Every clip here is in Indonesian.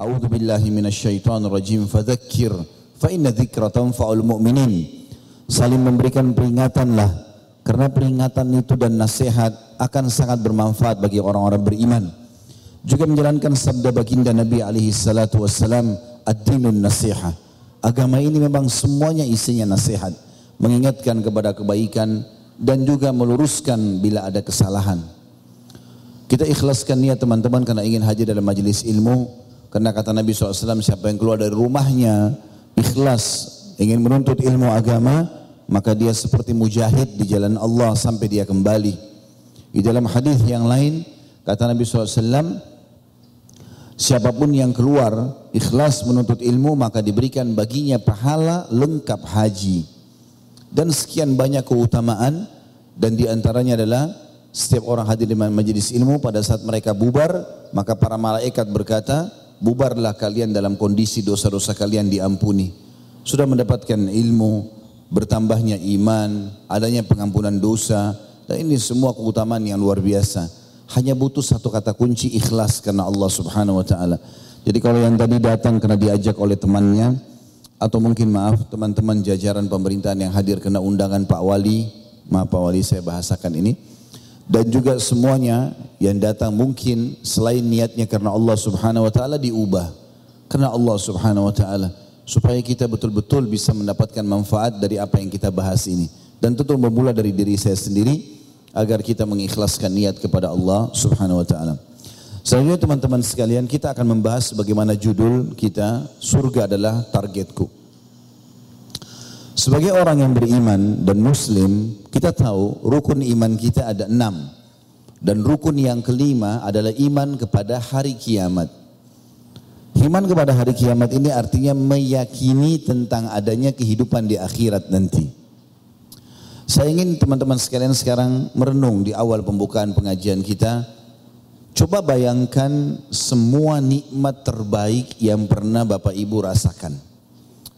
A'udzu billahi minasyaitonir rajim. Fadzakir fa inna dzikra tanfa'ul mu'minin. Saling memberikan peringatanlah karena peringatan itu dan nasihat akan sangat bermanfaat bagi orang-orang beriman. Juga menjalankan sabda baginda Nabi alaihi salatu wassalam, ad-dinun nasiha. Agama ini memang semuanya isinya nasihat, mengingatkan kepada kebaikan dan juga meluruskan bila ada kesalahan. Kita ikhlaskan niat teman-teman karena ingin hadir dalam majelis ilmu. Karena kata Nabi SAW, siapa yang keluar dari rumahnya ikhlas ingin menuntut ilmu agama, maka dia seperti mujahid di jalan Allah sampai dia kembali. Di dalam hadis yang lain, kata Nabi SAW, siapa pun yang keluar ikhlas menuntut ilmu, maka diberikan baginya pahala lengkap haji dan sekian banyak keutamaan dan di antaranya adalah setiap orang hadir di majelis ilmu pada saat mereka bubar maka para malaikat berkata bubarlah kalian dalam kondisi dosa-dosa kalian diampuni. Sudah mendapatkan ilmu bertambahnya iman adanya pengampunan dosa. Dan ini semua keutamaan yang luar biasa. Hanya butuh satu kata kunci ikhlas karena Allah subhanahu wa ta'ala. Jadi kalau yang tadi datang karena diajak oleh temannya atau mungkin maaf teman-teman jajaran pemerintahan yang hadir kena undangan Pak Wali, maaf Pak Wali saya bahasakan ini, dan juga semuanya yang datang mungkin selain niatnya karena Allah Subhanahu Wa Taala diubah karena Allah Subhanahu Wa Taala supaya kita betul-betul bisa mendapatkan manfaat dari apa yang kita bahas ini dan tentu bermula dari diri saya sendiri agar kita mengikhlaskan niat kepada Allah Subhanahu Wa Taala. Selanjutnya teman-teman sekalian kita akan membahas bagaimana judul kita surga adalah targetku. Sebagai orang yang beriman dan muslim kita tahu rukun iman kita ada enam. Dan rukun yang kelima adalah iman kepada hari kiamat. Iman kepada hari kiamat ini artinya meyakini tentang adanya kehidupan di akhirat nanti. Saya ingin teman-teman sekalian sekarang merenung di awal pembukaan pengajian kita Coba bayangkan semua nikmat terbaik yang pernah Bapak Ibu rasakan.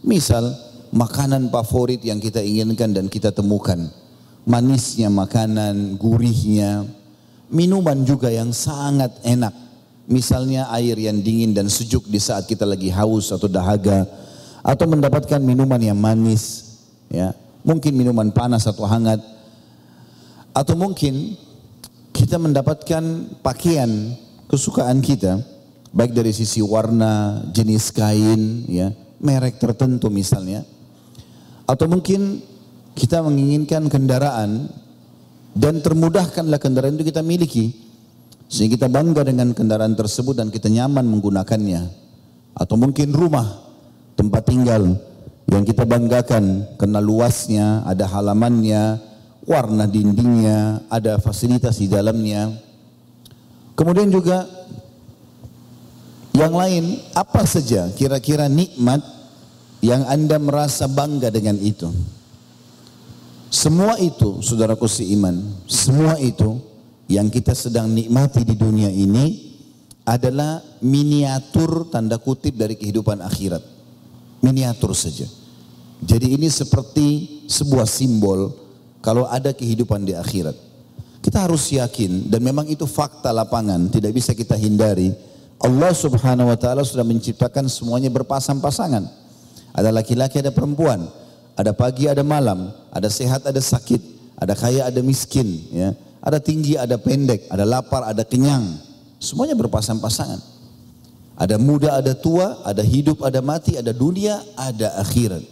Misal makanan favorit yang kita inginkan dan kita temukan. Manisnya makanan, gurihnya, minuman juga yang sangat enak. Misalnya air yang dingin dan sejuk di saat kita lagi haus atau dahaga. Atau mendapatkan minuman yang manis. ya Mungkin minuman panas atau hangat. Atau mungkin kita mendapatkan pakaian kesukaan kita baik dari sisi warna, jenis kain, ya, merek tertentu misalnya. Atau mungkin kita menginginkan kendaraan dan termudahkanlah kendaraan itu kita miliki. Sehingga kita bangga dengan kendaraan tersebut dan kita nyaman menggunakannya. Atau mungkin rumah, tempat tinggal yang kita banggakan karena luasnya, ada halamannya, warna dindingnya, ada fasilitas di dalamnya. Kemudian juga yang lain apa saja kira-kira nikmat yang Anda merasa bangga dengan itu. Semua itu saudaraku seiman, semua itu yang kita sedang nikmati di dunia ini adalah miniatur tanda kutip dari kehidupan akhirat. Miniatur saja. Jadi ini seperti sebuah simbol kalau ada kehidupan di akhirat. Kita harus yakin dan memang itu fakta lapangan, tidak bisa kita hindari. Allah Subhanahu wa taala sudah menciptakan semuanya berpasang-pasangan. Ada laki-laki, ada perempuan, ada pagi, ada malam, ada sehat, ada sakit, ada kaya, ada miskin, ya. Ada tinggi, ada pendek, ada lapar, ada kenyang. Semuanya berpasang-pasangan. Ada muda, ada tua, ada hidup, ada mati, ada dunia, ada akhirat.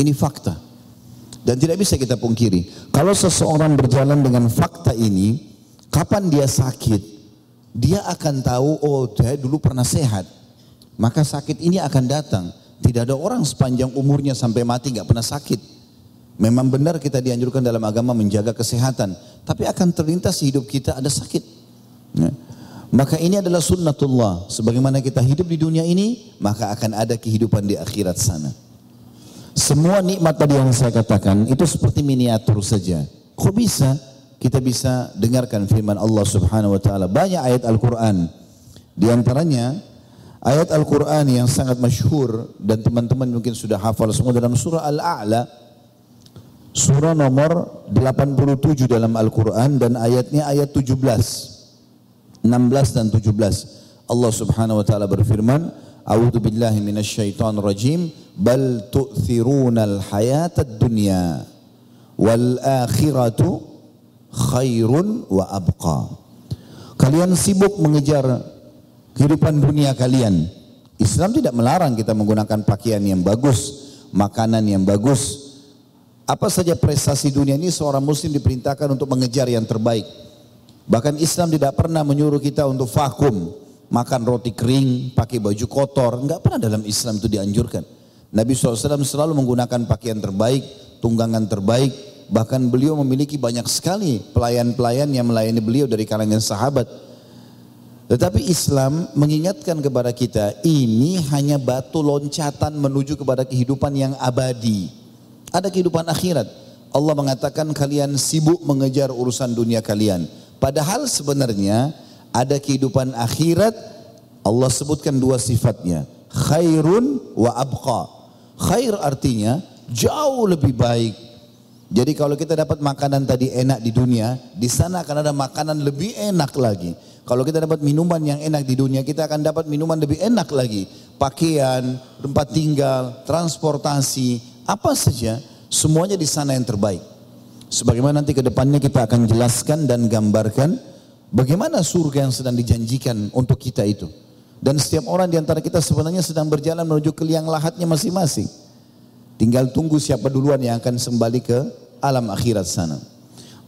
Ini fakta. Dan tidak bisa kita pungkiri. Kalau seseorang berjalan dengan fakta ini, kapan dia sakit, dia akan tahu, oh saya dulu pernah sehat. Maka sakit ini akan datang. Tidak ada orang sepanjang umurnya sampai mati nggak pernah sakit. Memang benar kita dianjurkan dalam agama menjaga kesehatan. Tapi akan terlintas hidup kita ada sakit. Ya. Maka ini adalah sunnatullah. Sebagaimana kita hidup di dunia ini, maka akan ada kehidupan di akhirat sana. Semua nikmat tadi yang saya katakan itu seperti miniatur saja. Kok bisa? Kita bisa dengarkan firman Allah Subhanahu wa taala. Banyak ayat Al-Qur'an. Di antaranya ayat Al-Qur'an yang sangat masyhur dan teman-teman mungkin sudah hafal semua dalam surah Al-A'la. Surah nomor 87 dalam Al-Qur'an dan ayatnya ayat 17. 16 dan 17. Allah Subhanahu wa taala berfirman, "A'udzu billahi minasyaitonir rajim, bal tu'thirunal hayatad dunya wal akhiratu khairun wa abqa." Kalian sibuk mengejar kehidupan dunia kalian. Islam tidak melarang kita menggunakan pakaian yang bagus, makanan yang bagus. Apa saja prestasi dunia ini seorang muslim diperintahkan untuk mengejar yang terbaik. Bahkan Islam tidak pernah menyuruh kita untuk vakum, makan roti kering, pakai baju kotor. Enggak pernah dalam Islam itu dianjurkan. Nabi SAW selalu menggunakan pakaian terbaik, tunggangan terbaik. Bahkan beliau memiliki banyak sekali pelayan-pelayan yang melayani beliau dari kalangan sahabat. Tetapi Islam mengingatkan kepada kita ini hanya batu loncatan menuju kepada kehidupan yang abadi. Ada kehidupan akhirat. Allah mengatakan kalian sibuk mengejar urusan dunia kalian. Padahal sebenarnya ada kehidupan akhirat Allah sebutkan dua sifatnya. Khairun wa abqa. Khair artinya jauh lebih baik. Jadi kalau kita dapat makanan tadi enak di dunia, di sana akan ada makanan lebih enak lagi. Kalau kita dapat minuman yang enak di dunia, kita akan dapat minuman lebih enak lagi. Pakaian, tempat tinggal, transportasi, apa saja, semuanya di sana yang terbaik. Sebagaimana nanti ke depannya kita akan jelaskan dan gambarkan bagaimana surga yang sedang dijanjikan untuk kita itu. Dan setiap orang di antara kita sebenarnya sedang berjalan menuju ke liang lahatnya masing-masing. Tinggal tunggu siapa duluan yang akan kembali ke alam akhirat sana.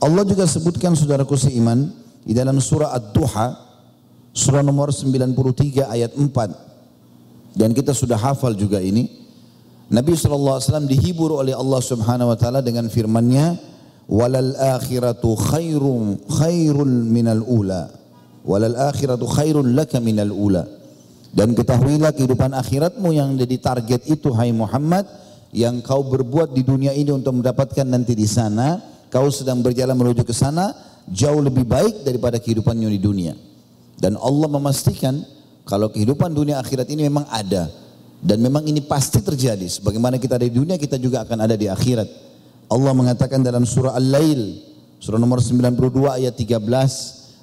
Allah juga sebutkan saudaraku seiman, di dalam surah Ad-Duha, surah nomor 93 ayat 4. Dan kita sudah hafal juga ini. Nabi SAW dihibur oleh Allah Subhanahu wa taala dengan firman-Nya, "Walal akhiratu khairum khairul minal ula." Walal akhiratu khairun laka minal ula. Dan ketahuilah kehidupan akhiratmu yang jadi target itu hai Muhammad yang kau berbuat di dunia ini untuk mendapatkan nanti di sana, kau sedang berjalan menuju ke sana, jauh lebih baik daripada kehidupannya di dunia. Dan Allah memastikan kalau kehidupan dunia akhirat ini memang ada dan memang ini pasti terjadi. Sebagaimana kita ada di dunia, kita juga akan ada di akhirat. Allah mengatakan dalam surah Al-Lail, surah nomor 92 ayat 13,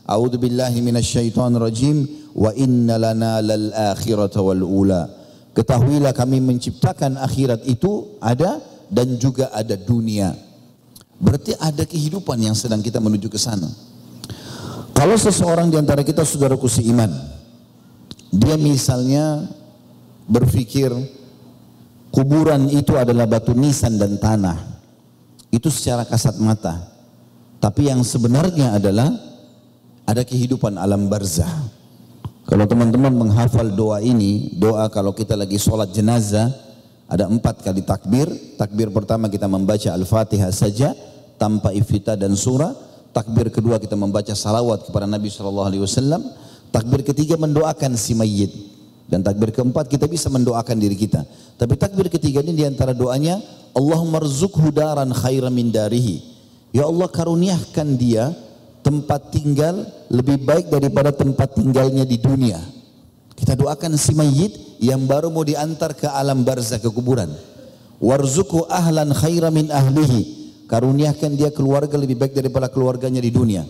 A'udzu billahi minasyaitonir rajim wa inna lana lal akhirata wal ula. Ketahuilah kami menciptakan akhirat itu ada dan juga ada dunia. Berarti ada kehidupan yang sedang kita menuju ke sana. Kalau seseorang di antara kita saudaraku seiman, dia misalnya berpikir kuburan itu adalah batu nisan dan tanah. Itu secara kasat mata. Tapi yang sebenarnya adalah ada kehidupan alam barzah. Kalau teman-teman menghafal doa ini, doa kalau kita lagi sholat jenazah, ada empat kali takbir. Takbir pertama kita membaca Al-Fatihah saja tanpa ifita dan surah. Takbir kedua kita membaca salawat kepada Nabi SAW. Takbir ketiga mendoakan si mayit. Dan takbir keempat kita bisa mendoakan diri kita. Tapi takbir ketiga ini di antara doanya, Allahumma rzukhu daran khairan min darihi. Ya Allah karuniakan dia tempat tinggal lebih baik daripada tempat tinggalnya di dunia. Kita doakan si mayit yang baru mau diantar ke alam barzah ke kuburan. Warzuku ahlan khairan min ahlihi. Karuniakan dia keluarga lebih baik daripada keluarganya di dunia.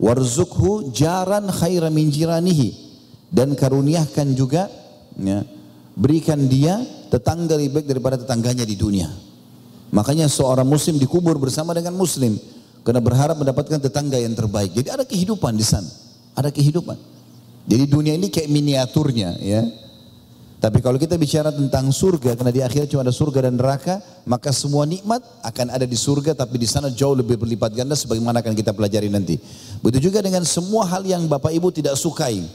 Warzukhu jaran khaira min jiranihi. Dan karuniakan juga ya, berikan dia tetangga lebih baik daripada tetangganya di dunia. Makanya seorang muslim dikubur bersama dengan muslim karena berharap mendapatkan tetangga yang terbaik. Jadi ada kehidupan di sana. Ada kehidupan. Jadi dunia ini kayak miniaturnya ya. Tapi kalau kita bicara tentang surga, karena di akhir cuma ada surga dan neraka, maka semua nikmat akan ada di surga, tapi di sana jauh lebih berlipat ganda sebagaimana akan kita pelajari nanti. Begitu juga dengan semua hal yang Bapak Ibu tidak sukai.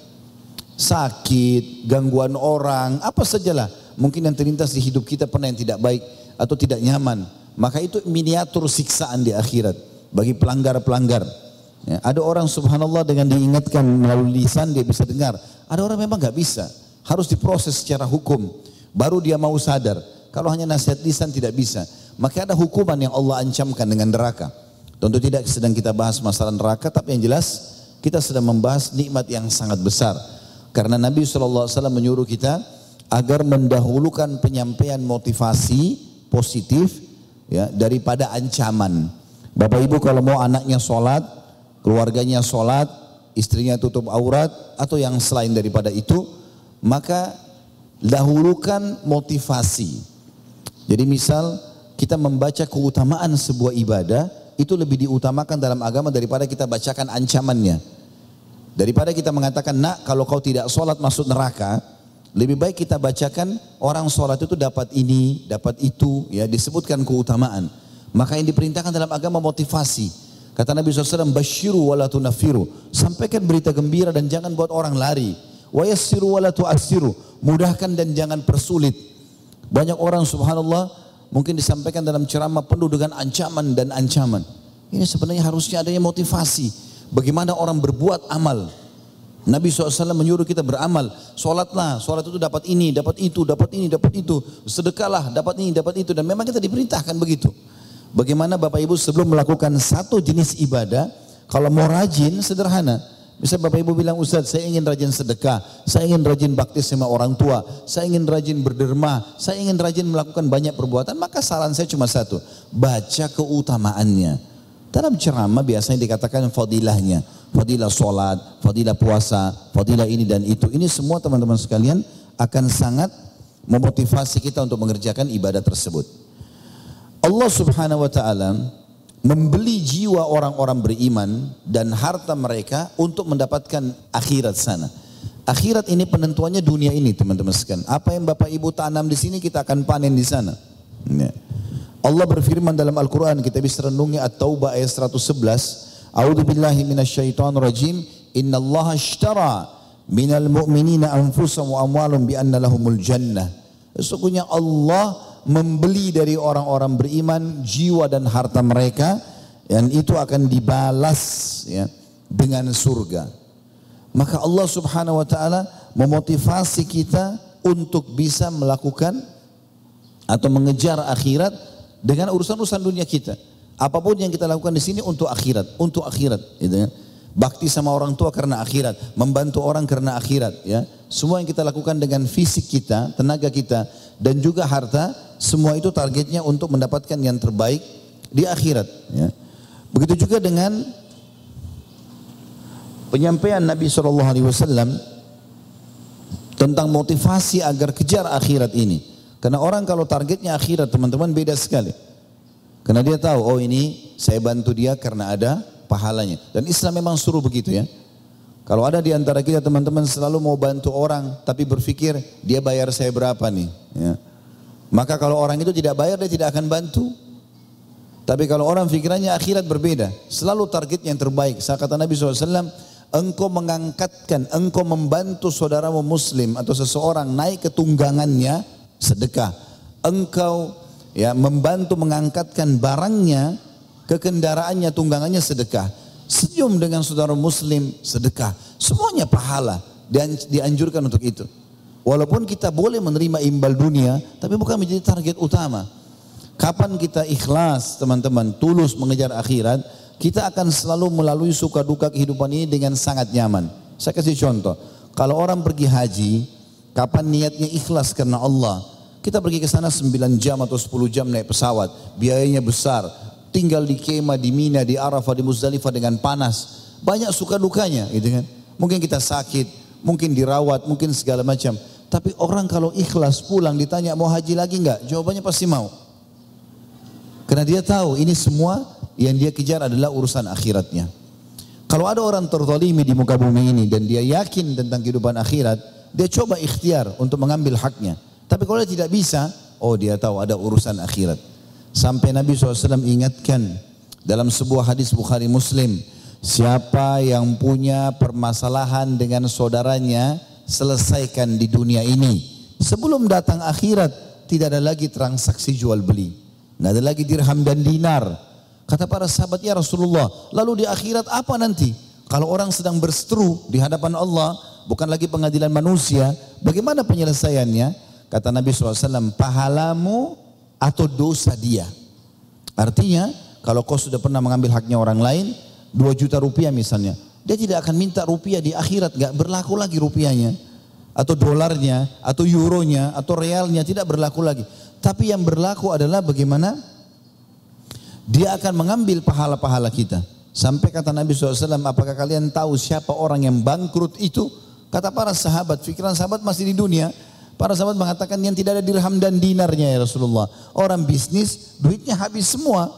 Sakit, gangguan orang, apa sajalah. Mungkin yang terlintas di hidup kita pernah yang tidak baik atau tidak nyaman. Maka itu miniatur siksaan di akhirat bagi pelanggar-pelanggar. Ya, ada orang subhanallah dengan diingatkan melalui lisan dia bisa dengar. Ada orang memang nggak bisa harus diproses secara hukum. Baru dia mau sadar. Kalau hanya nasihat lisan tidak bisa. Maka ada hukuman yang Allah ancamkan dengan neraka. Tentu tidak sedang kita bahas masalah neraka, tapi yang jelas kita sedang membahas nikmat yang sangat besar. Karena Nabi SAW menyuruh kita agar mendahulukan penyampaian motivasi positif ya daripada ancaman. Bapak Ibu kalau mau anaknya sholat, keluarganya sholat, istrinya tutup aurat atau yang selain daripada itu, maka dahulukan motivasi. Jadi misal kita membaca keutamaan sebuah ibadah, itu lebih diutamakan dalam agama daripada kita bacakan ancamannya. Daripada kita mengatakan, nak kalau kau tidak sholat masuk neraka, lebih baik kita bacakan orang sholat itu dapat ini, dapat itu, ya disebutkan keutamaan. Maka yang diperintahkan dalam agama motivasi. Kata Nabi SAW, Bashiru wa la tunafiru. Sampaikan berita gembira dan jangan buat orang lari. Wa yassiru wa la tu'assiru. Mudahkan dan jangan persulit. Banyak orang subhanallah mungkin disampaikan dalam ceramah penuh dengan ancaman dan ancaman. Ini sebenarnya harusnya adanya motivasi. Bagaimana orang berbuat amal. Nabi SAW menyuruh kita beramal. Sholatlah, sholat itu dapat ini, dapat itu, dapat ini, dapat itu. Sedekahlah, dapat ini, dapat itu. Dan memang kita diperintahkan begitu. Bagaimana Bapak Ibu sebelum melakukan satu jenis ibadah, kalau mau rajin sederhana. Bisa Bapak Ibu bilang, Ustaz saya ingin rajin sedekah, saya ingin rajin bakti sama orang tua, saya ingin rajin berderma, saya ingin rajin melakukan banyak perbuatan. Maka saran saya cuma satu, baca keutamaannya. Dalam ceramah biasanya dikatakan fadilahnya. Fadilah sholat, fadilah puasa, fadilah ini dan itu. Ini semua teman-teman sekalian akan sangat memotivasi kita untuk mengerjakan ibadah tersebut. Allah subhanahu wa ta'ala membeli jiwa orang-orang beriman dan harta mereka untuk mendapatkan akhirat sana. Akhirat ini penentuannya dunia ini teman-teman sekalian. Apa yang Bapak Ibu tanam di sini kita akan panen di sana. Ya. Allah berfirman dalam Al-Quran, kita bisa renungi At-Taubah ayat 111. A'udhu billahi minasyaitan rajim. Inna Allah ashtara minal mu'minina anfusam wa amwalum bi anna lahumul jannah. Sesungguhnya Allah membeli dari orang-orang beriman jiwa dan harta mereka dan itu akan dibalas ya dengan surga. Maka Allah Subhanahu wa taala memotivasi kita untuk bisa melakukan atau mengejar akhirat dengan urusan-urusan dunia kita. Apa pun yang kita lakukan di sini untuk akhirat, untuk akhirat, gitu ya. Bakti sama orang tua karena akhirat, membantu orang karena akhirat, ya. Semua yang kita lakukan dengan fisik kita, tenaga kita, dan juga harta, semua itu targetnya untuk mendapatkan yang terbaik di akhirat. Ya. Begitu juga dengan penyampaian Nabi Shallallahu Alaihi Wasallam tentang motivasi agar kejar akhirat ini. Karena orang kalau targetnya akhirat teman-teman beda sekali. Karena dia tahu, oh ini saya bantu dia karena ada pahalanya. Dan Islam memang suruh begitu ya. Kalau ada di antara kita teman-teman selalu mau bantu orang, tapi berpikir dia bayar saya berapa nih. Ya. Maka kalau orang itu tidak bayar, dia tidak akan bantu. Tapi kalau orang pikirannya akhirat berbeda. Selalu target yang terbaik. Saya kata Nabi SAW, engkau mengangkatkan, engkau membantu saudaramu muslim atau seseorang naik ke tunggangannya, sedekah. Engkau ya membantu mengangkatkan barangnya ke kendaraannya tunggangannya sedekah. Senyum dengan saudara muslim sedekah. Semuanya pahala dan dianjurkan untuk itu. Walaupun kita boleh menerima imbal dunia, tapi bukan menjadi target utama. Kapan kita ikhlas teman-teman, tulus mengejar akhirat, kita akan selalu melalui suka duka kehidupan ini dengan sangat nyaman. Saya kasih contoh, kalau orang pergi haji, Kapan niatnya ikhlas karena Allah. Kita pergi ke sana 9 jam atau 10 jam naik pesawat. Biayanya besar. Tinggal di kemah, di Mina, di Arafah, di Muzdalifah dengan panas. Banyak suka dukanya gitu kan. Mungkin kita sakit, mungkin dirawat, mungkin segala macam. Tapi orang kalau ikhlas pulang ditanya mau haji lagi enggak? Jawabannya pasti mau. Karena dia tahu ini semua yang dia kejar adalah urusan akhiratnya. Kalau ada orang terzalimi di muka bumi ini dan dia yakin tentang kehidupan akhirat, dia coba ikhtiar untuk mengambil haknya. Tapi kalau dia tidak bisa, oh dia tahu ada urusan akhirat. Sampai Nabi SAW ingatkan dalam sebuah hadis Bukhari Muslim, siapa yang punya permasalahan dengan saudaranya, selesaikan di dunia ini. Sebelum datang akhirat, tidak ada lagi transaksi jual beli. Tidak ada lagi dirham dan dinar. Kata para sahabat, ya Rasulullah, lalu di akhirat apa nanti? Kalau orang sedang berseteru di hadapan Allah, bukan lagi pengadilan manusia. Bagaimana penyelesaiannya? Kata Nabi SAW, pahalamu atau dosa dia. Artinya, kalau kau sudah pernah mengambil haknya orang lain, 2 juta rupiah misalnya, dia tidak akan minta rupiah di akhirat, gak berlaku lagi rupiahnya. Atau dolarnya, atau euronya, atau realnya, tidak berlaku lagi. Tapi yang berlaku adalah bagaimana dia akan mengambil pahala-pahala kita. Sampai kata Nabi SAW, apakah kalian tahu siapa orang yang bangkrut itu? Kata para sahabat, pikiran sahabat masih di dunia. Para sahabat mengatakan yang tidak ada dirham dan dinarnya ya Rasulullah. Orang bisnis, duitnya habis semua.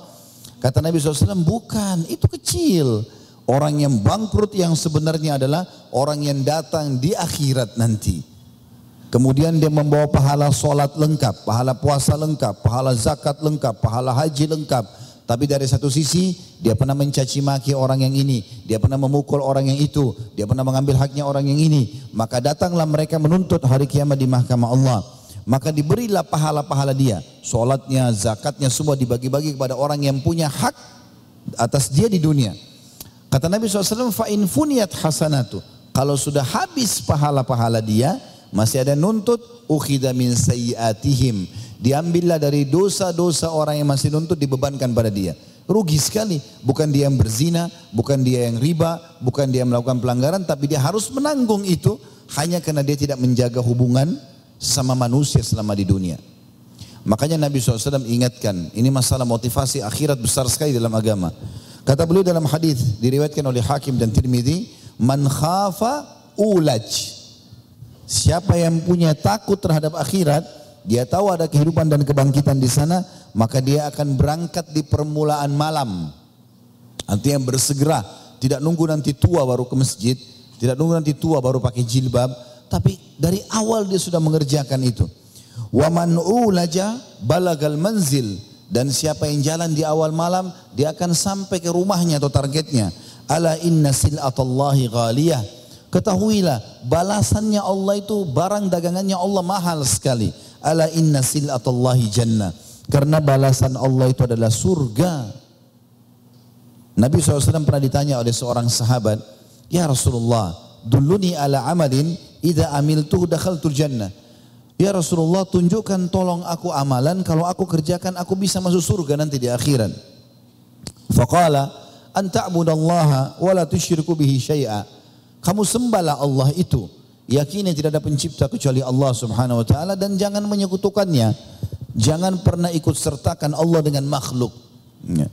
Kata Nabi SAW, bukan, itu kecil. Orang yang bangkrut yang sebenarnya adalah orang yang datang di akhirat nanti. Kemudian dia membawa pahala solat lengkap, pahala puasa lengkap, pahala zakat lengkap, pahala haji lengkap, tapi dari satu sisi dia pernah mencaci maki orang yang ini, dia pernah memukul orang yang itu, dia pernah mengambil haknya orang yang ini. Maka datanglah mereka menuntut hari kiamat di mahkamah Allah. Maka diberilah pahala-pahala dia. Solatnya, zakatnya semua dibagi-bagi kepada orang yang punya hak atas dia di dunia. Kata Nabi SAW, fa'in funiyat hasanatu. Kalau sudah habis pahala-pahala dia, masih ada nuntut, ukhida min sayyatihim Diambillah dari dosa-dosa orang yang masih nuntut dibebankan pada dia. Rugi sekali. Bukan dia yang berzina, bukan dia yang riba, bukan dia melakukan pelanggaran, tapi dia harus menanggung itu hanya karena dia tidak menjaga hubungan sama manusia selama di dunia. Makanya Nabi SAW ingatkan, ini masalah motivasi akhirat besar sekali dalam agama. Kata beliau dalam hadis diriwayatkan oleh Hakim dan Tirmidzi, "Man khafa ulaj." Siapa yang punya takut terhadap akhirat, dia tahu ada kehidupan dan kebangkitan di sana, maka dia akan berangkat di permulaan malam. Artinya bersegera, tidak nunggu nanti tua baru ke masjid, tidak nunggu nanti tua baru pakai jilbab, tapi dari awal dia sudah mengerjakan itu. Wa man ulaja balagal manzil dan siapa yang jalan di awal malam dia akan sampai ke rumahnya atau targetnya. Ala inna silatallahi ghaliyah. Ketahuilah balasannya Allah itu barang dagangannya Allah mahal sekali. Ala inna silatallahi jannah. Karena balasan Allah itu adalah surga. Nabi SAW pernah ditanya oleh seorang sahabat, Ya Rasulullah, duluni ala amalin, idha amiltuh dakhaltul jannah. Ya Rasulullah tunjukkan tolong aku amalan kalau aku kerjakan aku bisa masuk surga nanti di akhirat. Faqala an ta'budallaha wa la tusyriku bihi syai'a. Kamu sembahlah Allah itu Yakini tidak ada pencipta kecuali Allah subhanahu wa ta'ala dan jangan menyekutukannya. Jangan pernah ikut sertakan Allah dengan makhluk. Ya.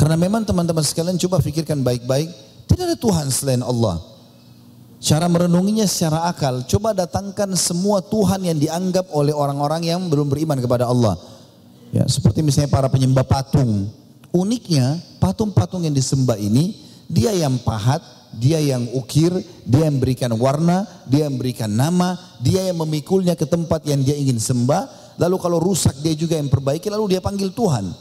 Karena memang teman-teman sekalian coba pikirkan baik-baik. Tidak ada Tuhan selain Allah. Cara merenunginya secara akal. Coba datangkan semua Tuhan yang dianggap oleh orang-orang yang belum beriman kepada Allah. Ya, seperti misalnya para penyembah patung. Uniknya patung-patung yang disembah ini dia yang pahat, dia yang ukir, dia yang berikan warna, dia yang berikan nama, dia yang memikulnya ke tempat yang dia ingin sembah. Lalu kalau rusak dia juga yang perbaiki, lalu dia panggil Tuhan.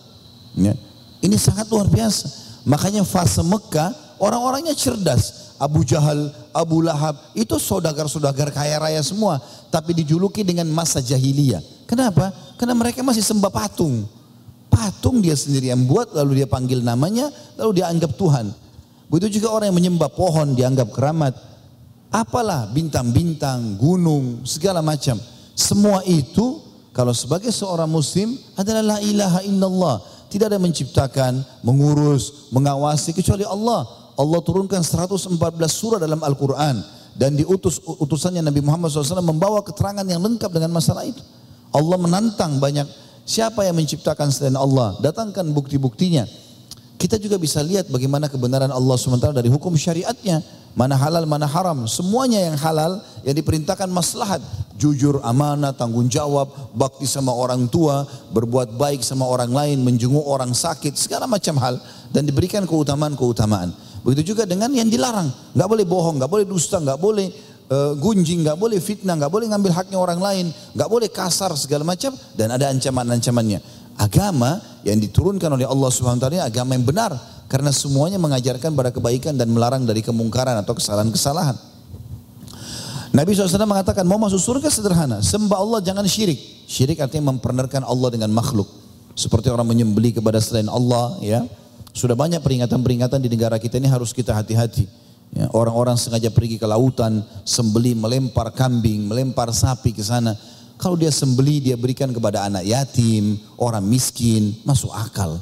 Ya. Ini sangat luar biasa. Makanya fase Mekah orang-orangnya cerdas. Abu Jahal, Abu Lahab itu saudagar-saudagar kaya raya semua. Tapi dijuluki dengan masa jahiliyah. Kenapa? Karena mereka masih sembah patung. Patung dia sendiri yang buat lalu dia panggil namanya lalu dia anggap Tuhan. Begitu juga orang yang menyembah pohon dianggap keramat. Apalah bintang-bintang, gunung, segala macam. Semua itu kalau sebagai seorang muslim adalah la ilaha illallah. Tidak ada menciptakan, mengurus, mengawasi kecuali Allah. Allah turunkan 114 surah dalam Al-Quran. Dan diutus utusannya Nabi Muhammad SAW membawa keterangan yang lengkap dengan masalah itu. Allah menantang banyak siapa yang menciptakan selain Allah. Datangkan bukti-buktinya. Kita juga bisa lihat bagaimana kebenaran Allah SWT dari hukum syariatnya. Mana halal, mana haram. Semuanya yang halal yang diperintahkan maslahat. Jujur, amanah, tanggung jawab, bakti sama orang tua, berbuat baik sama orang lain, menjenguk orang sakit, segala macam hal. Dan diberikan keutamaan-keutamaan. Begitu juga dengan yang dilarang. Gak boleh bohong, gak boleh dusta, gak boleh uh, gunjing, gak boleh fitnah, gak boleh ngambil haknya orang lain, gak boleh kasar segala macam. Dan ada ancaman-ancamannya agama yang diturunkan oleh Allah Subhanahu wa agama yang benar karena semuanya mengajarkan pada kebaikan dan melarang dari kemungkaran atau kesalahan-kesalahan. Nabi SAW mengatakan mau masuk surga sederhana, sembah Allah jangan syirik. Syirik artinya mempernerkan Allah dengan makhluk. Seperti orang menyembeli kepada selain Allah ya. Sudah banyak peringatan-peringatan di negara kita ini harus kita hati-hati. Ya, orang-orang sengaja pergi ke lautan, sembeli, melempar kambing, melempar sapi ke sana. Kalau dia sembeli dia berikan kepada anak yatim, orang miskin, masuk akal.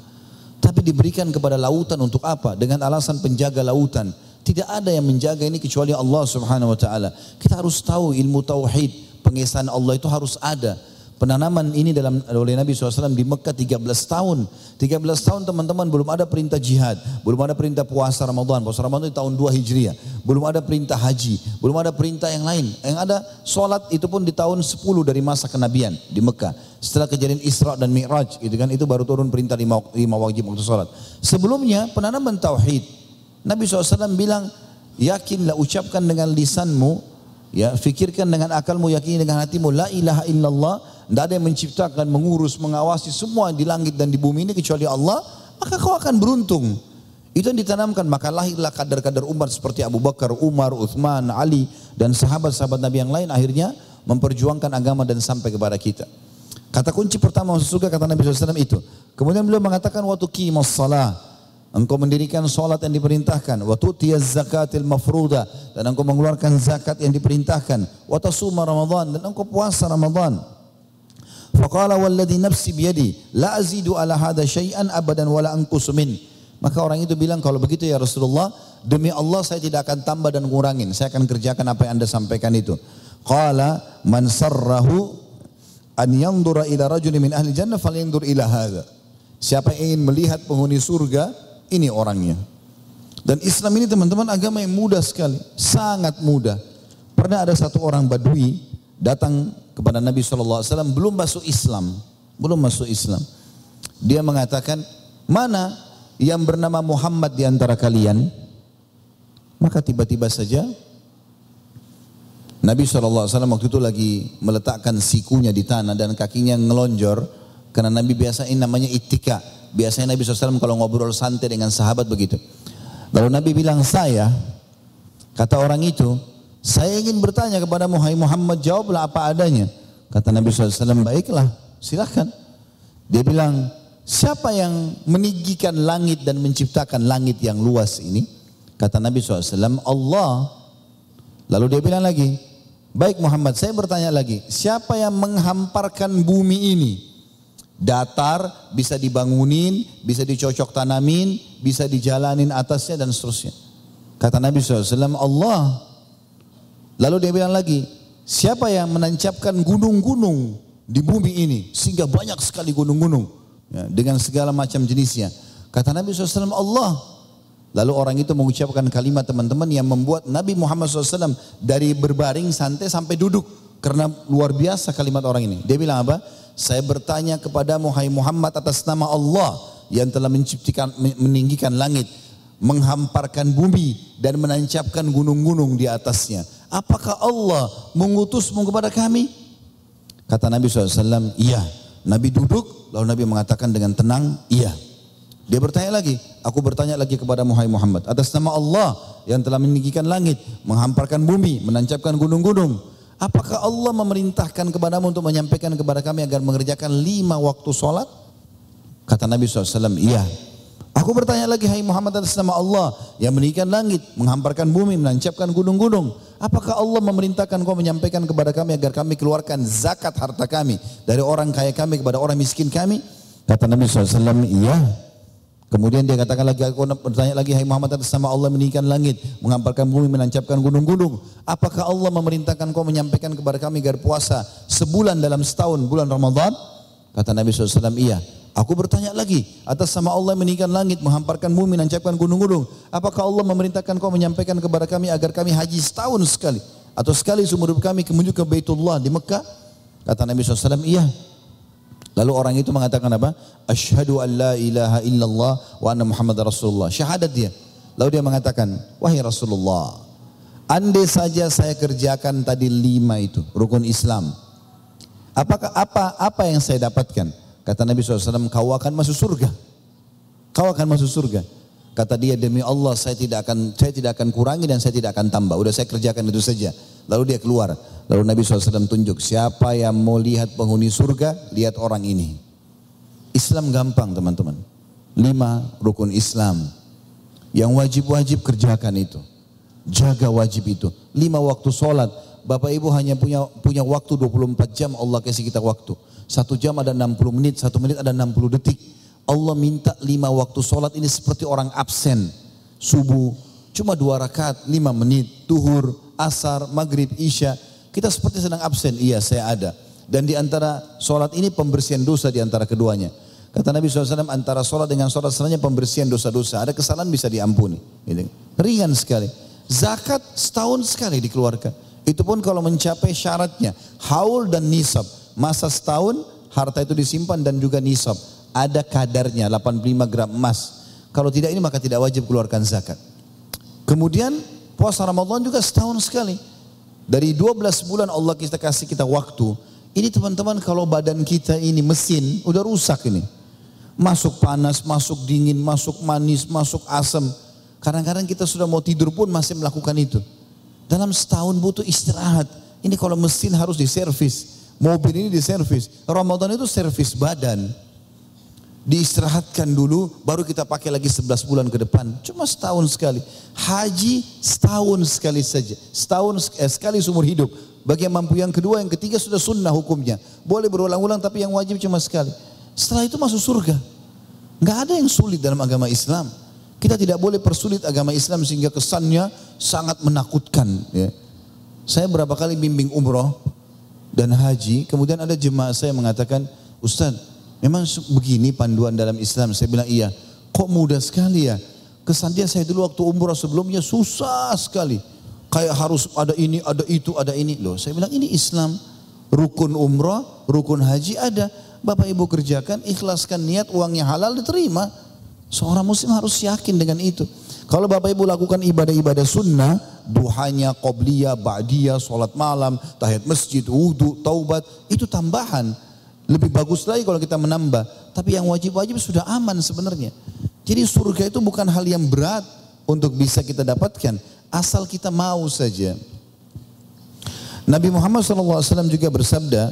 Tapi diberikan kepada lautan untuk apa? Dengan alasan penjaga lautan. Tidak ada yang menjaga ini kecuali Allah Subhanahu wa taala. Kita harus tahu ilmu tauhid, pengesahan Allah itu harus ada. Penanaman ini dalam oleh Nabi SAW di Mekah 13 tahun. 13 tahun teman-teman belum ada perintah jihad. Belum ada perintah puasa Ramadan. Puasa Ramadan di tahun 2 Hijriah. Belum ada perintah haji. Belum ada perintah yang lain. Yang ada sholat itu pun di tahun 10 dari masa kenabian di Mekah. Setelah kejadian Isra dan Mi'raj. Itu kan itu baru turun perintah lima, lima wajib waktu sholat. Sebelumnya penanaman tauhid. Nabi SAW bilang, yakinlah ucapkan dengan lisanmu Ya, fikirkan dengan akalmu, yakini dengan hatimu, la ilaha illallah, tidak ada yang menciptakan, mengurus, mengawasi semua di langit dan di bumi ini kecuali Allah, maka kau akan beruntung. Itu yang ditanamkan, maka lahirlah kadar-kadar umat seperti Abu Bakar, Umar, Uthman, Ali, dan sahabat-sahabat Nabi yang lain akhirnya memperjuangkan agama dan sampai kepada kita. Kata kunci pertama masuk surga kata Nabi SAW itu. Kemudian beliau mengatakan waktu kimas salah. Engkau mendirikan solat yang diperintahkan. Wa tu'tiyaz zakatil mafruda. Dan engkau mengeluarkan zakat yang diperintahkan. Wa tasuma Ramadan. Dan engkau puasa Ramadan. Faqala walladhi nafsi biyadi. La azidu ala hadha syai'an abadan wala anqusu. Maka orang itu bilang kalau begitu ya Rasulullah. Demi Allah saya tidak akan tambah dan ngurangin. Saya akan kerjakan apa yang anda sampaikan itu. Qala man sarrahu an yandura ila rajuli min ahli jannah falyandur ila hadha. Siapa yang ingin melihat penghuni surga, ini orangnya. Dan Islam ini teman-teman agama yang mudah sekali, sangat mudah. Pernah ada satu orang Badui datang kepada Nabi SAW belum masuk Islam, belum masuk Islam. Dia mengatakan, mana yang bernama Muhammad di antara kalian? Maka tiba-tiba saja Nabi SAW waktu itu lagi meletakkan sikunya di tanah dan kakinya ngelonjor karena Nabi biasa ini namanya itika Biasanya Nabi SAW kalau ngobrol santai dengan sahabat begitu. Lalu Nabi bilang, saya, kata orang itu, saya ingin bertanya kepada Muhammad, jawablah apa adanya. Kata Nabi SAW, baiklah, silahkan. Dia bilang, siapa yang meninggikan langit dan menciptakan langit yang luas ini? Kata Nabi SAW, Allah. Lalu dia bilang lagi, baik Muhammad, saya bertanya lagi, siapa yang menghamparkan bumi ini? datar, bisa dibangunin, bisa dicocok tanamin, bisa dijalanin atasnya dan seterusnya. Kata Nabi SAW, Allah. Lalu dia bilang lagi, siapa yang menancapkan gunung-gunung di bumi ini sehingga banyak sekali gunung-gunung ya, dengan segala macam jenisnya. Kata Nabi SAW, Allah. Lalu orang itu mengucapkan kalimat teman-teman yang membuat Nabi Muhammad SAW dari berbaring santai sampai duduk. Karena luar biasa kalimat orang ini. Dia bilang apa? Saya bertanya kepada Hai Muhammad atas nama Allah yang telah menciptakan meninggikan langit, menghamparkan bumi dan menancapkan gunung-gunung di atasnya. Apakah Allah mengutusmu kepada kami? Kata Nabi SAW, iya. Nabi duduk, lalu Nabi mengatakan dengan tenang, iya. Dia bertanya lagi, aku bertanya lagi kepada Muhammad, atas nama Allah yang telah meninggikan langit, menghamparkan bumi, menancapkan gunung-gunung, Apakah Allah memerintahkan kepadamu untuk menyampaikan kepada kami agar mengerjakan lima waktu sholat? Kata Nabi SAW, iya. Aku bertanya lagi, hai Muhammad atas nama Allah yang meninggikan langit, menghamparkan bumi, menancapkan gunung-gunung. Apakah Allah memerintahkan kau menyampaikan kepada kami agar kami keluarkan zakat harta kami dari orang kaya kami kepada orang miskin kami? Kata Nabi SAW, iya. Kemudian dia katakan lagi, aku bertanya lagi, Hai Muhammad atas nama Allah meninggikan langit, menghamparkan bumi, menancapkan gunung-gunung. Apakah Allah memerintahkan kau menyampaikan kepada kami agar puasa sebulan dalam setahun, bulan Ramadan? Kata Nabi SAW, iya. Aku bertanya lagi, atas nama Allah meninggikan langit, menghamparkan bumi, menancapkan gunung-gunung. Apakah Allah memerintahkan kau menyampaikan kepada kami agar kami haji setahun sekali? Atau sekali seumur hidup kami menuju ke Baitullah di Mekah? Kata Nabi SAW, iya. Lalu orang itu mengatakan apa? Asyhadu an la ilaha illallah wa anna Muhammad Rasulullah. Syahadat dia. Lalu dia mengatakan, wahai Rasulullah, andai saja saya kerjakan tadi lima itu, rukun Islam. Apakah apa apa yang saya dapatkan? Kata Nabi SAW, kau akan masuk surga. Kau akan masuk surga. Kata dia demi Allah saya tidak akan saya tidak akan kurangi dan saya tidak akan tambah. Udah saya kerjakan itu saja. Lalu dia keluar. Lalu Nabi SAW tunjuk siapa yang mau lihat penghuni surga, lihat orang ini. Islam gampang teman-teman. Lima rukun Islam. Yang wajib-wajib kerjakan itu. Jaga wajib itu. Lima waktu sholat. Bapak ibu hanya punya punya waktu 24 jam Allah kasih kita waktu. Satu jam ada 60 menit, satu menit ada 60 detik. Allah minta lima waktu sholat ini seperti orang absen. Subuh, cuma dua rakaat, lima menit. Tuhur, asar, maghrib, isya. Kita seperti sedang absen. Iya saya ada. Dan di antara sholat ini pembersihan dosa di antara keduanya. Kata Nabi SAW antara sholat dengan sholat selanjutnya pembersihan dosa-dosa. Ada kesalahan bisa diampuni. Gitu. Ringan sekali. Zakat setahun sekali dikeluarkan. Itu pun kalau mencapai syaratnya. Haul dan nisab. Masa setahun harta itu disimpan dan juga nisab. Ada kadarnya 85 gram emas. Kalau tidak ini maka tidak wajib keluarkan zakat. Kemudian puasa Ramadan juga setahun sekali. Dari 12 bulan Allah kita kasih kita waktu. Ini teman-teman kalau badan kita ini mesin udah rusak ini. Masuk panas, masuk dingin, masuk manis, masuk asam. Kadang-kadang kita sudah mau tidur pun masih melakukan itu. Dalam setahun butuh istirahat. Ini kalau mesin harus diservis. Mobil ini diservis. Ramadan itu servis badan diistirahatkan dulu, baru kita pakai lagi 11 bulan ke depan. Cuma setahun sekali. Haji setahun sekali saja. Setahun eh, sekali seumur hidup. Bagi yang mampu yang kedua, yang ketiga sudah sunnah hukumnya. Boleh berulang-ulang tapi yang wajib cuma sekali. Setelah itu masuk surga. Nggak ada yang sulit dalam agama Islam. Kita tidak boleh persulit agama Islam sehingga kesannya sangat menakutkan. Ya. Saya berapa kali bimbing umroh dan haji, kemudian ada jemaah saya mengatakan, Ustadz, Memang begini panduan dalam Islam. Saya bilang iya. Kok mudah sekali ya? Kesan dia saya dulu waktu umrah sebelumnya susah sekali. Kayak harus ada ini, ada itu, ada ini. Loh saya bilang ini Islam. Rukun umrah, rukun haji ada. Bapak ibu kerjakan, ikhlaskan niat, uangnya halal diterima. Seorang muslim harus yakin dengan itu. Kalau bapak ibu lakukan ibadah-ibadah sunnah, duhanya, qobliyah, ba'diyah, sholat malam, tahiyat masjid, wudhu, taubat, itu tambahan. Lebih bagus lagi kalau kita menambah. Tapi yang wajib-wajib sudah aman sebenarnya. Jadi surga itu bukan hal yang berat untuk bisa kita dapatkan. Asal kita mau saja. Nabi Muhammad SAW juga bersabda.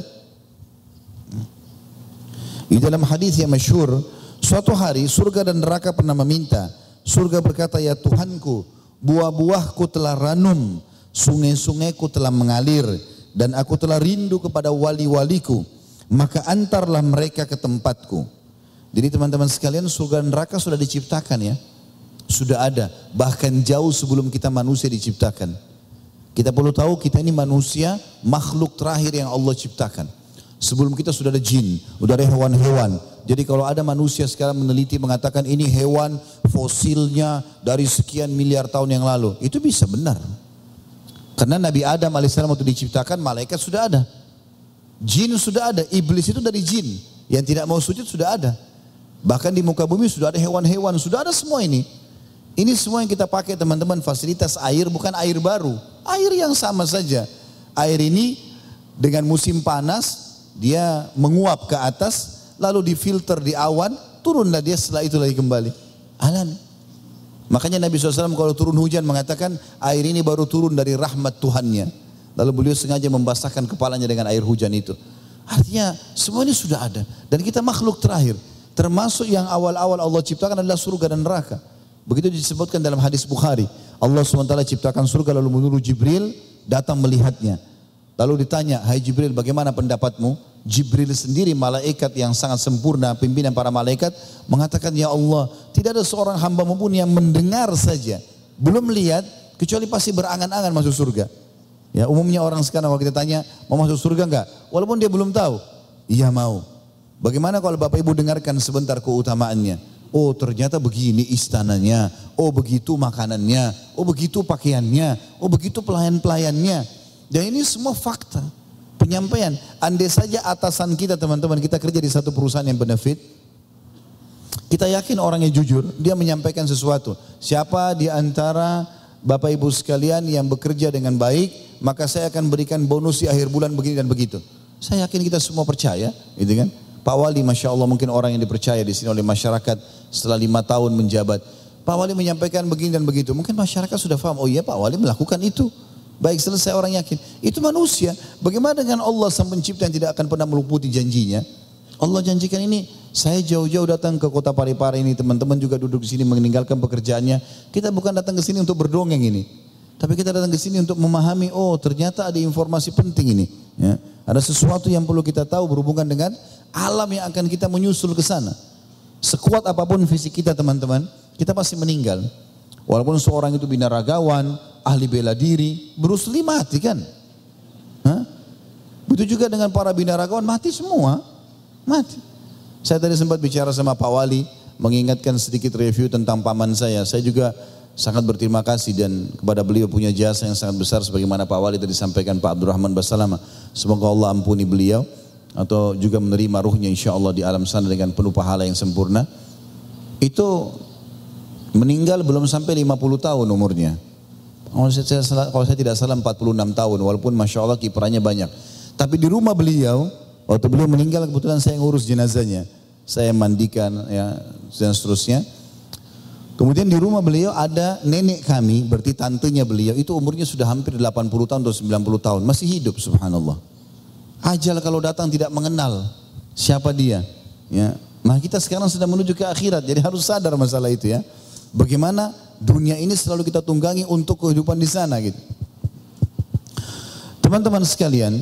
Di dalam hadis yang masyhur, suatu hari surga dan neraka pernah meminta. Surga berkata, ya Tuhanku, buah-buahku telah ranum, sungai-sungaiku telah mengalir, dan aku telah rindu kepada wali-waliku maka antarlah mereka ke tempatku. Jadi teman-teman sekalian surga dan neraka sudah diciptakan ya. Sudah ada, bahkan jauh sebelum kita manusia diciptakan. Kita perlu tahu kita ini manusia, makhluk terakhir yang Allah ciptakan. Sebelum kita sudah ada jin, sudah ada hewan-hewan. Jadi kalau ada manusia sekarang meneliti mengatakan ini hewan fosilnya dari sekian miliar tahun yang lalu. Itu bisa benar. Karena Nabi Adam alaihissalam waktu diciptakan malaikat sudah ada. Jin sudah ada, iblis itu dari jin. Yang tidak mau sujud sudah ada. Bahkan di muka bumi sudah ada hewan-hewan, sudah ada semua ini. Ini semua yang kita pakai teman-teman fasilitas air bukan air baru. Air yang sama saja. Air ini dengan musim panas dia menguap ke atas lalu difilter di awan turunlah dia setelah itu lagi kembali. Alam. Makanya Nabi SAW kalau turun hujan mengatakan air ini baru turun dari rahmat Tuhannya. Lalu beliau sengaja membasahkan kepalanya dengan air hujan itu. Artinya semua ini sudah ada. Dan kita makhluk terakhir. Termasuk yang awal-awal Allah ciptakan adalah surga dan neraka. Begitu disebutkan dalam hadis Bukhari. Allah SWT ciptakan surga lalu menurut Jibril datang melihatnya. Lalu ditanya, hai Jibril bagaimana pendapatmu? Jibril sendiri malaikat yang sangat sempurna, pimpinan para malaikat mengatakan, Ya Allah, tidak ada seorang hamba pun yang mendengar saja. Belum melihat, kecuali pasti berangan-angan masuk surga. Ya, umumnya orang sekarang kalau kita tanya, mau masuk surga enggak? Walaupun dia belum tahu, iya mau. Bagaimana kalau Bapak Ibu dengarkan sebentar keutamaannya? Oh ternyata begini istananya, oh begitu makanannya, oh begitu pakaiannya, oh begitu pelayan-pelayannya. Dan ini semua fakta, penyampaian. Andai saja atasan kita teman-teman, kita kerja di satu perusahaan yang benefit, kita yakin orang yang jujur, dia menyampaikan sesuatu. Siapa di antara Bapak Ibu sekalian yang bekerja dengan baik, maka saya akan berikan bonus di akhir bulan begini dan begitu. Saya yakin kita semua percaya, gitu kan? Pak Wali, masya Allah mungkin orang yang dipercaya di sini oleh masyarakat setelah lima tahun menjabat. Pak Wali menyampaikan begini dan begitu. Mungkin masyarakat sudah paham, oh iya Pak Wali melakukan itu. Baik selesai orang yakin. Itu manusia. Bagaimana dengan Allah sang pencipta yang tidak akan pernah meluputi janjinya? Allah janjikan ini saya jauh-jauh datang ke kota Parepare ini, teman-teman juga duduk di sini meninggalkan pekerjaannya. Kita bukan datang ke sini untuk berdongeng ini. Tapi kita datang ke sini untuk memahami, oh ternyata ada informasi penting ini. Ya. Ada sesuatu yang perlu kita tahu berhubungan dengan alam yang akan kita menyusul ke sana. Sekuat apa pun fisik kita teman-teman, kita pasti meninggal. Walaupun seorang itu binaragawan, ahli bela diri, Bruce Lee mati kan? Hah? Begitu juga dengan para binaragawan mati semua. Mati. Saya tadi sempat bicara sama Pak Wali, mengingatkan sedikit review tentang paman saya. Saya juga sangat berterima kasih dan kepada beliau punya jasa yang sangat besar sebagaimana Pak Wali tadi sampaikan Pak Abdurrahman Basalama. Semoga Allah ampuni beliau atau juga menerima ruhnya insya Allah di alam sana dengan penuh pahala yang sempurna. Itu meninggal belum sampai 50 tahun umurnya. Kalau saya, kalau saya tidak salah 46 tahun walaupun Masya Allah kiprahnya banyak. Tapi di rumah beliau, waktu beliau meninggal kebetulan saya ngurus jenazahnya. Saya mandikan ya dan seterusnya. Kemudian di rumah beliau ada nenek kami, berarti tantenya beliau, itu umurnya sudah hampir 80 tahun atau 90 tahun, masih hidup subhanallah. Ajal kalau datang tidak mengenal siapa dia. Ya. Nah kita sekarang sedang menuju ke akhirat, jadi harus sadar masalah itu ya. Bagaimana dunia ini selalu kita tunggangi untuk kehidupan di sana gitu. Teman-teman sekalian,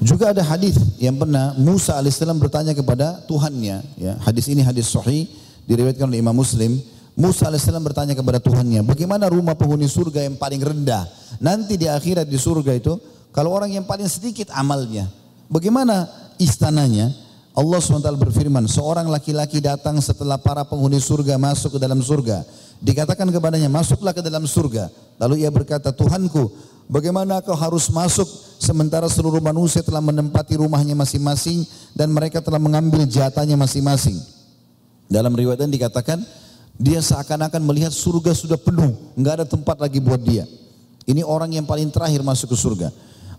juga ada hadis yang pernah Musa alaihissalam bertanya kepada Tuhannya. Ya, hadis ini hadis sahih diriwayatkan oleh Imam Muslim. Musa alaihissalam bertanya kepada Tuhannya, bagaimana rumah penghuni surga yang paling rendah? Nanti di akhirat di surga itu, kalau orang yang paling sedikit amalnya, bagaimana istananya? Allah SWT berfirman, seorang laki-laki datang setelah para penghuni surga masuk ke dalam surga. Dikatakan kepadanya, masuklah ke dalam surga. Lalu ia berkata, Tuhanku, bagaimana kau harus masuk sementara seluruh manusia telah menempati rumahnya masing-masing dan mereka telah mengambil jatahnya masing-masing. Dalam riwayat ini dikatakan, dia seakan-akan melihat surga sudah penuh, nggak ada tempat lagi buat dia. Ini orang yang paling terakhir masuk ke surga.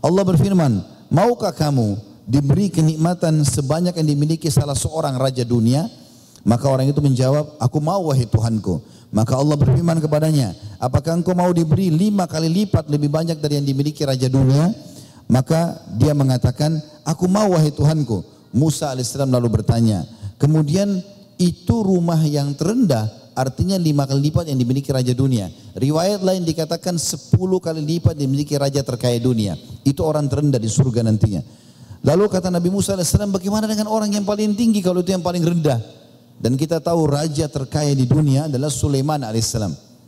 Allah berfirman, maukah kamu diberi kenikmatan sebanyak yang dimiliki salah seorang raja dunia, maka orang itu menjawab, aku mau wahai Tuhanku. Maka Allah berfirman kepadanya, apakah engkau mau diberi lima kali lipat lebih banyak dari yang dimiliki raja dunia? Maka dia mengatakan, aku mau wahai Tuhanku. Musa alaihissalam lalu bertanya, kemudian itu rumah yang terendah artinya lima kali lipat yang dimiliki raja dunia. Riwayat lain dikatakan sepuluh kali lipat dimiliki raja terkaya dunia. Itu orang terendah di surga nantinya. Lalu kata Nabi Musa AS, bagaimana dengan orang yang paling tinggi kalau itu yang paling rendah? Dan kita tahu raja terkaya di dunia adalah Sulaiman AS.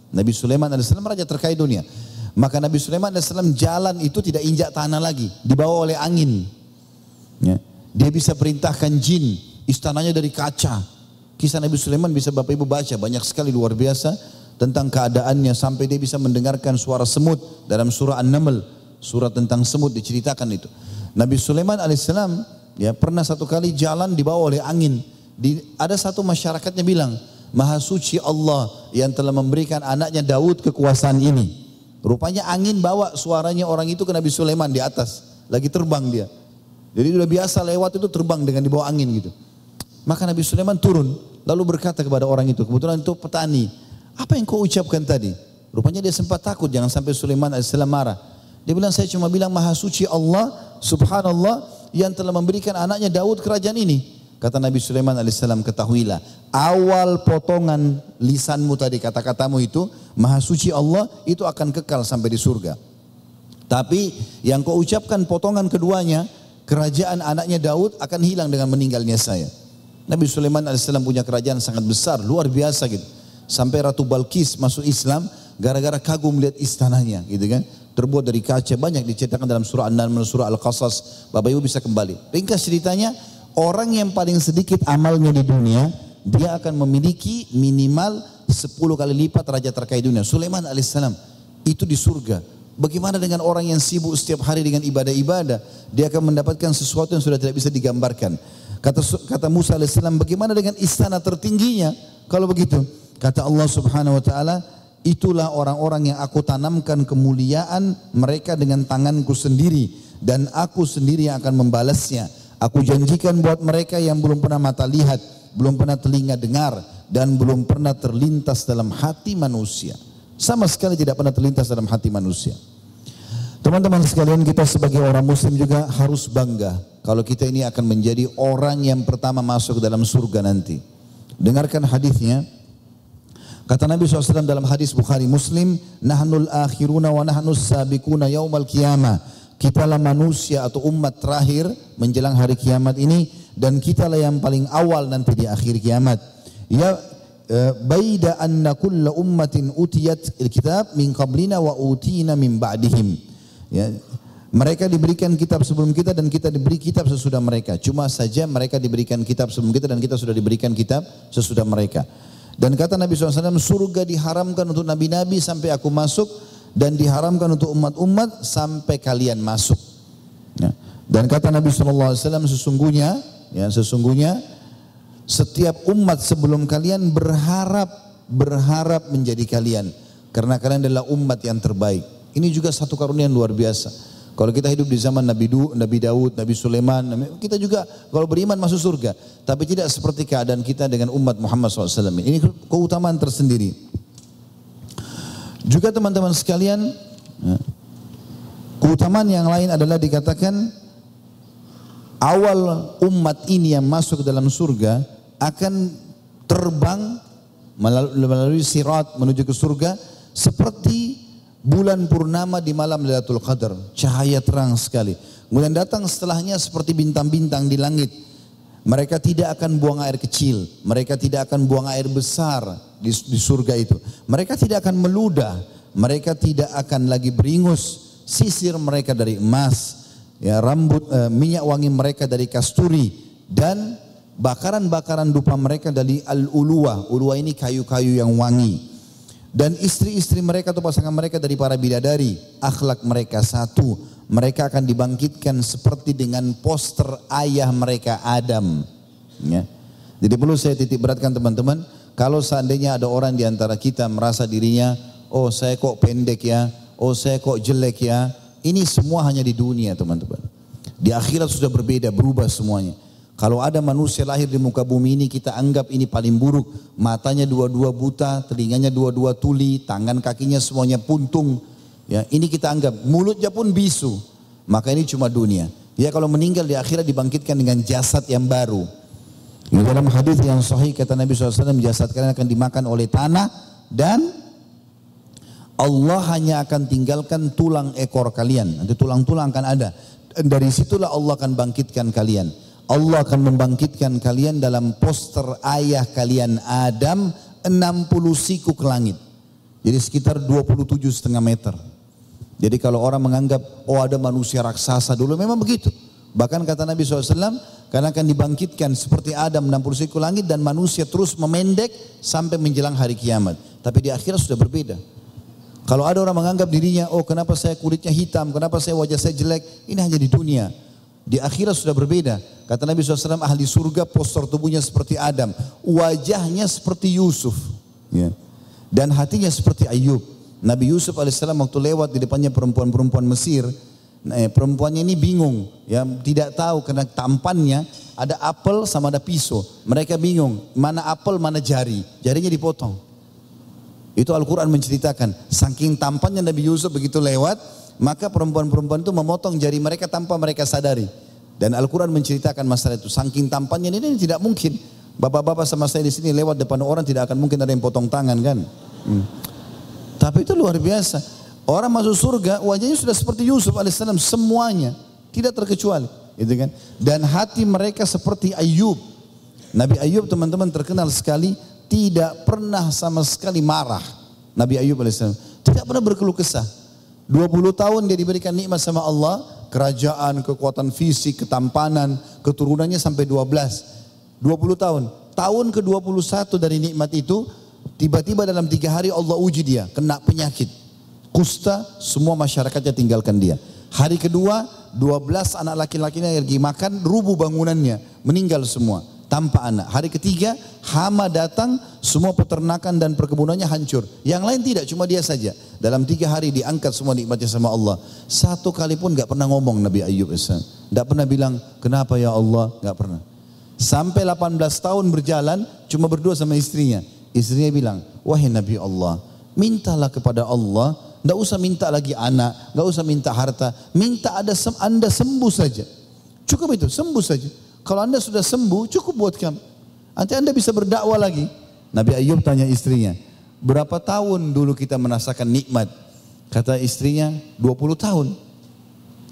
Nabi Sulaiman AS raja terkaya dunia. Maka Nabi Sulaiman AS jalan itu tidak injak tanah lagi, dibawa oleh angin. Ya. Dia bisa perintahkan jin, istananya dari kaca. Kisah Nabi Sulaiman bisa Bapak Ibu baca, banyak sekali luar biasa tentang keadaannya sampai dia bisa mendengarkan suara semut dalam surah An-Naml, surat tentang semut diceritakan itu. Nabi Sulaiman alaihissalam ya pernah satu kali jalan dibawa oleh angin. Di, ada satu masyarakatnya bilang, Maha suci Allah yang telah memberikan anaknya Daud kekuasaan ini. Rupanya angin bawa suaranya orang itu ke Nabi Sulaiman di atas. Lagi terbang dia. Jadi sudah biasa lewat itu terbang dengan dibawa angin gitu. Maka Nabi Sulaiman turun lalu berkata kepada orang itu, kebetulan itu petani, apa yang kau ucapkan tadi? Rupanya dia sempat takut jangan sampai Sulaiman AS marah. Dia bilang saya cuma bilang maha suci Allah subhanallah yang telah memberikan anaknya Daud kerajaan ini. Kata Nabi Sulaiman alaihissalam ketahuilah awal potongan lisanmu tadi kata-katamu itu maha suci Allah itu akan kekal sampai di surga. Tapi yang kau ucapkan potongan keduanya kerajaan anaknya Daud akan hilang dengan meninggalnya saya. Nabi Sulaiman alaihissalam punya kerajaan sangat besar luar biasa gitu. Sampai Ratu Balkis masuk Islam gara-gara kagum lihat istananya gitu kan terbuat dari kaca. Banyak diceritakan dalam surah An-Naml surah Al-Qasas. Bapak Ibu bisa kembali. Ringkas ceritanya orang yang paling sedikit amalnya di dunia dia akan memiliki minimal 10 kali lipat raja terkaya dunia. Sulaiman alaihissalam itu di surga. Bagaimana dengan orang yang sibuk setiap hari dengan ibadah-ibadah? Dia akan mendapatkan sesuatu yang sudah tidak bisa digambarkan. Kata kata Musa alaihissalam bagaimana dengan istana tertingginya? Kalau begitu kata Allah subhanahu wa taala Itulah orang-orang yang aku tanamkan kemuliaan mereka dengan tanganku sendiri dan aku sendiri yang akan membalasnya. Aku janjikan buat mereka yang belum pernah mata lihat, belum pernah telinga dengar dan belum pernah terlintas dalam hati manusia. Sama sekali tidak pernah terlintas dalam hati manusia. Teman-teman sekalian kita sebagai orang muslim juga harus bangga kalau kita ini akan menjadi orang yang pertama masuk dalam surga nanti. Dengarkan hadisnya Kata Nabi SAW dalam hadis Bukhari Muslim, Nahnul akhiruna wa nahnus sabikuna yaumal qiyamah. Kitalah manusia atau umat terakhir menjelang hari kiamat ini dan kitalah yang paling awal nanti di akhir kiamat. Ya e, baida anna kulla ummatin utiyat kitab min qablina wa utina min ba'dihim. Ya, Mereka diberikan kitab sebelum kita dan kita diberi kitab sesudah mereka. Cuma saja mereka diberikan kitab sebelum kita dan kita sudah diberikan kitab sesudah mereka. Dan kata Nabi SAW, surga diharamkan untuk nabi-nabi sampai aku masuk dan diharamkan untuk umat-umat sampai kalian masuk. Ya. Dan kata Nabi SAW, sesungguhnya, ya sesungguhnya setiap umat sebelum kalian berharap berharap menjadi kalian karena kalian adalah umat yang terbaik. Ini juga satu karunia yang luar biasa. Kalau kita hidup di zaman Nabi, du, Nabi Daud, Nabi Sulaiman, kita juga kalau beriman masuk surga. Tapi tidak seperti keadaan kita dengan umat Muhammad SAW. Ini keutamaan tersendiri. Juga teman-teman sekalian, ya, keutamaan yang lain adalah dikatakan awal umat ini yang masuk ke dalam surga akan terbang melalui sirat menuju ke surga seperti bulan purnama di malam Lailatul Qadar, cahaya terang sekali. Kemudian datang setelahnya seperti bintang-bintang di langit. Mereka tidak akan buang air kecil, mereka tidak akan buang air besar di, di surga itu. Mereka tidak akan meludah, mereka tidak akan lagi beringus. Sisir mereka dari emas, ya rambut eh, minyak wangi mereka dari kasturi dan bakaran-bakaran dupa mereka dari al-uluwa. Uluwa ini kayu-kayu yang wangi. Dan istri-istri mereka atau pasangan mereka dari para bidadari, akhlak mereka satu. Mereka akan dibangkitkan seperti dengan poster ayah mereka Adam. Ya. Jadi perlu saya titik beratkan teman-teman, kalau seandainya ada orang di antara kita merasa dirinya, oh saya kok pendek ya, oh saya kok jelek ya, ini semua hanya di dunia teman-teman. Di akhirat sudah berbeda, berubah semuanya. Kalau ada manusia lahir di muka bumi ini kita anggap ini paling buruk. Matanya dua-dua buta, telinganya dua-dua tuli, tangan kakinya semuanya puntung. Ya, ini kita anggap mulutnya pun bisu. Maka ini cuma dunia. Ya kalau meninggal di akhirat dibangkitkan dengan jasad yang baru. Di dalam hadis yang sahih kata Nabi SAW jasad kalian akan dimakan oleh tanah dan Allah hanya akan tinggalkan tulang ekor kalian. Nanti tulang-tulang akan ada. Dan dari situlah Allah akan bangkitkan kalian. Allah akan membangkitkan kalian dalam poster ayah kalian Adam 60 siku ke langit. Jadi sekitar 27 setengah meter. Jadi kalau orang menganggap oh ada manusia raksasa dulu memang begitu. Bahkan kata Nabi SAW karena akan dibangkitkan seperti Adam 60 siku langit dan manusia terus memendek sampai menjelang hari kiamat. Tapi di akhirat sudah berbeda. Kalau ada orang menganggap dirinya, oh kenapa saya kulitnya hitam, kenapa saya wajah saya jelek, ini hanya di dunia. Di akhirat sudah berbeda. Kata Nabi SAW, ahli surga postur tubuhnya seperti Adam. Wajahnya seperti Yusuf. Ya. Dan hatinya seperti Ayub. Nabi Yusuf AS waktu lewat di depannya perempuan-perempuan Mesir. Nah, eh, perempuannya ini bingung. ya Tidak tahu karena tampannya ada apel sama ada pisau. Mereka bingung. Mana apel, mana jari. Jarinya dipotong. Itu Al-Quran menceritakan. Saking tampannya Nabi Yusuf begitu lewat maka perempuan-perempuan itu memotong jari mereka tanpa mereka sadari. Dan Al-Quran menceritakan masalah itu. Saking tampannya ini, ini tidak mungkin. Bapak-bapak sama saya di sini lewat depan orang tidak akan mungkin ada yang potong tangan kan. Hmm. Tapi itu luar biasa. Orang masuk surga wajahnya sudah seperti Yusuf alaihissalam semuanya. Tidak terkecuali. Gitu kan. Dan hati mereka seperti Ayub. Nabi Ayub teman-teman terkenal sekali tidak pernah sama sekali marah. Nabi Ayub alaihissalam tidak pernah berkeluh kesah. 20 tahun dia diberikan nikmat sama Allah, kerajaan, kekuatan fisik, ketampanan, keturunannya sampai 12. 20 tahun. Tahun ke-21 dari nikmat itu, tiba-tiba dalam tiga hari Allah uji dia, kena penyakit. Kusta, semua masyarakatnya tinggalkan dia. Hari kedua, 12 anak laki-lakinya lagi makan, rubuh bangunannya, meninggal semua tanpa anak. Hari ketiga hama datang, semua peternakan dan perkebunannya hancur. Yang lain tidak, cuma dia saja. Dalam tiga hari diangkat semua nikmatnya sama Allah. Satu kali pun gak pernah ngomong Nabi Ayub Islam. Gak pernah bilang, kenapa ya Allah? Gak pernah. Sampai 18 tahun berjalan, cuma berdua sama istrinya. Istrinya bilang, wahai Nabi Allah, mintalah kepada Allah, gak usah minta lagi anak, gak usah minta harta, minta ada anda sembuh saja. Cukup itu, sembuh saja. Kalau anda sudah sembuh, cukup buat kamu. Nanti anda bisa berdakwah lagi. Nabi Ayub tanya istrinya, berapa tahun dulu kita merasakan nikmat? Kata istrinya, 20 tahun.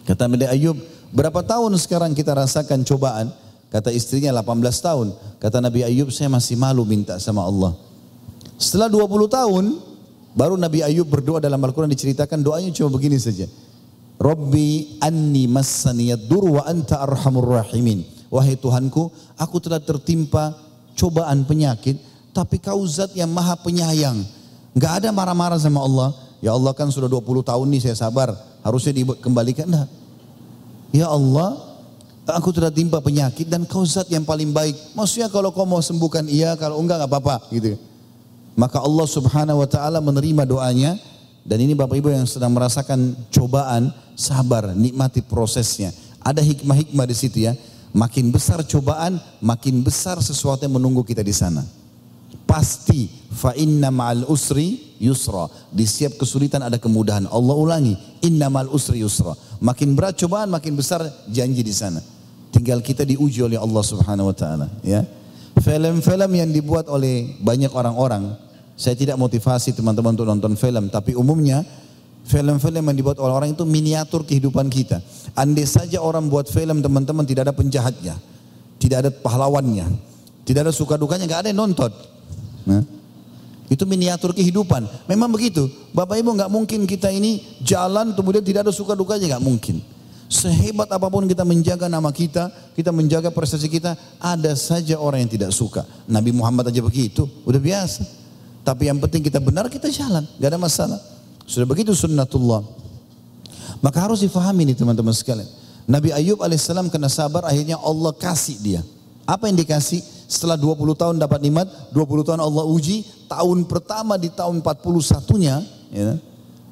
Kata Nabi Ayub, berapa tahun sekarang kita rasakan cobaan? Kata istrinya 18 tahun. Kata Nabi Ayub, saya masih malu minta sama Allah. Setelah 20 tahun, baru Nabi Ayub berdoa dalam Al-Quran diceritakan doanya cuma begini saja. Rabbi anni massaniyad dur wa anta arhamur rahimin. Wahai Tuhanku, aku telah tertimpa cobaan penyakit, tapi kau zat yang maha penyayang. Gak ada marah-marah sama Allah. Ya Allah kan sudah 20 tahun nih saya sabar, harusnya dikembalikan. Nah. Ya Allah, aku telah timpa penyakit dan kau zat yang paling baik. Maksudnya kalau kau mau sembuhkan iya, kalau enggak enggak apa-apa gitu. Maka Allah subhanahu wa ta'ala menerima doanya dan ini Bapak Ibu yang sedang merasakan cobaan, sabar, nikmati prosesnya. Ada hikmah-hikmah di situ ya. Makin besar cobaan, makin besar sesuatu yang menunggu kita di sana. Pasti fa inna ma'al usri yusra. Di setiap kesulitan ada kemudahan. Allah ulangi, inna ma'al usri yusra. Makin berat cobaan, makin besar janji di sana. Tinggal kita diuji oleh Allah Subhanahu wa taala, ya. Film-film yang dibuat oleh banyak orang-orang saya tidak motivasi teman-teman untuk nonton film, tapi umumnya film-film yang dibuat oleh orang itu miniatur kehidupan kita. Andai saja orang buat film teman-teman tidak ada penjahatnya, tidak ada pahlawannya, tidak ada suka dukanya, nggak ada yang nonton. Nah, itu miniatur kehidupan. Memang begitu. Bapak Ibu nggak mungkin kita ini jalan kemudian tidak ada suka dukanya nggak mungkin. Sehebat apa pun kita menjaga nama kita, kita menjaga prestasi kita, ada saja orang yang tidak suka. Nabi Muhammad aja begitu, udah biasa. Tapi yang penting kita benar, kita jalan. Gak ada masalah. Sudah begitu sunnatullah. Maka harus difahami nih teman-teman sekalian. Nabi Ayub alaihissalam kena sabar, akhirnya Allah kasih dia. Apa yang dikasih? Setelah 20 tahun dapat nikmat, 20 tahun Allah uji, tahun pertama di tahun 41-nya, ya,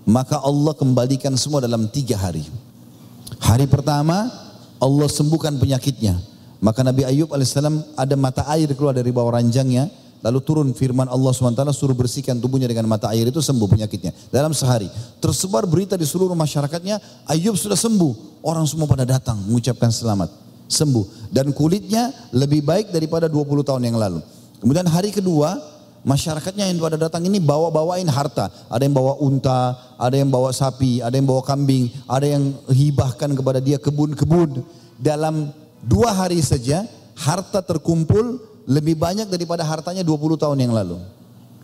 maka Allah kembalikan semua dalam tiga hari. Hari pertama, Allah sembuhkan penyakitnya. Maka Nabi Ayub alaihissalam ada mata air keluar dari bawah ranjangnya, Lalu turun firman Allah SWT suruh bersihkan tubuhnya dengan mata air itu sembuh penyakitnya. Dalam sehari. Tersebar berita di seluruh masyarakatnya Ayub sudah sembuh. Orang semua pada datang mengucapkan selamat. Sembuh. Dan kulitnya lebih baik daripada 20 tahun yang lalu. Kemudian hari kedua masyarakatnya yang pada datang ini bawa-bawain harta. Ada yang bawa unta, ada yang bawa sapi, ada yang bawa kambing, ada yang hibahkan kepada dia kebun-kebun. Dalam dua hari saja harta terkumpul lebih banyak daripada hartanya 20 tahun yang lalu.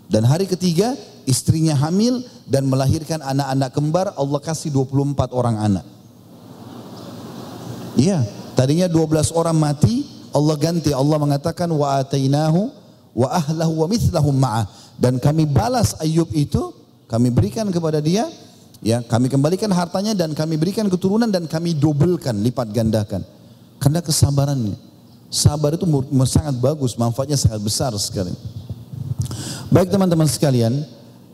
Dan hari ketiga istrinya hamil dan melahirkan anak-anak kembar Allah kasih 24 orang anak. Iya, tadinya 12 orang mati Allah ganti Allah mengatakan wa atainahu wa ahlahu wa mithlahum ma'ah dan kami balas Ayub itu kami berikan kepada dia ya kami kembalikan hartanya dan kami berikan keturunan dan kami dobelkan lipat gandakan karena kesabarannya Sabar itu sangat bagus, manfaatnya sangat besar sekali. Baik teman-teman sekalian,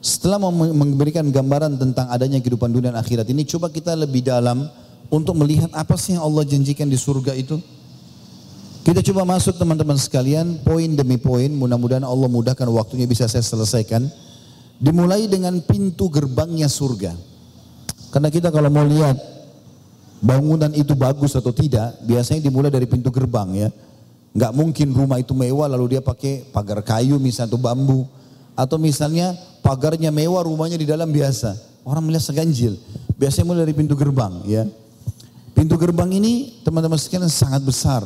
setelah memberikan gambaran tentang adanya kehidupan dunia dan akhirat ini, coba kita lebih dalam untuk melihat apa sih yang Allah janjikan di surga itu. Kita coba masuk teman-teman sekalian, poin demi poin, mudah-mudahan Allah mudahkan waktunya bisa saya selesaikan. Dimulai dengan pintu gerbangnya surga. Karena kita kalau mau lihat bangunan itu bagus atau tidak, biasanya dimulai dari pintu gerbang ya. Nggak mungkin rumah itu mewah lalu dia pakai pagar kayu misalnya atau bambu. Atau misalnya pagarnya mewah rumahnya di dalam biasa. Orang melihat seganjil. Biasanya mulai dari pintu gerbang ya. Pintu gerbang ini teman-teman sekalian sangat besar.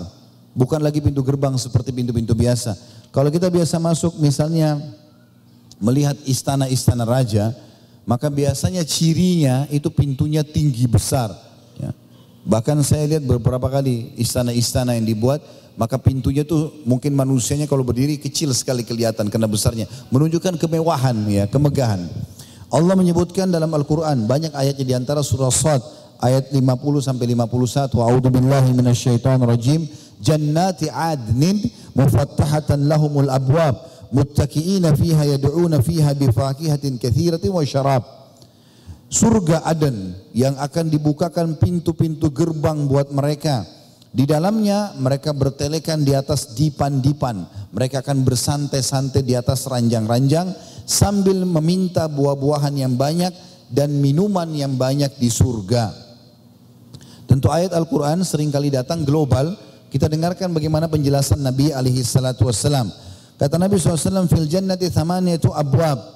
Bukan lagi pintu gerbang seperti pintu-pintu biasa. Kalau kita biasa masuk misalnya melihat istana-istana raja, maka biasanya cirinya itu pintunya tinggi besar. Bahkan saya lihat beberapa kali istana-istana yang dibuat maka pintunya tuh mungkin manusianya kalau berdiri kecil sekali kelihatan karena besarnya. Menunjukkan kemewahan ya, kemegahan. Allah menyebutkan dalam Al-Quran banyak ayatnya di antara surah Sad ayat 50 sampai 51. A'udzu billahi minasyaitonir rajim. Jannati adnin mufattahatan lahumul abwab muttaqiina fiha yad'una fiha bifakihatin katsiratin wa syarab. Surga Aden yang akan dibukakan pintu-pintu gerbang buat mereka di dalamnya mereka bertelekan di atas dipan-dipan. Mereka akan bersantai-santai di atas ranjang-ranjang sambil meminta buah-buahan yang banyak dan minuman yang banyak di surga. Tentu ayat Al-Quran sering kali datang global. Kita dengarkan bagaimana penjelasan Nabi alaihi salatu wassalam. Kata Nabi SAW, fil jannati itu abwab.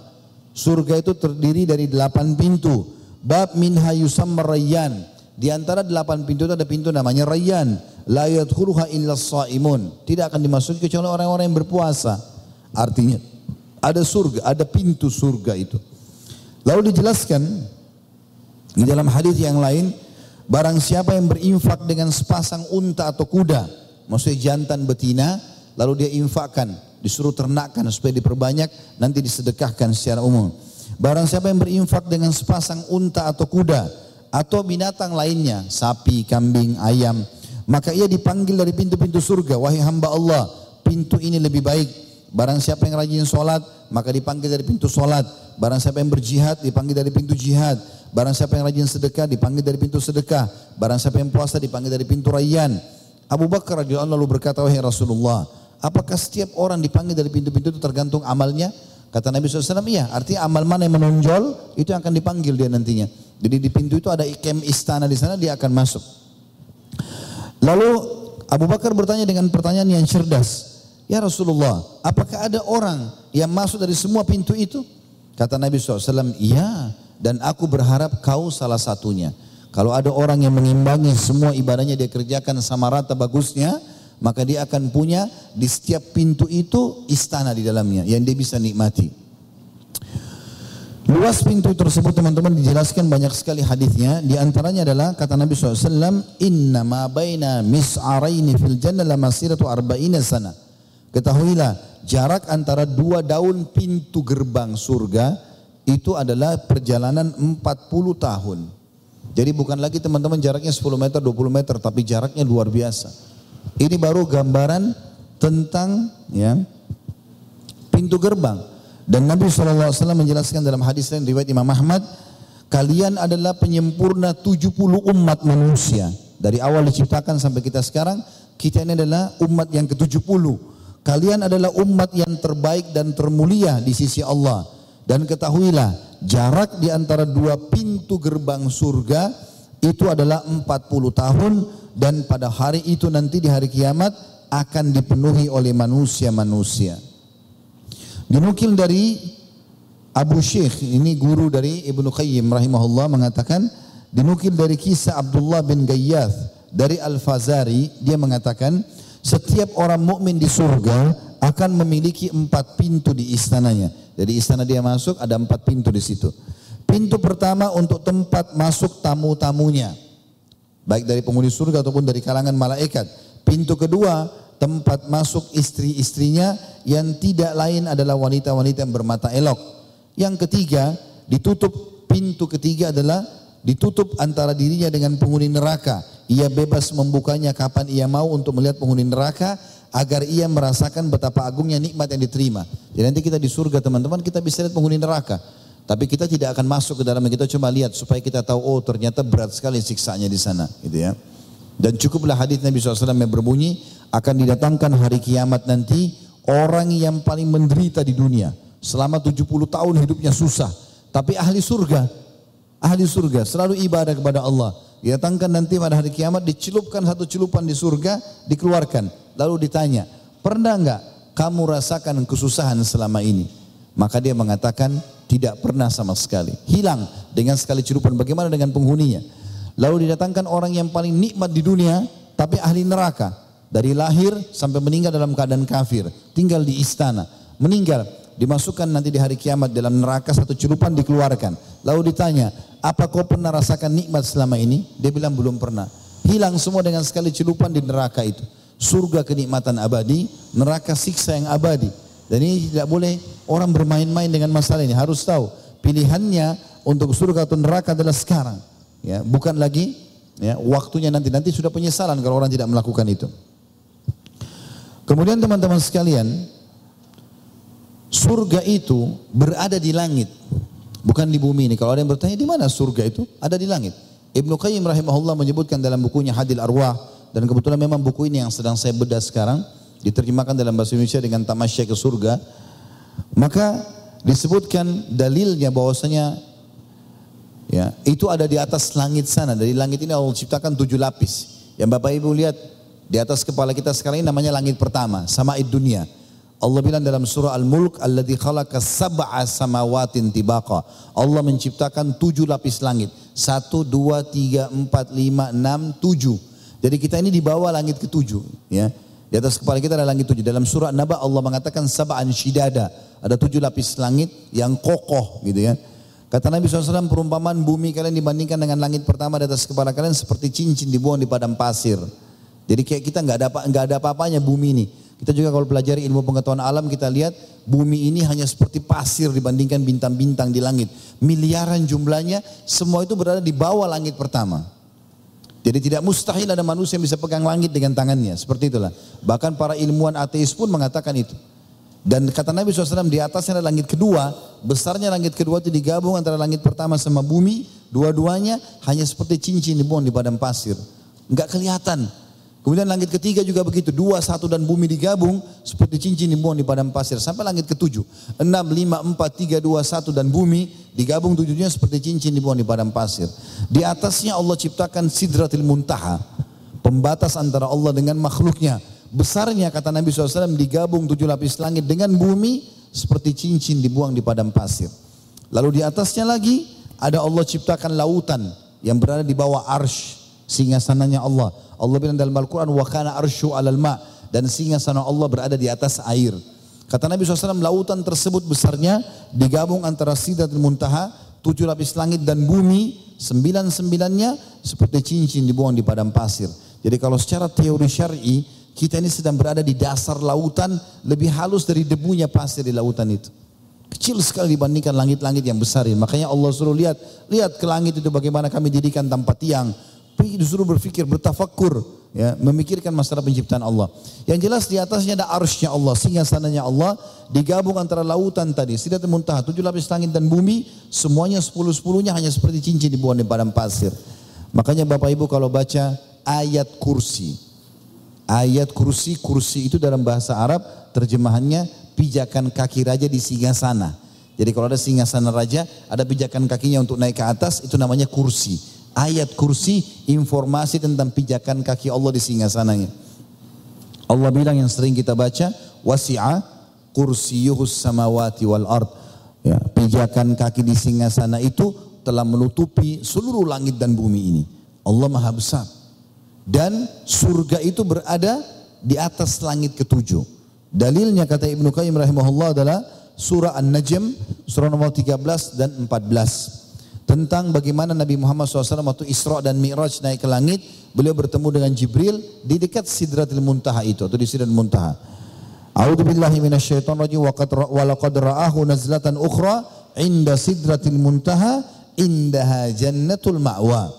Surga itu terdiri dari delapan pintu. Bab minha yusammar rayyan di antara delapan pintu itu ada pintu namanya Rayyan. La yadkhuluha illa saimun. Tidak akan dimasuki kecuali orang-orang yang berpuasa. Artinya ada surga, ada pintu surga itu. Lalu dijelaskan di dalam hadis yang lain Barang siapa yang berinfak dengan sepasang unta atau kuda, maksudnya jantan betina, lalu dia infakkan, disuruh ternakkan supaya diperbanyak, nanti disedekahkan secara umum. Barang siapa yang berinfak dengan sepasang unta atau kuda, atau binatang lainnya, sapi, kambing, ayam, maka ia dipanggil dari pintu-pintu surga, wahai hamba Allah, pintu ini lebih baik. Barang siapa yang rajin sholat, maka dipanggil dari pintu sholat. Barang siapa yang berjihad, dipanggil dari pintu jihad. Barang siapa yang rajin sedekah dipanggil dari pintu sedekah. Barang siapa yang puasa dipanggil dari pintu rayyan. Abu Bakar radhiyallahu lalu berkata, "Wahai Rasulullah, apakah setiap orang dipanggil dari pintu-pintu itu tergantung amalnya?" Kata Nabi SAW, iya. Artinya amal mana yang menonjol, itu yang akan dipanggil dia nantinya. Jadi di pintu itu ada ikem istana di sana, dia akan masuk. Lalu Abu Bakar bertanya dengan pertanyaan yang cerdas. Ya Rasulullah, apakah ada orang yang masuk dari semua pintu itu? Kata Nabi SAW, iya dan aku berharap kau salah satunya. Kalau ada orang yang mengimbangi semua ibadahnya dia kerjakan sama rata bagusnya, maka dia akan punya di setiap pintu itu istana di dalamnya yang dia bisa nikmati. Luas pintu tersebut teman-teman dijelaskan banyak sekali hadisnya. Di antaranya adalah kata Nabi SAW, Inna ma baina mis'araini fil jannah la masiratu arba'ina sana. Ketahuilah, jarak antara dua daun pintu gerbang surga itu adalah perjalanan 40 tahun. Jadi bukan lagi teman-teman jaraknya 10 meter, 20 meter, tapi jaraknya luar biasa. Ini baru gambaran tentang ya pintu gerbang. Dan Nabi SAW menjelaskan dalam hadis lain riwayat Imam Ahmad, kalian adalah penyempurna 70 umat manusia. Dari awal diciptakan sampai kita sekarang, kita ini adalah umat yang ke-70. Kalian adalah umat yang terbaik dan termulia di sisi Allah. Dan ketahuilah jarak di antara dua pintu gerbang surga itu adalah 40 tahun dan pada hari itu nanti di hari kiamat akan dipenuhi oleh manusia-manusia. Dinukil dari Abu Syekh, ini guru dari Ibnu Qayyim rahimahullah mengatakan dinukil dari kisah Abdullah bin Gayyath dari Al-Fazari dia mengatakan setiap orang mukmin di surga akan memiliki empat pintu di istananya. Jadi istana dia masuk ada empat pintu di situ. Pintu pertama untuk tempat masuk tamu-tamunya. Baik dari penghuni surga ataupun dari kalangan malaikat. Pintu kedua tempat masuk istri-istrinya yang tidak lain adalah wanita-wanita yang bermata elok. Yang ketiga ditutup pintu ketiga adalah ditutup antara dirinya dengan penghuni neraka. Ia bebas membukanya kapan ia mau untuk melihat penghuni neraka agar ia merasakan betapa agungnya nikmat yang diterima. Jadi nanti kita di surga teman-teman kita bisa lihat penghuni neraka. Tapi kita tidak akan masuk ke dalamnya, kita cuma lihat supaya kita tahu oh ternyata berat sekali siksanya di sana gitu ya. Dan cukuplah hadis Nabi SAW yang berbunyi akan didatangkan hari kiamat nanti orang yang paling menderita di dunia. Selama 70 tahun hidupnya susah. Tapi ahli surga, ahli surga selalu ibadah kepada Allah. Didatangkan nanti pada hari kiamat dicelupkan satu celupan di surga, dikeluarkan. Lalu ditanya, pernah enggak kamu rasakan kesusahan selama ini? Maka dia mengatakan, tidak pernah sama sekali. Hilang dengan sekali celupan. Bagaimana dengan penghuninya? Lalu didatangkan orang yang paling nikmat di dunia, tapi ahli neraka. Dari lahir sampai meninggal dalam keadaan kafir. Tinggal di istana. Meninggal. Dimasukkan nanti di hari kiamat dalam neraka satu celupan dikeluarkan. Lalu ditanya, apa kau pernah rasakan nikmat selama ini? Dia bilang belum pernah. Hilang semua dengan sekali celupan di neraka itu surga kenikmatan abadi, neraka siksa yang abadi. Dan ini tidak boleh orang bermain-main dengan masalah ini. Harus tahu pilihannya untuk surga atau neraka adalah sekarang. Ya, bukan lagi ya, waktunya nanti. Nanti sudah penyesalan kalau orang tidak melakukan itu. Kemudian teman-teman sekalian, surga itu berada di langit, bukan di bumi ini. Kalau ada yang bertanya di mana surga itu? Ada di langit. Ibnu Qayyim rahimahullah menyebutkan dalam bukunya Hadil Arwah dan kebetulan memang buku ini yang sedang saya bedah sekarang diterjemahkan dalam bahasa Indonesia dengan tamasya ke surga maka disebutkan dalilnya bahwasanya ya itu ada di atas langit sana dari langit ini Allah ciptakan tujuh lapis yang Bapak Ibu lihat di atas kepala kita sekarang ini namanya langit pertama sama dunia Allah bilang dalam surah Al-Mulk alladzi khalaqa sab'a samawatin tibaqa. Allah menciptakan tujuh lapis langit. Satu, dua, tiga, empat, lima, enam, tujuh. Jadi kita ini di bawah langit ketujuh, ya. Di atas kepala kita ada langit tujuh. Dalam surah Naba Allah mengatakan sab'an shidada. Ada tujuh lapis langit yang kokoh gitu ya. Kata Nabi SAW perumpamaan bumi kalian dibandingkan dengan langit pertama di atas kepala kalian seperti cincin dibuang di padang pasir. Jadi kayak kita nggak ada nggak ada apa-apanya bumi ini. Kita juga kalau pelajari ilmu pengetahuan alam kita lihat bumi ini hanya seperti pasir dibandingkan bintang-bintang di langit. Miliaran jumlahnya semua itu berada di bawah langit pertama. Jadi tidak mustahil ada manusia yang bisa pegang langit dengan tangannya. Seperti itulah. Bahkan para ilmuwan ateis pun mengatakan itu. Dan kata Nabi SAW di atasnya ada langit kedua, besarnya langit kedua itu digabung antara langit pertama sama bumi, dua-duanya hanya seperti cincin dibuang di padang pasir. Enggak kelihatan. Kemudian langit ketiga juga begitu, dua, satu dan bumi digabung seperti cincin dibuang di padang pasir. Sampai langit ketujuh, enam, lima, empat, tiga, dua, satu dan bumi digabung tujuhnya seperti cincin dibuang di padang pasir. Di atasnya Allah ciptakan sidratil muntaha, pembatas antara Allah dengan makhluknya Besarnya kata Nabi SAW digabung tujuh lapis langit dengan bumi seperti cincin dibuang di padang pasir. Lalu di atasnya lagi ada Allah ciptakan lautan yang berada di bawah arsh singgasananya Allah. Allah bilang dalam Al-Quran wa kana arshu alal ma dan singgasana Allah berada di atas air. Kata Nabi SAW lautan tersebut besarnya digabung antara sidratul muntaha tujuh lapis langit dan bumi sembilan sembilannya seperti cincin dibuang di padang pasir. Jadi kalau secara teori syar'i kita ini sedang berada di dasar lautan lebih halus dari debunya pasir di lautan itu. Kecil sekali dibandingkan langit-langit yang besar ini. Makanya Allah suruh lihat, lihat ke langit itu bagaimana kami dirikan tanpa tiang. Disuruh berpikir, bertafakur, ya, memikirkan masalah penciptaan Allah. Yang jelas di atasnya ada arsnya Allah, sehingga sananya Allah digabung antara lautan tadi, sidat muntaha, tujuh lapis langit dan bumi, semuanya sepuluh sepuluhnya hanya seperti cincin dibuang di padang pasir. Makanya Bapak Ibu kalau baca ayat kursi, Ayat kursi, kursi itu dalam bahasa Arab terjemahannya pijakan kaki raja di singgasana. Jadi kalau ada singgasana raja, ada pijakan kakinya untuk naik ke atas, itu namanya kursi. Ayat kursi informasi tentang pijakan kaki Allah di singgasananya. Allah bilang yang sering kita baca, wasi'a kursiyuhus samawati wal ard. Ya, pijakan kaki di singgasana itu telah menutupi seluruh langit dan bumi ini. Allah maha besar. Dan surga itu berada di atas langit ketujuh. Dalilnya kata Ibnu Qayyim rahimahullah adalah surah An-Najm surah nomor 13 dan 14 tentang bagaimana Nabi Muhammad SAW waktu Isra dan Mi'raj naik ke langit beliau bertemu dengan Jibril di dekat Sidratil Muntaha itu atau di Sidratil Muntaha. A'udzu billahi minasyaitonir rajim wa laqad ra'ahu nazlatan ukhra inda Sidratil Muntaha indaha jannatul ma'wa.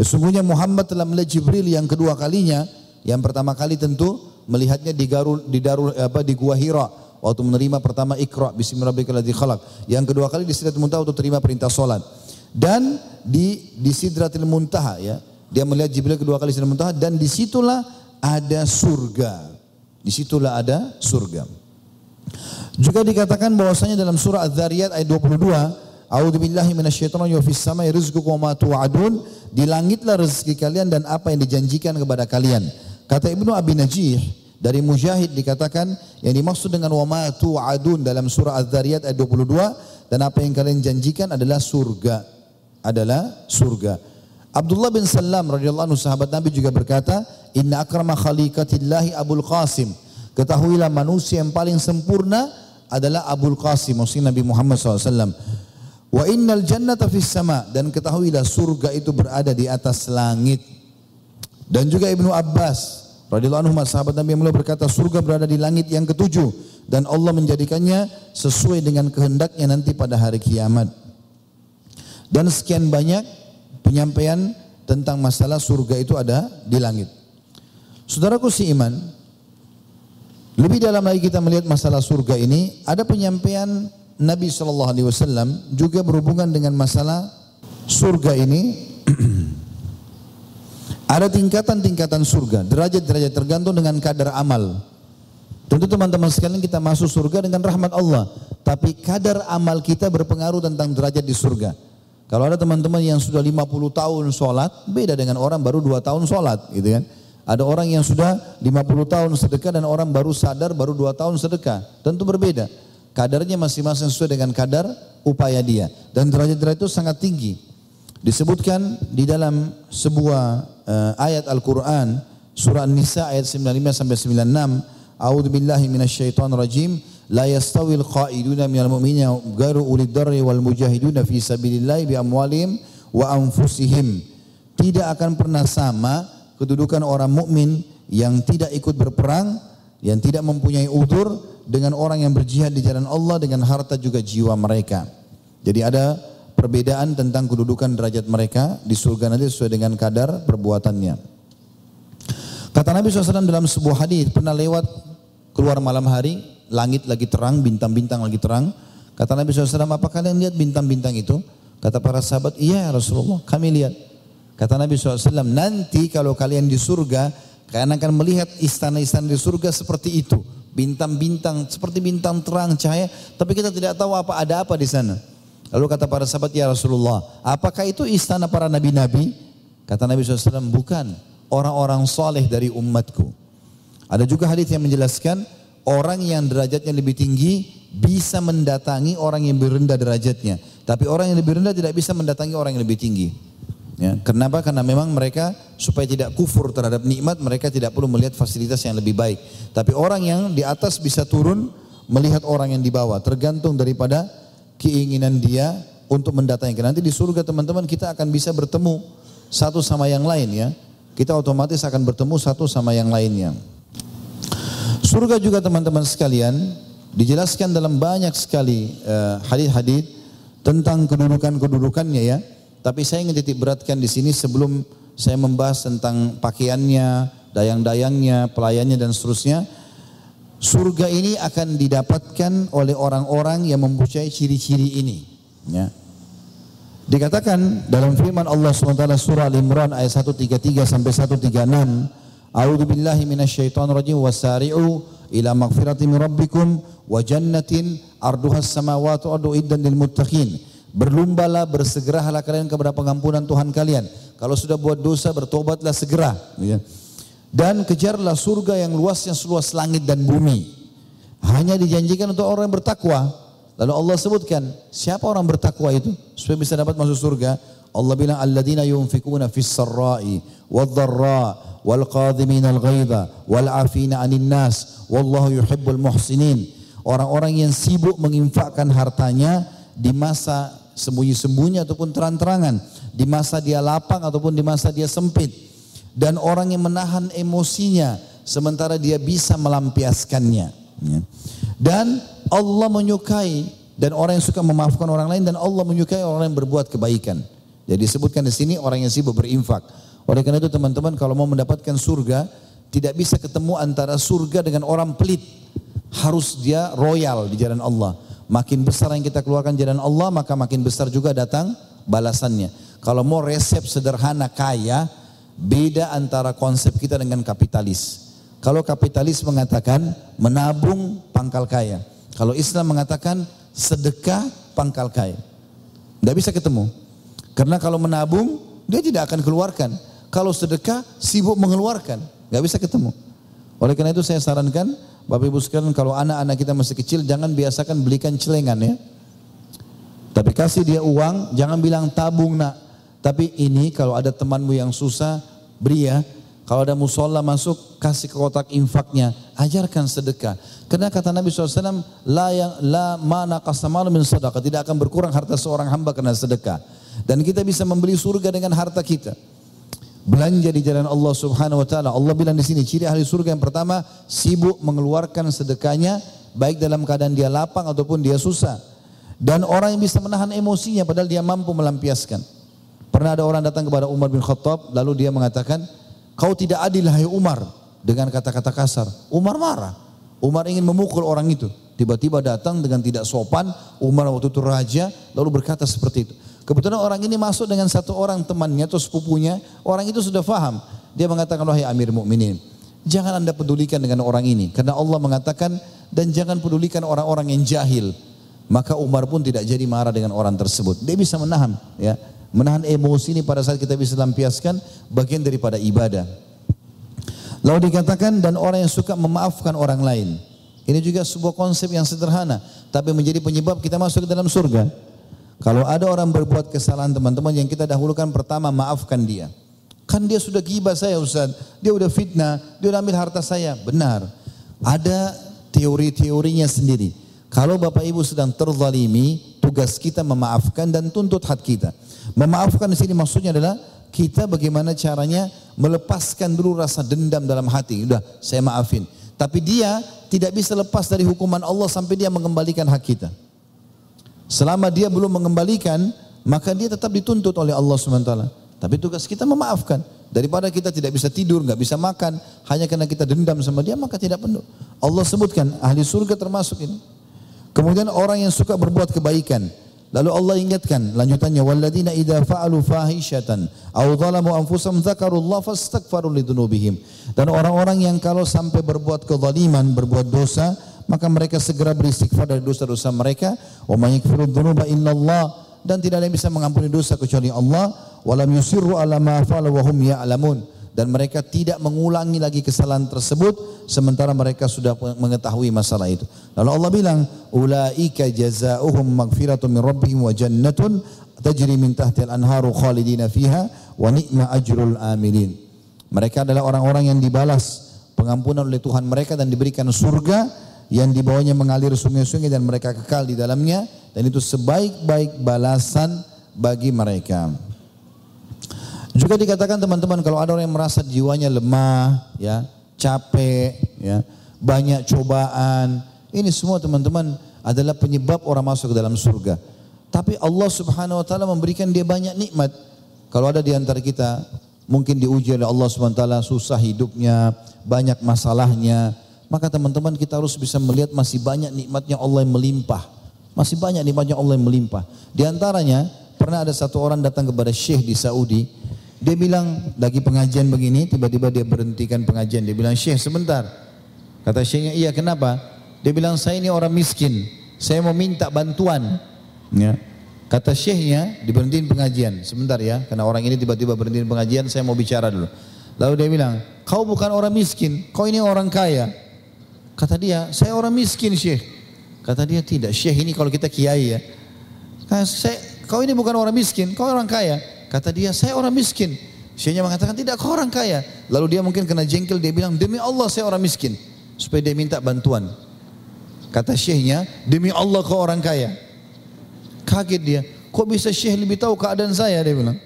Sesungguhnya Muhammad telah melihat Jibril yang kedua kalinya, yang pertama kali tentu melihatnya di Garul di Darul apa di Gua Hira. Waktu menerima pertama Iqra bismillahirrahmanirrahim khalaq. Yang kedua kali di Sidratul Muntaha untuk terima perintah salat. Dan di di Sidratul Muntaha ya, dia melihat Jibril kedua kali Sidratul Muntaha dan di situlah ada surga. Di situlah ada surga. Juga dikatakan bahwasanya dalam surah Az-Zariyat ayat 22 A'udzu billahi minasyaitonir rajim fis samai rizqukum wa tu'adun di langitlah rezeki kalian dan apa yang dijanjikan kepada kalian. Kata Ibnu Abi Najih dari Mujahid dikatakan yang dimaksud dengan wa ma tu'adun dalam surah Az-Zariyat ayat 22 dan apa yang kalian janjikan adalah surga. Adalah surga. Abdullah bin Salam radhiyallahu anhu sahabat Nabi juga berkata, "Inna akrama khaliqatillahi Abul Qasim." Ketahuilah manusia yang paling sempurna adalah Abul Qasim, maksudnya Nabi Muhammad SAW. Wa innal jannata fis sama dan ketahuilah surga itu berada di atas langit. Dan juga Ibnu Abbas radhiyallahu anhu sahabat Nabi yang mulia berkata surga berada di langit yang ketujuh dan Allah menjadikannya sesuai dengan kehendaknya nanti pada hari kiamat. Dan sekian banyak penyampaian tentang masalah surga itu ada di langit. Saudaraku si iman, lebih dalam lagi kita melihat masalah surga ini, ada penyampaian Nabi Shallallahu Alaihi Wasallam juga berhubungan dengan masalah surga ini. Ada tingkatan-tingkatan surga, derajat-derajat tergantung dengan kadar amal. Tentu teman-teman sekalian kita masuk surga dengan rahmat Allah. Tapi kadar amal kita berpengaruh tentang derajat di surga. Kalau ada teman-teman yang sudah 50 tahun sholat, beda dengan orang baru 2 tahun sholat gitu kan. Ada orang yang sudah 50 tahun sedekah dan orang baru sadar baru 2 tahun sedekah. Tentu berbeda. Kadarnya masing-masing sesuai dengan kadar upaya dia. Dan derajat-derajat itu sangat tinggi. Disebutkan di dalam sebuah uh, ayat Al-Quran, surah An-Nisa ayat 95 sampai 96, A'udzu billahi rajim. La yastawil qa'iduna minal mu'minina garu ulid darri wal mujahiduna fi sabilillah bi amwalihim wa anfusihim. Tidak akan pernah sama kedudukan orang mukmin yang tidak ikut berperang, yang tidak mempunyai udur dengan orang yang berjihad di jalan Allah dengan harta juga jiwa mereka. Jadi ada perbedaan tentang kedudukan derajat mereka di surga nanti sesuai dengan kadar perbuatannya. Kata Nabi SAW dalam sebuah hadis pernah lewat keluar malam hari, langit lagi terang, bintang-bintang lagi terang. Kata Nabi SAW, apa kalian lihat bintang-bintang itu? Kata para sahabat, iya ya Rasulullah, kami lihat. Kata Nabi SAW, nanti kalau kalian di surga, kalian akan melihat istana-istana di surga seperti itu. Bintang-bintang, seperti bintang terang, cahaya. Tapi kita tidak tahu apa ada apa di sana. Lalu kata para sahabat, ya Rasulullah, apakah itu istana para nabi-nabi? Kata Nabi SAW, bukan. Orang-orang soleh dari umatku. Ada juga hadis yang menjelaskan orang yang derajatnya lebih tinggi bisa mendatangi orang yang lebih rendah derajatnya. Tapi orang yang lebih rendah tidak bisa mendatangi orang yang lebih tinggi. Ya, kenapa? Karena memang mereka supaya tidak kufur terhadap nikmat, mereka tidak perlu melihat fasilitas yang lebih baik. Tapi orang yang di atas bisa turun melihat orang yang di bawah, tergantung daripada keinginan dia untuk mendatangi. Nanti di surga teman-teman kita akan bisa bertemu satu sama yang lain ya. Kita otomatis akan bertemu satu sama yang lainnya. Surga juga teman-teman sekalian dijelaskan dalam banyak sekali uh, hadis-hadis tentang kedudukan-kedudukannya ya. Tapi saya ingin titik beratkan di sini sebelum saya membahas tentang pakaiannya, dayang-dayangnya, pelayannya dan seterusnya. Surga ini akan didapatkan oleh orang-orang yang mempunyai ciri-ciri ini. Ya. Dikatakan dalam firman Allah SWT surah Al-Imran ayat 133 sampai 136 A'udzu billahi minasyaitonir rajim wasari'u ila magfirati min rabbikum wa jannatin arduhas samawati wal iddan lil muttaqin. Berlumbalah, bersegeralah kalian kepada pengampunan Tuhan kalian. Kalau sudah buat dosa, bertobatlah segera. Ya. Dan kejarlah surga yang luasnya seluas langit dan bumi. Hanya dijanjikan untuk orang yang bertakwa. Lalu Allah sebutkan, siapa orang bertakwa itu? Supaya bisa dapat masuk surga. Allah bilang, Alladzina yunfikuna fis sarra'i wal dharra' wal qadhimin al wal afina nas wallahu yuhibbul muhsinin orang-orang yang sibuk menginfakkan hartanya di masa sembunyi-sembunyi ataupun terang-terangan di masa dia lapang ataupun di masa dia sempit. Dan orang yang menahan emosinya sementara dia bisa melampiaskannya. Ya. dan Allah menyukai dan orang yang suka memaafkan orang lain dan Allah menyukai orang yang berbuat kebaikan. Jadi disebutkan di sini orang yang sibuk berinfak oleh karena itu teman-teman kalau mau mendapatkan surga, tidak bisa ketemu antara surga dengan orang pelit. Harus dia royal di jalan Allah. Makin besar yang kita keluarkan jalan Allah, maka makin besar juga datang balasannya. Kalau mau resep sederhana kaya, beda antara konsep kita dengan kapitalis. Kalau kapitalis mengatakan menabung pangkal kaya. Kalau Islam mengatakan sedekah pangkal kaya. Tidak bisa ketemu. Karena kalau menabung, dia tidak akan keluarkan. Kalau sedekah sibuk mengeluarkan, nggak bisa ketemu. Oleh karena itu saya sarankan Bapak Ibu sekalian kalau anak-anak kita masih kecil jangan biasakan belikan celengan ya. Tapi kasih dia uang, jangan bilang tabung nak. Tapi ini kalau ada temanmu yang susah, beri ya. Kalau ada musola masuk, kasih ke kotak infaknya. Ajarkan sedekah. Karena kata Nabi SAW, la, yang, la mana kasamal min sedekah. Tidak akan berkurang harta seorang hamba karena sedekah. Dan kita bisa membeli surga dengan harta kita belanja di jalan Allah Subhanahu wa taala. Allah bilang di sini ciri ahli surga yang pertama sibuk mengeluarkan sedekahnya baik dalam keadaan dia lapang ataupun dia susah. Dan orang yang bisa menahan emosinya padahal dia mampu melampiaskan. Pernah ada orang datang kepada Umar bin Khattab lalu dia mengatakan, "Kau tidak adil hai Umar." Dengan kata-kata kasar. Umar marah. Umar ingin memukul orang itu. Tiba-tiba datang dengan tidak sopan, Umar waktu itu raja lalu berkata seperti itu. Kebetulan orang ini masuk dengan satu orang temannya atau sepupunya, orang itu sudah faham. Dia mengatakan, wahai Amir Mukminin, jangan anda pedulikan dengan orang ini. Karena Allah mengatakan, dan jangan pedulikan orang-orang yang jahil. Maka Umar pun tidak jadi marah dengan orang tersebut. Dia bisa menahan, ya, menahan emosi ini pada saat kita bisa lampiaskan bagian daripada ibadah. Lalu dikatakan dan orang yang suka memaafkan orang lain. Ini juga sebuah konsep yang sederhana, tapi menjadi penyebab kita masuk ke dalam surga. Kalau ada orang berbuat kesalahan teman-teman yang kita dahulukan pertama maafkan dia. Kan dia sudah gibah saya Ustaz, dia udah fitnah, dia udah ambil harta saya. Benar. Ada teori-teorinya sendiri. Kalau Bapak Ibu sedang terzalimi, tugas kita memaafkan dan tuntut hak kita. Memaafkan di sini maksudnya adalah kita bagaimana caranya melepaskan dulu rasa dendam dalam hati. Udah, saya maafin. Tapi dia tidak bisa lepas dari hukuman Allah sampai dia mengembalikan hak kita. Selama dia belum mengembalikan, maka dia tetap dituntut oleh Allah SWT. Tapi tugas kita memaafkan. Daripada kita tidak bisa tidur, nggak bisa makan, hanya karena kita dendam sama dia, maka tidak penuh. Allah sebutkan, ahli surga termasuk ini. Kemudian orang yang suka berbuat kebaikan. Lalu Allah ingatkan lanjutannya walladzina idza fa'alu fahishatan aw zalamu anfusahum dzakarullah fastaghfaru lidzunubihim. Dan orang-orang yang kalau sampai berbuat kezaliman, berbuat dosa, maka mereka segera beristighfar dari dosa-dosa mereka. Wa may yaghfiru dzunuba illallah dan tidak ada yang bisa mengampuni dosa kecuali Allah. Walam yusirru ala ma fa'alu wa hum ya'lamun dan mereka tidak mengulangi lagi kesalahan tersebut sementara mereka sudah mengetahui masalah itu. Lalu Allah bilang, "Ulaika jazaohum magfiratun min rabbihim wa jannatun tajri min tahtiha al-anharu khalidina fiha wa ni'ma ajrul amilin." Mereka adalah orang-orang yang dibalas pengampunan oleh Tuhan mereka dan diberikan surga yang di bawahnya mengalir sungai-sungai dan mereka kekal di dalamnya dan itu sebaik-baik balasan bagi mereka. Juga dikatakan teman-teman kalau ada orang yang merasa jiwanya lemah, ya, capek, ya, banyak cobaan, ini semua teman-teman adalah penyebab orang masuk ke dalam surga. Tapi Allah Subhanahu wa taala memberikan dia banyak nikmat. Kalau ada di antara kita mungkin diuji oleh Allah Subhanahu wa taala susah hidupnya, banyak masalahnya, maka teman-teman kita harus bisa melihat masih banyak nikmatnya Allah yang melimpah. Masih banyak nikmatnya Allah yang melimpah. Di antaranya pernah ada satu orang datang kepada Syekh di Saudi, dia bilang lagi pengajian begini, tiba-tiba dia berhentikan pengajian. Dia bilang, Syekh sebentar. Kata Syekhnya, iya kenapa? Dia bilang, saya ini orang miskin. Saya mau minta bantuan. Ya. Kata Syekhnya, diberhentiin pengajian. Sebentar ya, karena orang ini tiba-tiba berhentiin pengajian, saya mau bicara dulu. Lalu dia bilang, kau bukan orang miskin, kau ini orang kaya. Kata dia, saya orang miskin Syekh. Kata dia, tidak. Syekh ini kalau kita kiai ya. Kata, saya, kau ini bukan orang miskin, kau orang kaya. Kata dia, saya orang miskin. Syekhnya mengatakan, tidak kau orang kaya. Lalu dia mungkin kena jengkel, dia bilang, demi Allah saya orang miskin. Supaya dia minta bantuan. Kata syekhnya, demi Allah kau orang kaya. Kaget dia, kok bisa syekh lebih tahu keadaan saya? Dia bilang.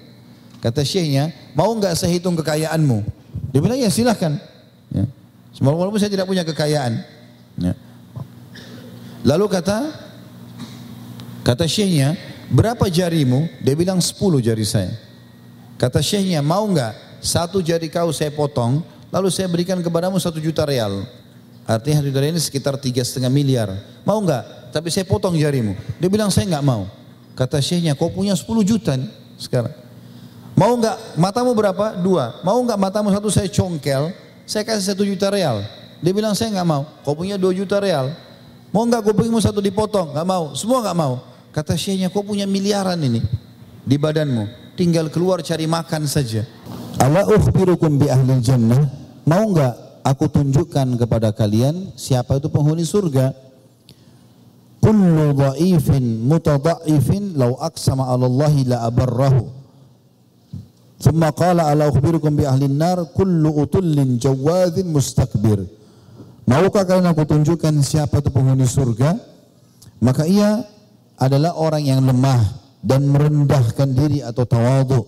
Kata syekhnya, mau nggak saya hitung kekayaanmu? Dia bilang, ya silahkan. Walaupun saya tidak punya kekayaan. Ya. Lalu kata, kata syekhnya, Berapa jarimu? Dia bilang 10 jari saya. Kata syekhnya, mau enggak satu jari kau saya potong, lalu saya berikan kepadamu satu juta real. Artinya satu juta ini sekitar tiga setengah miliar. Mau enggak? Tapi saya potong jarimu. Dia bilang saya enggak mau. Kata syekhnya, kau punya 10 juta nih sekarang. Mau enggak matamu berapa? Dua. Mau enggak matamu satu saya congkel, saya kasih satu juta real. Dia bilang saya enggak mau. Kau punya dua juta real. Mau enggak kupingmu satu dipotong? Enggak mau. Semua enggak mau. Kata syekhnya, kau punya miliaran ini di badanmu. Tinggal keluar cari makan saja. Ala ukhbirukum bi ahli jannah. Mau enggak aku tunjukkan kepada kalian siapa itu penghuni surga? Kullu dha'ifin mutadha'ifin law aqsama 'ala Allah la abarrahu. Thumma qala ala ukhbirukum bi ahli nar kullu utullin jawadhin mustakbir. Maukah kalian aku tunjukkan siapa itu penghuni surga? Maka ia adalah orang yang lemah dan merendahkan diri atau tawadu.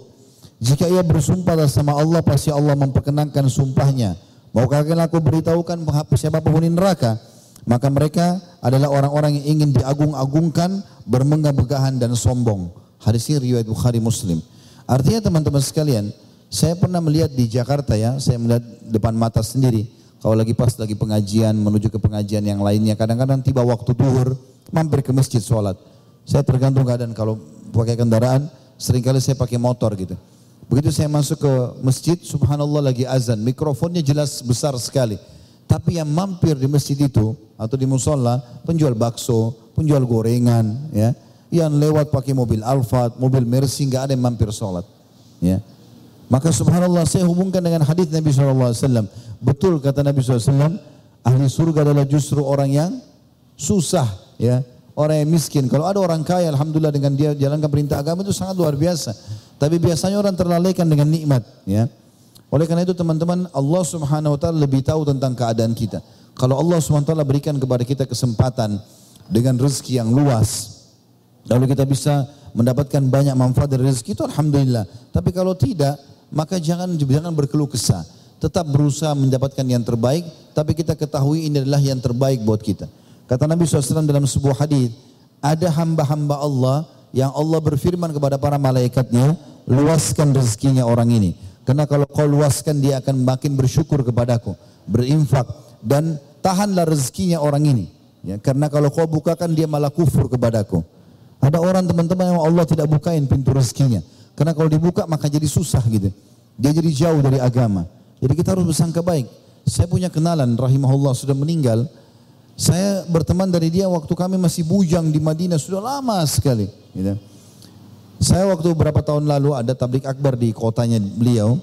Jika ia bersumpah sama Allah, pasti Allah memperkenankan sumpahnya. Maukah kalian aku beritahukan siapa penghuni neraka? Maka mereka adalah orang-orang yang ingin diagung-agungkan, bermegah-megahan dan sombong. Hadis ini riwayat Bukhari Muslim. Artinya teman-teman sekalian, saya pernah melihat di Jakarta ya, saya melihat depan mata sendiri. Kalau lagi pas lagi pengajian, menuju ke pengajian yang lainnya, kadang-kadang tiba waktu duhur, mampir ke masjid sholat. Saya tergantung keadaan kalau pakai kendaraan, sering kali saya pakai motor gitu. Begitu saya masuk ke masjid, subhanallah lagi azan, mikrofonnya jelas besar sekali. Tapi yang mampir di masjid itu atau di musola, penjual bakso, penjual gorengan, ya, yang lewat pakai mobil Alphard, mobil Mercy, nggak ada yang mampir sholat. Ya. Maka subhanallah saya hubungkan dengan hadis Nabi SAW. Betul kata Nabi SAW, ahli surga adalah justru orang yang susah, ya, orang yang miskin. Kalau ada orang kaya, alhamdulillah dengan dia jalankan perintah agama itu sangat luar biasa. Tapi biasanya orang terlalaikan dengan nikmat, ya. Oleh karena itu teman-teman, Allah Subhanahu wa taala lebih tahu tentang keadaan kita. Kalau Allah SWT berikan kepada kita kesempatan dengan rezeki yang luas, lalu kita bisa mendapatkan banyak manfaat dari rezeki itu Alhamdulillah. Tapi kalau tidak, maka jangan jangan berkeluh kesah. Tetap berusaha mendapatkan yang terbaik, tapi kita ketahui ini adalah yang terbaik buat kita. Kata Nabi SAW dalam sebuah hadis, ada hamba-hamba Allah yang Allah berfirman kepada para malaikatnya, luaskan rezekinya orang ini. Karena kalau kau luaskan dia akan makin bersyukur kepadaku, berinfak dan tahanlah rezekinya orang ini. Ya, karena kalau kau bukakan dia malah kufur kepadaku. Ada orang teman-teman yang Allah tidak bukain pintu rezekinya. Karena kalau dibuka maka jadi susah gitu. Dia jadi jauh dari agama. Jadi kita harus bersangka baik. Saya punya kenalan rahimahullah sudah meninggal. Saya berteman dari dia waktu kami masih bujang di Madinah sudah lama sekali. Gitu. Saya waktu beberapa tahun lalu ada tablik akbar di kotanya beliau.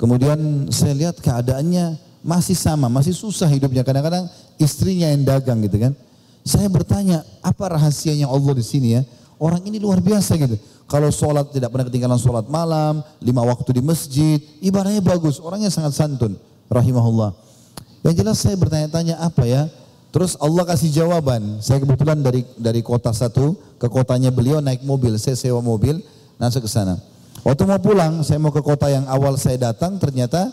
Kemudian saya lihat keadaannya masih sama, masih susah hidupnya. Kadang-kadang istrinya yang dagang gitu kan. Saya bertanya, apa rahasianya Allah di sini ya? Orang ini luar biasa gitu. Kalau sholat tidak pernah ketinggalan sholat malam, lima waktu di masjid, ibadahnya bagus, orangnya sangat santun, rahimahullah. Yang jelas saya bertanya-tanya apa ya? Terus Allah kasih jawaban. Saya kebetulan dari dari kota satu ke kotanya beliau naik mobil, saya sewa mobil, langsung ke sana. Waktu mau pulang, saya mau ke kota yang awal saya datang, ternyata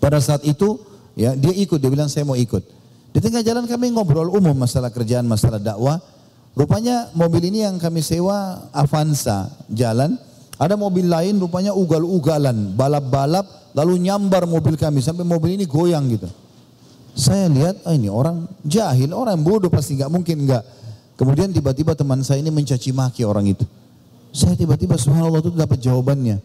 pada saat itu ya dia ikut, dia bilang saya mau ikut. Di tengah jalan kami ngobrol umum masalah kerjaan, masalah dakwah. Rupanya mobil ini yang kami sewa Avanza jalan. Ada mobil lain rupanya ugal-ugalan, balap-balap, lalu nyambar mobil kami sampai mobil ini goyang gitu. Saya lihat, oh ini orang jahil, orang bodoh pasti nggak mungkin nggak. Kemudian tiba-tiba teman saya ini mencaci maki orang itu. Saya tiba-tiba subhanallah itu dapat jawabannya.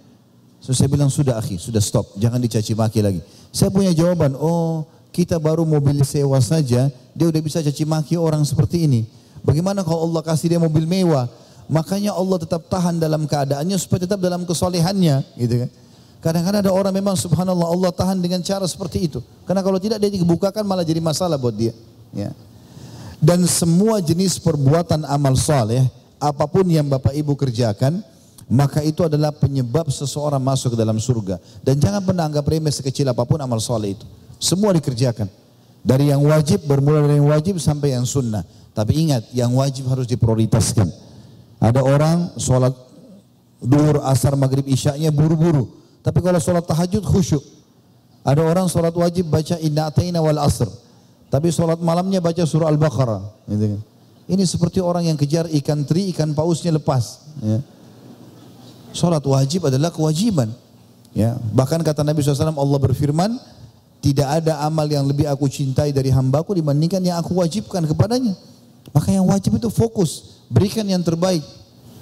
So, saya bilang sudah akhi, sudah stop, jangan dicaci maki lagi. Saya punya jawaban, oh kita baru mobil sewa saja, dia udah bisa caci maki orang seperti ini. Bagaimana kalau Allah kasih dia mobil mewah? Makanya Allah tetap tahan dalam keadaannya supaya tetap dalam kesolehannya, gitu kan. Kadang-kadang ada orang memang subhanallah Allah tahan dengan cara seperti itu. Karena kalau tidak dia dibukakan malah jadi masalah buat dia. Ya. Dan semua jenis perbuatan amal soleh, apa pun yang Bapak Ibu kerjakan, maka itu adalah penyebab seseorang masuk ke dalam surga. Dan jangan pernah anggap remeh sekecil apa pun amal soleh itu. Semua dikerjakan. Dari yang wajib, bermula dari yang wajib sampai yang sunnah. Tapi ingat, yang wajib harus diprioritaskan. Ada orang sholat duhur, asar, maghrib, isyaknya buru-buru. Tapi kalau sholat tahajud khusyuk. Ada orang sholat wajib baca inna atayna wal asr. Tapi sholat malamnya baca surah Al-Baqarah. Gitu kan. Ini seperti orang yang kejar ikan teri, ikan pausnya lepas. Ya. Sholat wajib adalah kewajiban. Ya, bahkan kata Nabi SAW Allah berfirman, tidak ada amal yang lebih aku cintai dari hambaku dibandingkan yang aku wajibkan kepadanya. Maka yang wajib itu fokus, berikan yang terbaik.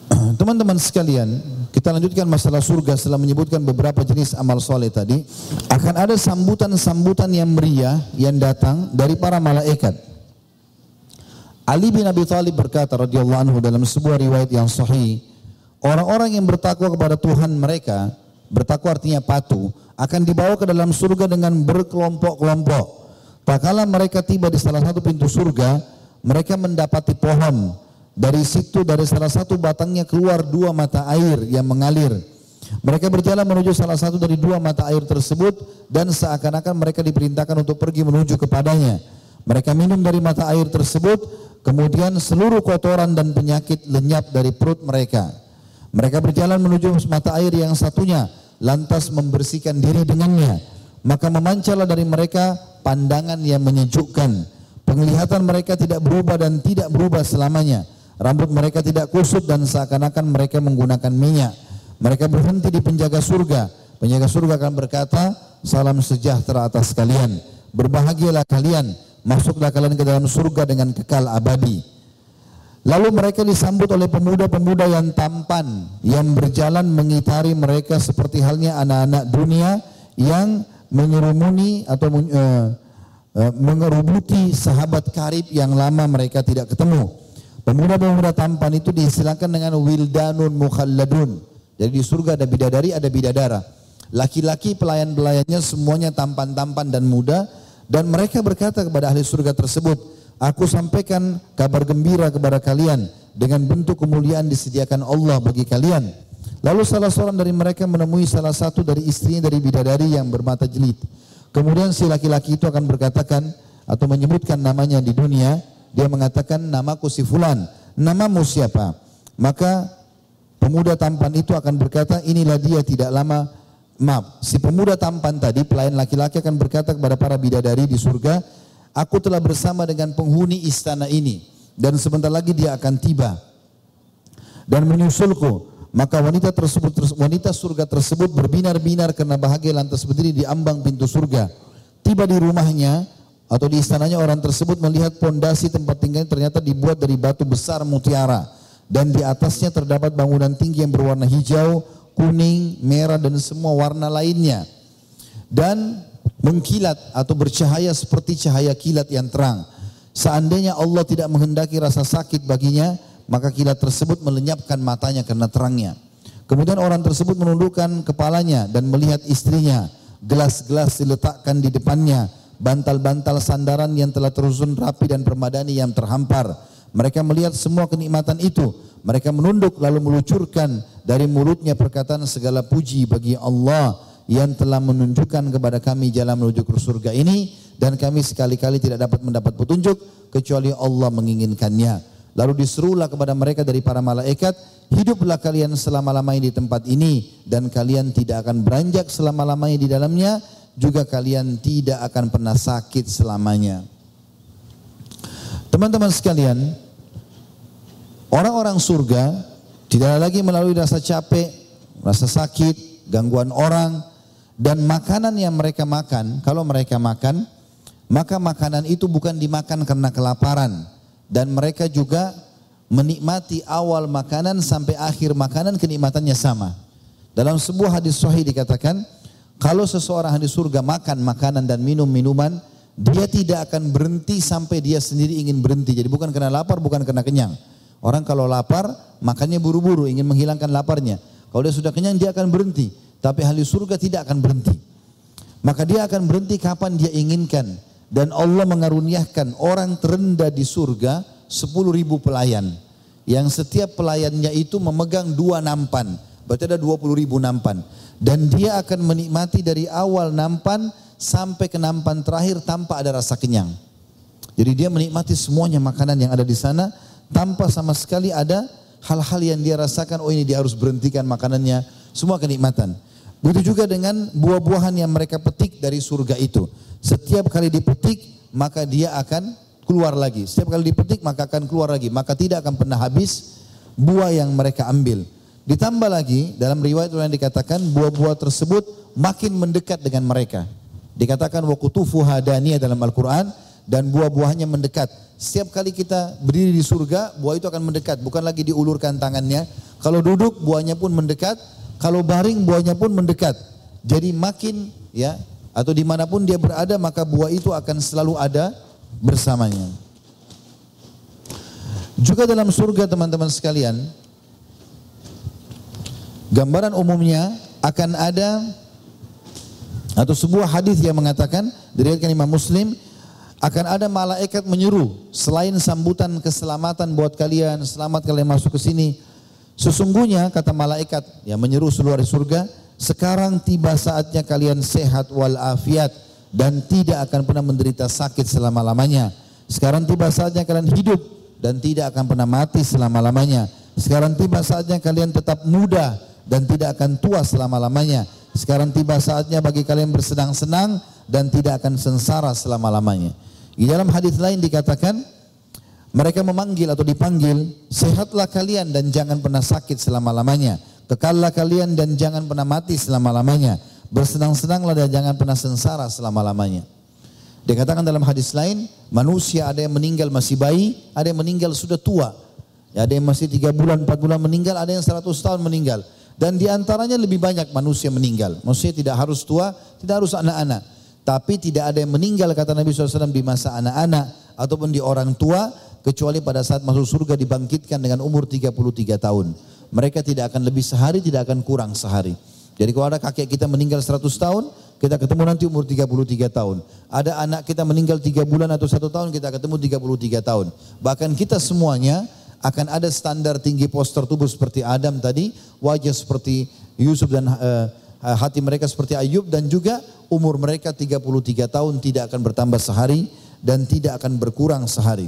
Teman-teman sekalian, kita lanjutkan masalah surga setelah menyebutkan beberapa jenis amal soleh tadi. Akan ada sambutan-sambutan yang meriah yang datang dari para malaikat. Ali bin Abi Thalib berkata radhiyallahu anhu dalam sebuah riwayat yang sahih, Orang-orang yang bertakwa kepada Tuhan mereka, bertakwa artinya patuh, akan dibawa ke dalam surga dengan berkelompok-kelompok. Tak kala mereka tiba di salah satu pintu surga, mereka mendapati pohon. Dari situ dari salah satu batangnya keluar dua mata air yang mengalir. Mereka berjalan menuju salah satu dari dua mata air tersebut dan seakan-akan mereka diperintahkan untuk pergi menuju kepadanya. Mereka minum dari mata air tersebut, kemudian seluruh kotoran dan penyakit lenyap dari perut mereka. Mereka berjalan menuju mata air yang satunya, lantas membersihkan diri dengannya. Maka memancarlah dari mereka pandangan yang menyejukkan. Penglihatan mereka tidak berubah dan tidak berubah selamanya. Rambut mereka tidak kusut dan seakan-akan mereka menggunakan minyak. Mereka berhenti di penjaga surga. Penjaga surga akan berkata, salam sejahtera atas kalian. Berbahagialah kalian. Masuklah kalian ke dalam surga dengan kekal abadi. Lalu mereka disambut oleh pemuda-pemuda yang tampan yang berjalan mengitari mereka seperti halnya anak-anak dunia yang menyerumuni atau uh, uh, mengerubuti sahabat karib yang lama mereka tidak ketemu. Pemuda-pemuda tampan itu diistilahkan dengan wildanun mukhalladun. Jadi di surga ada bidadari, ada bidadara. Laki-laki pelayan-pelayannya semuanya tampan-tampan dan muda dan mereka berkata kepada ahli surga tersebut, Aku sampaikan kabar gembira kepada kalian dengan bentuk kemuliaan disediakan Allah bagi kalian. Lalu salah seorang dari mereka menemui salah satu dari istrinya dari bidadari yang bermata jelid. Kemudian si laki-laki itu akan berkatakan, atau menyebutkan namanya di dunia, dia mengatakan namaku si fulan, namamu siapa? Maka pemuda tampan itu akan berkata, inilah dia tidak lama maaf, si pemuda tampan tadi, pelayan laki-laki akan berkata kepada para bidadari di surga, aku telah bersama dengan penghuni istana ini dan sebentar lagi dia akan tiba dan menyusulku. Maka wanita tersebut wanita surga tersebut berbinar-binar karena bahagia lantas berdiri di ambang pintu surga. Tiba di rumahnya atau di istananya orang tersebut melihat pondasi tempat tinggalnya ternyata dibuat dari batu besar mutiara dan di atasnya terdapat bangunan tinggi yang berwarna hijau, kuning, merah dan semua warna lainnya. Dan mengkilat atau bercahaya seperti cahaya kilat yang terang. Seandainya Allah tidak menghendaki rasa sakit baginya, maka kilat tersebut melenyapkan matanya karena terangnya. Kemudian orang tersebut menundukkan kepalanya dan melihat istrinya. Gelas-gelas diletakkan di depannya, bantal-bantal sandaran yang telah tersusun rapi dan permadani yang terhampar. Mereka melihat semua kenikmatan itu. Mereka menunduk lalu melucurkan dari mulutnya perkataan segala puji bagi Allah yang telah menunjukkan kepada kami jalan menuju ke surga ini dan kami sekali-kali tidak dapat mendapat petunjuk kecuali Allah menginginkannya. Lalu diserulah kepada mereka dari para malaikat, hiduplah kalian selama-lamanya di tempat ini dan kalian tidak akan beranjak selama-lamanya di dalamnya, juga kalian tidak akan pernah sakit selamanya. Teman-teman sekalian, orang-orang surga tidak lagi melalui rasa capek, rasa sakit, gangguan orang, dan makanan yang mereka makan, kalau mereka makan, maka makanan itu bukan dimakan karena kelaparan, dan mereka juga menikmati awal makanan sampai akhir makanan kenikmatannya sama. Dalam sebuah hadis sahih dikatakan, kalau seseorang di surga makan makanan dan minum minuman, dia tidak akan berhenti sampai dia sendiri ingin berhenti. Jadi bukan karena lapar, bukan karena kenyang. Orang kalau lapar, makannya buru-buru, ingin menghilangkan laparnya. Kalau dia sudah kenyang, dia akan berhenti. Tapi ahli surga tidak akan berhenti. Maka dia akan berhenti kapan dia inginkan dan Allah mengaruniakan orang terendah di surga 10 ribu pelayan. Yang setiap pelayannya itu memegang dua nampan. Berarti ada 20 ribu nampan. Dan dia akan menikmati dari awal nampan sampai ke nampan terakhir tanpa ada rasa kenyang. Jadi dia menikmati semuanya makanan yang ada di sana tanpa sama sekali ada hal-hal yang dia rasakan, oh ini dia harus berhentikan makanannya, semua kenikmatan. Begitu juga dengan buah-buahan yang mereka petik dari surga itu. Setiap kali dipetik, maka dia akan keluar lagi. Setiap kali dipetik, maka akan keluar lagi. Maka tidak akan pernah habis buah yang mereka ambil. Ditambah lagi, dalam riwayat yang dikatakan, buah-buah tersebut makin mendekat dengan mereka. Dikatakan wakutufu hadaniyah dalam Al-Quran, dan buah-buahnya mendekat. Setiap kali kita berdiri di surga, buah itu akan mendekat. Bukan lagi diulurkan tangannya. Kalau duduk, buahnya pun mendekat. Kalau baring, buahnya pun mendekat. Jadi makin ya atau di mana pun dia berada maka buah itu akan selalu ada bersamanya. Juga dalam surga teman-teman sekalian, gambaran umumnya akan ada atau sebuah hadis yang mengatakan diriwayatkan Imam Muslim akan ada malaikat menyeru selain sambutan keselamatan buat kalian, selamat kalian masuk ke sini. Sesungguhnya kata malaikat yang menyeru seluruh surga, sekarang tiba saatnya kalian sehat walafiat dan tidak akan pernah menderita sakit selama-lamanya. Sekarang tiba saatnya kalian hidup dan tidak akan pernah mati selama-lamanya. Sekarang tiba saatnya kalian tetap muda dan tidak akan tua selama-lamanya. Sekarang tiba saatnya bagi kalian bersenang-senang dan tidak akan sengsara selama-lamanya. Di dalam hadis lain dikatakan, mereka memanggil atau dipanggil, sehatlah kalian dan jangan pernah sakit selama-lamanya. Kekallah kalian dan jangan pernah mati selama-lamanya. Bersenang-senanglah dan jangan pernah sengsara selama-lamanya. Dikatakan dalam hadis lain, manusia ada yang meninggal masih bayi, ada yang meninggal sudah tua. Ya, ada yang masih tiga bulan, empat bulan meninggal, ada yang seratus tahun meninggal. Dan di antaranya lebih banyak manusia meninggal. Manusia tidak harus tua, tidak harus anak-anak. Tapi tidak ada yang meninggal kata Nabi SAW di masa anak-anak ataupun di orang tua kecuali pada saat masuk surga dibangkitkan dengan umur 33 tahun mereka tidak akan lebih sehari, tidak akan kurang sehari. Jadi kalau ada kakek kita meninggal 100 tahun, kita ketemu nanti umur 33 tahun. Ada anak kita meninggal 3 bulan atau 1 tahun, kita ketemu 33 tahun. Bahkan kita semuanya akan ada standar tinggi poster tubuh seperti Adam tadi, wajah seperti Yusuf dan uh, hati mereka seperti Ayub dan juga umur mereka 33 tahun tidak akan bertambah sehari dan tidak akan berkurang sehari.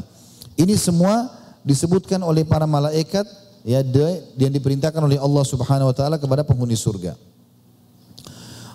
Ini semua disebutkan oleh para malaikat ya yang diperintahkan oleh Allah Subhanahu wa taala kepada penghuni surga.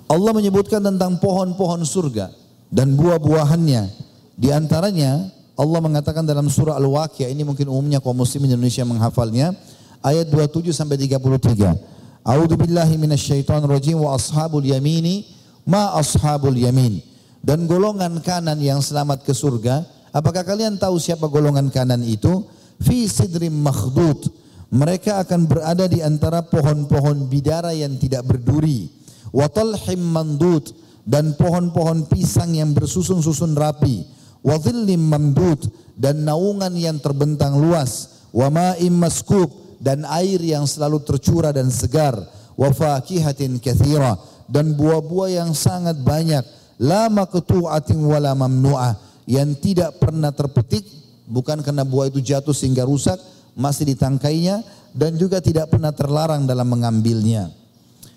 Allah menyebutkan tentang pohon-pohon surga dan buah-buahannya. Di antaranya Allah mengatakan dalam surah Al-Waqiah ini mungkin umumnya kaum muslim Indonesia menghafalnya ayat 27 sampai 33. A'udzu billahi minasyaitonir rajim wa ashabul yamini ma ashabul yamin. Dan golongan kanan yang selamat ke surga, apakah kalian tahu siapa golongan kanan itu? Fi sidrim makhdud. Mereka akan berada di antara pohon-pohon bidara yang tidak berduri. Watalhim mandud. Dan pohon-pohon pisang yang bersusun-susun rapi. Wadhillim mamdud. Dan naungan yang terbentang luas. Wa ma'im maskub. Dan air yang selalu tercurah dan segar. Wa fakihatin kathira. Dan buah-buah yang sangat banyak. La maqtu'atin wala mamnu'ah yang tidak pernah terpetik bukan karena buah itu jatuh sehingga rusak masih ditangkainya dan juga tidak pernah terlarang dalam mengambilnya.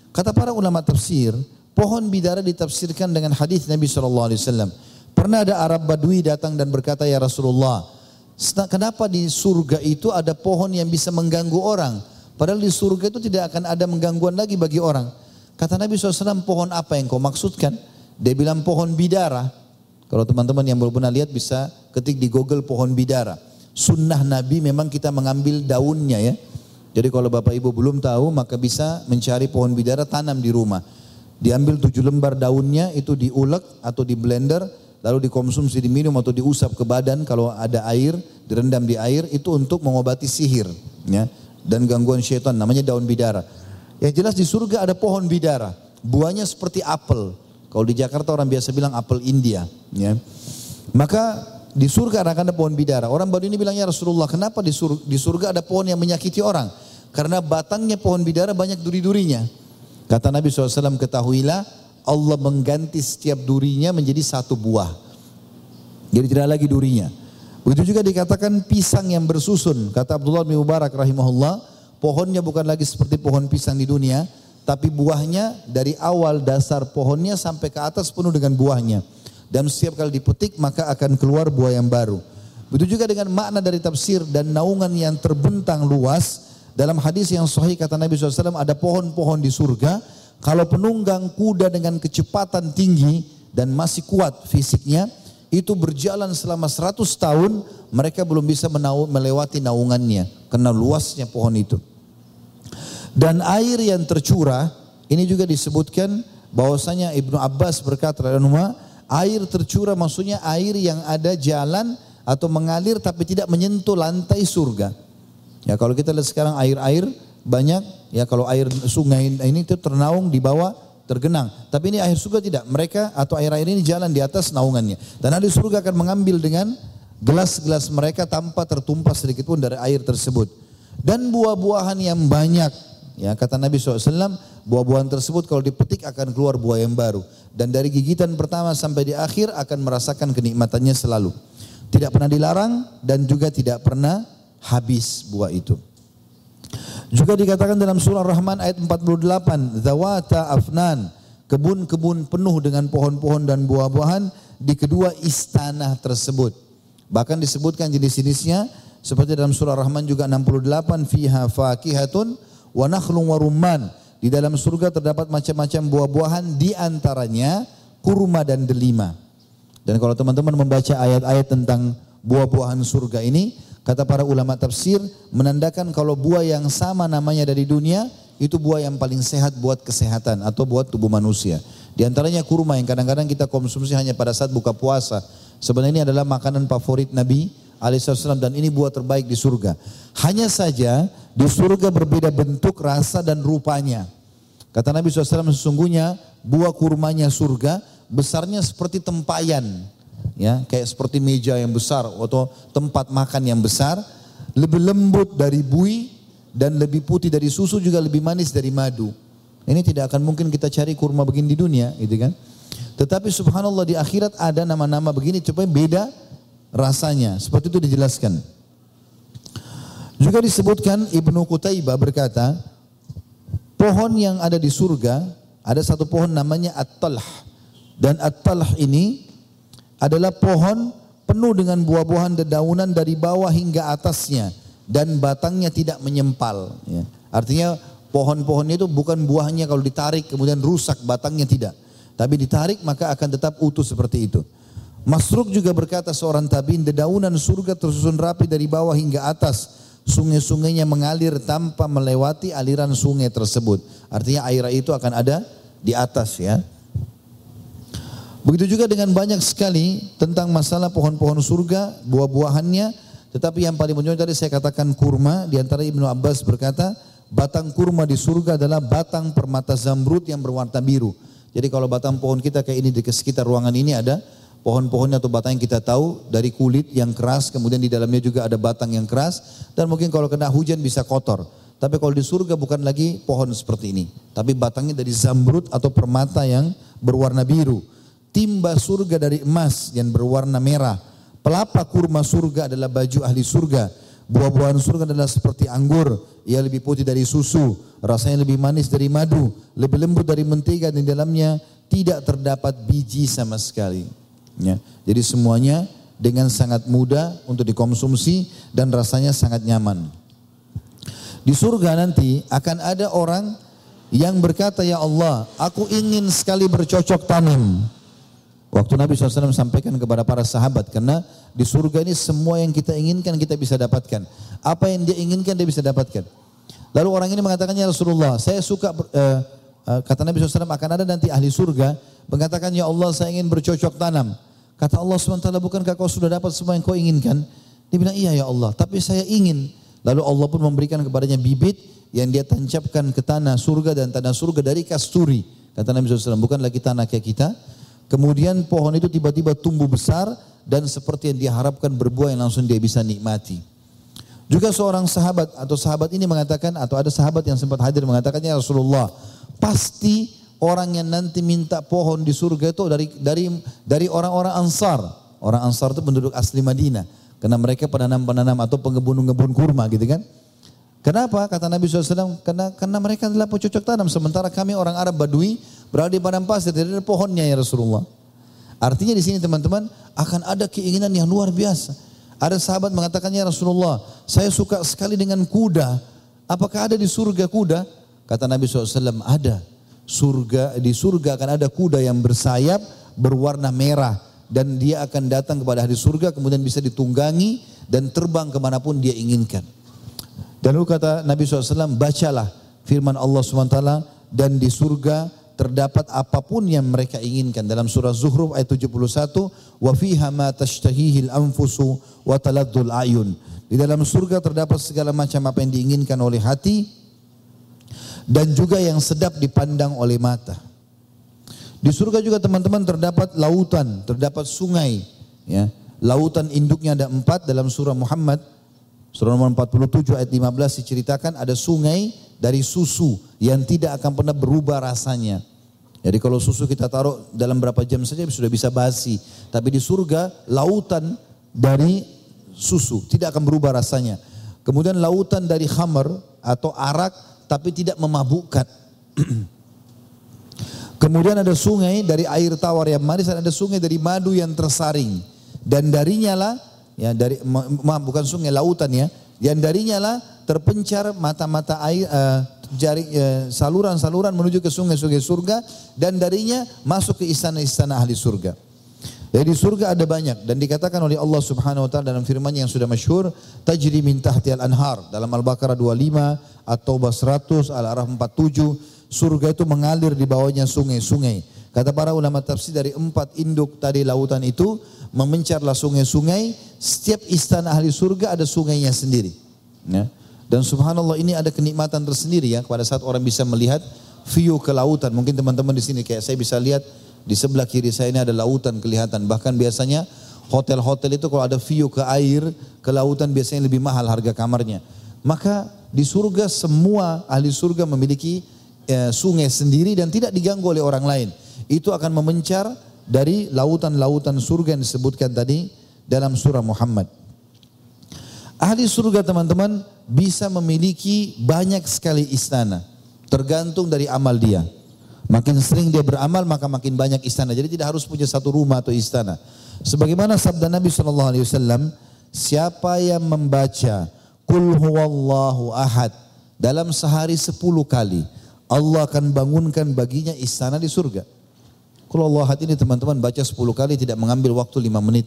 Kata para ulama tafsir, pohon bidara ditafsirkan dengan hadis Nabi Shallallahu Alaihi Wasallam. Pernah ada Arab Badui datang dan berkata, ya Rasulullah, kenapa di surga itu ada pohon yang bisa mengganggu orang? Padahal di surga itu tidak akan ada menggangguan lagi bagi orang. Kata Nabi SAW, pohon apa yang kau maksudkan? Dia bilang pohon bidara. Kalau teman-teman yang belum pernah lihat bisa ketik di Google pohon bidara. Sunnah Nabi memang kita mengambil daunnya ya. Jadi kalau bapak ibu belum tahu maka bisa mencari pohon bidara tanam di rumah. Diambil tujuh lembar daunnya itu diulek atau di blender lalu dikonsumsi diminum atau diusap ke badan kalau ada air direndam di air itu untuk mengobati sihir ya dan gangguan syaitan namanya daun bidara. Yang jelas di surga ada pohon bidara buahnya seperti apel. Kalau di Jakarta orang biasa bilang apel India ya. Maka di surga akan ada pohon bidara. Orang baru ini bilangnya Rasulullah, kenapa di surga, di surga ada pohon yang menyakiti orang? Karena batangnya pohon bidara banyak duri-durinya. Kata Nabi SAW, ketahuilah Allah mengganti setiap durinya menjadi satu buah. Jadi tidak lagi durinya. Begitu juga dikatakan pisang yang bersusun. Kata Abdullah bin Mubarak rahimahullah, pohonnya bukan lagi seperti pohon pisang di dunia, tapi buahnya dari awal dasar pohonnya sampai ke atas penuh dengan buahnya dan setiap kali dipetik maka akan keluar buah yang baru. Begitu juga dengan makna dari tafsir dan naungan yang terbentang luas. Dalam hadis yang sahih kata Nabi SAW ada pohon-pohon di surga. Kalau penunggang kuda dengan kecepatan tinggi dan masih kuat fisiknya. Itu berjalan selama 100 tahun mereka belum bisa melewati naungannya. Karena luasnya pohon itu. Dan air yang tercurah ini juga disebutkan bahwasanya Ibnu Abbas berkata Air tercurah maksudnya air yang ada jalan atau mengalir tapi tidak menyentuh lantai surga. Ya kalau kita lihat sekarang air-air banyak ya kalau air sungai ini itu ternaung di bawah tergenang. Tapi ini air surga tidak. Mereka atau air-air ini jalan di atas naungannya. Dan ahli surga akan mengambil dengan gelas-gelas mereka tanpa tertumpah sedikit pun dari air tersebut. Dan buah-buahan yang banyak. Ya kata Nabi SAW Buah-buahan tersebut kalau dipetik akan keluar buah yang baru. Dan dari gigitan pertama sampai di akhir akan merasakan kenikmatannya selalu. Tidak pernah dilarang dan juga tidak pernah habis buah itu. Juga dikatakan dalam surah Rahman ayat 48, Zawata afnan, kebun-kebun penuh dengan pohon-pohon dan buah-buahan di kedua istana tersebut. Bahkan disebutkan jenis-jenisnya seperti dalam surah Rahman juga 68 fiha fakihatun wa nakhlun di dalam surga terdapat macam-macam buah-buahan di antaranya kurma dan delima. Dan kalau teman-teman membaca ayat-ayat tentang buah-buahan surga ini, kata para ulama tafsir menandakan kalau buah yang sama namanya dari dunia itu buah yang paling sehat buat kesehatan atau buat tubuh manusia. Di antaranya kurma yang kadang-kadang kita konsumsi hanya pada saat buka puasa. Sebenarnya ini adalah makanan favorit Nabi alaihissalam dan ini buah terbaik di surga. Hanya saja di surga berbeda bentuk, rasa dan rupanya. Kata Nabi SAW sesungguhnya buah kurmanya surga besarnya seperti tempayan. Ya, kayak seperti meja yang besar atau tempat makan yang besar. Lebih lembut dari bui dan lebih putih dari susu juga lebih manis dari madu. Ini tidak akan mungkin kita cari kurma begini di dunia, gitu kan? Tetapi subhanallah di akhirat ada nama-nama begini, coba beda rasanya. Seperti itu dijelaskan. Juga disebutkan Ibnu Qutaibah berkata, pohon yang ada di surga, ada satu pohon namanya At-Talh. Dan At-Talh ini adalah pohon penuh dengan buah-buahan dedaunan dari bawah hingga atasnya dan batangnya tidak menyempal. Ya. Artinya pohon-pohon itu bukan buahnya kalau ditarik kemudian rusak batangnya tidak. Tapi ditarik maka akan tetap utuh seperti itu. Masruk juga berkata seorang tabiin, dedaunan surga tersusun rapi dari bawah hingga atas. Sungai-sungainya mengalir tanpa melewati aliran sungai tersebut. Artinya air itu akan ada di atas ya. Begitu juga dengan banyak sekali tentang masalah pohon-pohon surga, buah-buahannya. Tetapi yang paling menonjol tadi saya katakan kurma. Di antara Ibnu Abbas berkata, batang kurma di surga adalah batang permata zamrud yang berwarna biru. Jadi kalau batang pohon kita kayak ini di sekitar ruangan ini ada pohon-pohonnya atau batang yang kita tahu dari kulit yang keras, kemudian di dalamnya juga ada batang yang keras, dan mungkin kalau kena hujan bisa kotor. Tapi kalau di surga bukan lagi pohon seperti ini, tapi batangnya dari zamrud atau permata yang berwarna biru. Timba surga dari emas yang berwarna merah. Pelapa kurma surga adalah baju ahli surga. Buah-buahan surga adalah seperti anggur, ia lebih putih dari susu, rasanya lebih manis dari madu, lebih lembut dari mentega dan di dalamnya tidak terdapat biji sama sekali. Ya. Jadi semuanya dengan sangat mudah untuk dikonsumsi dan rasanya sangat nyaman. Di surga nanti akan ada orang yang berkata, Ya Allah, aku ingin sekali bercocok tanam. Waktu Nabi SAW sampaikan kepada para sahabat, karena di surga ini semua yang kita inginkan kita bisa dapatkan. Apa yang dia inginkan dia bisa dapatkan. Lalu orang ini mengatakan, Ya Rasulullah, saya suka, uh, kata Nabi SAW akan ada nanti ahli surga, mengatakan, Ya Allah saya ingin bercocok tanam. Kata Allah SWT, bukankah kau sudah dapat semua yang kau inginkan? Dia bilang, iya ya Allah, tapi saya ingin. Lalu Allah pun memberikan kepadanya bibit yang dia tancapkan ke tanah surga dan tanah surga dari kasturi. Kata Nabi SAW, bukan lagi tanah kayak kita. Kemudian pohon itu tiba-tiba tumbuh besar dan seperti yang dia harapkan berbuah yang langsung dia bisa nikmati. Juga seorang sahabat atau sahabat ini mengatakan atau ada sahabat yang sempat hadir mengatakannya Rasulullah, pasti orang yang nanti minta pohon di surga itu dari dari dari orang-orang Ansar. Orang Ansar itu penduduk asli Madinah. Karena mereka penanam-penanam atau pengebun-ngebun kurma gitu kan. Kenapa? Kata Nabi SAW, karena, karena mereka adalah pecocok tanam. Sementara kami orang Arab Badui berada di padang pasir, tidak ada pohonnya ya Rasulullah. Artinya di sini teman-teman akan ada keinginan yang luar biasa. Ada sahabat mengatakannya Rasulullah, saya suka sekali dengan kuda. Apakah ada di surga kuda? Kata Nabi SAW, ada surga di surga akan ada kuda yang bersayap berwarna merah dan dia akan datang kepada hari surga kemudian bisa ditunggangi dan terbang ke mana pun dia inginkan. Dan lalu kata Nabi SAW, bacalah firman Allah SWT dan di surga terdapat apa pun yang mereka inginkan dalam surah Zuhruf ayat 71 wa fiha ma tashtahihil anfusu wa taladdul ayun di dalam surga terdapat segala macam apa yang diinginkan oleh hati dan juga yang sedap dipandang oleh mata. Di surga juga teman-teman terdapat lautan, terdapat sungai. Ya. Lautan induknya ada empat dalam surah Muhammad. Surah nomor 47 ayat 15 diceritakan ada sungai dari susu yang tidak akan pernah berubah rasanya. Jadi kalau susu kita taruh dalam berapa jam saja sudah bisa basi. Tapi di surga lautan dari susu tidak akan berubah rasanya. Kemudian lautan dari khamar atau arak tapi tidak memabukkan. Kemudian ada sungai dari air tawar yang manis dan ada sungai dari madu yang tersaring. Dan darinya lah, ya dari maaf bukan sungai lautan ya, yang darinya lah terpencar mata-mata air uh, jari uh, saluran-saluran menuju ke sungai-sungai surga dan darinya masuk ke istana-istana ahli surga. Jadi di surga ada banyak dan dikatakan oleh Allah Subhanahu wa taala dalam firman yang sudah masyhur tajri min tahtial anhar dalam Al-Baqarah 25 atau 100 Al-Araf 47 surga itu mengalir di bawahnya sungai-sungai. Kata para ulama tafsir dari empat induk tadi lautan itu memencarlah sungai-sungai, setiap istana ahli surga ada sungainya sendiri. Ya. Dan subhanallah ini ada kenikmatan tersendiri ya pada saat orang bisa melihat view ke lautan. Mungkin teman-teman di sini kayak saya bisa lihat di sebelah kiri saya ini ada lautan kelihatan. Bahkan biasanya hotel-hotel itu kalau ada view ke air, ke lautan biasanya lebih mahal harga kamarnya. Maka di surga semua ahli surga memiliki eh, sungai sendiri dan tidak diganggu oleh orang lain. Itu akan memencar dari lautan-lautan surga yang disebutkan tadi dalam surah Muhammad. Ahli surga teman-teman bisa memiliki banyak sekali istana. Tergantung dari amal dia. Makin sering dia beramal maka makin banyak istana. Jadi tidak harus punya satu rumah atau istana. Sebagaimana sabda Nabi Shallallahu Alaihi Wasallam, siapa yang membaca Kul huwallahu ahad dalam sehari sepuluh kali, Allah akan bangunkan baginya istana di surga. Kul Allah ahad ini teman-teman baca sepuluh kali tidak mengambil waktu lima menit.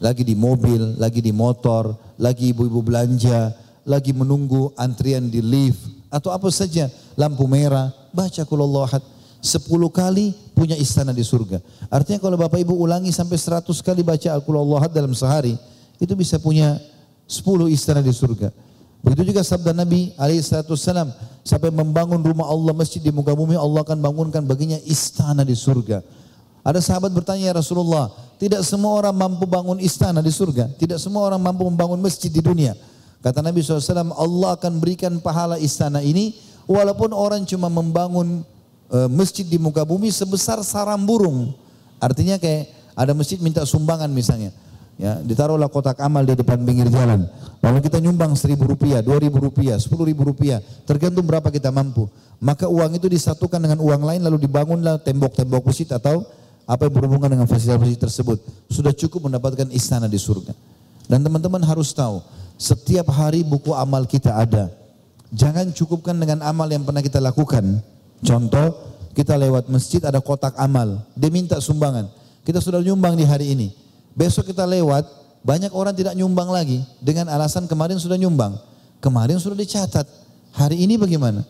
Lagi di mobil, lagi di motor, lagi ibu-ibu belanja, lagi menunggu antrian di lift, atau apa saja, lampu merah, baca kul Allah ahad. Sepuluh kali punya istana di surga. Artinya kalau Bapak Ibu ulangi sampai seratus kali baca Al-Qur'an dalam sehari, itu bisa punya sepuluh istana di surga. Begitu juga sabda Nabi alaihissalam sampai membangun rumah Allah masjid di muka bumi Allah akan bangunkan baginya istana di surga. Ada sahabat bertanya ya Rasulullah, tidak semua orang mampu bangun istana di surga, tidak semua orang mampu membangun masjid di dunia. Kata Nabi SAW, Allah akan berikan pahala istana ini walaupun orang cuma membangun masjid di muka bumi sebesar sarang burung. Artinya kayak ada masjid minta sumbangan misalnya. Ya, ditaruhlah kotak amal di depan pinggir jalan. Lalu kita nyumbang seribu rupiah, dua ribu rupiah, sepuluh ribu rupiah, tergantung berapa kita mampu. Maka uang itu disatukan dengan uang lain lalu dibangunlah tembok-tembok masjid atau apa yang berhubungan dengan fasilitas tersebut. Sudah cukup mendapatkan istana di surga. Dan teman-teman harus tahu, setiap hari buku amal kita ada. Jangan cukupkan dengan amal yang pernah kita lakukan. Contoh, kita lewat masjid ada kotak amal, dia minta sumbangan. Kita sudah nyumbang di hari ini. Besok kita lewat, banyak orang tidak nyumbang lagi dengan alasan kemarin sudah nyumbang. Kemarin sudah dicatat. Hari ini bagaimana?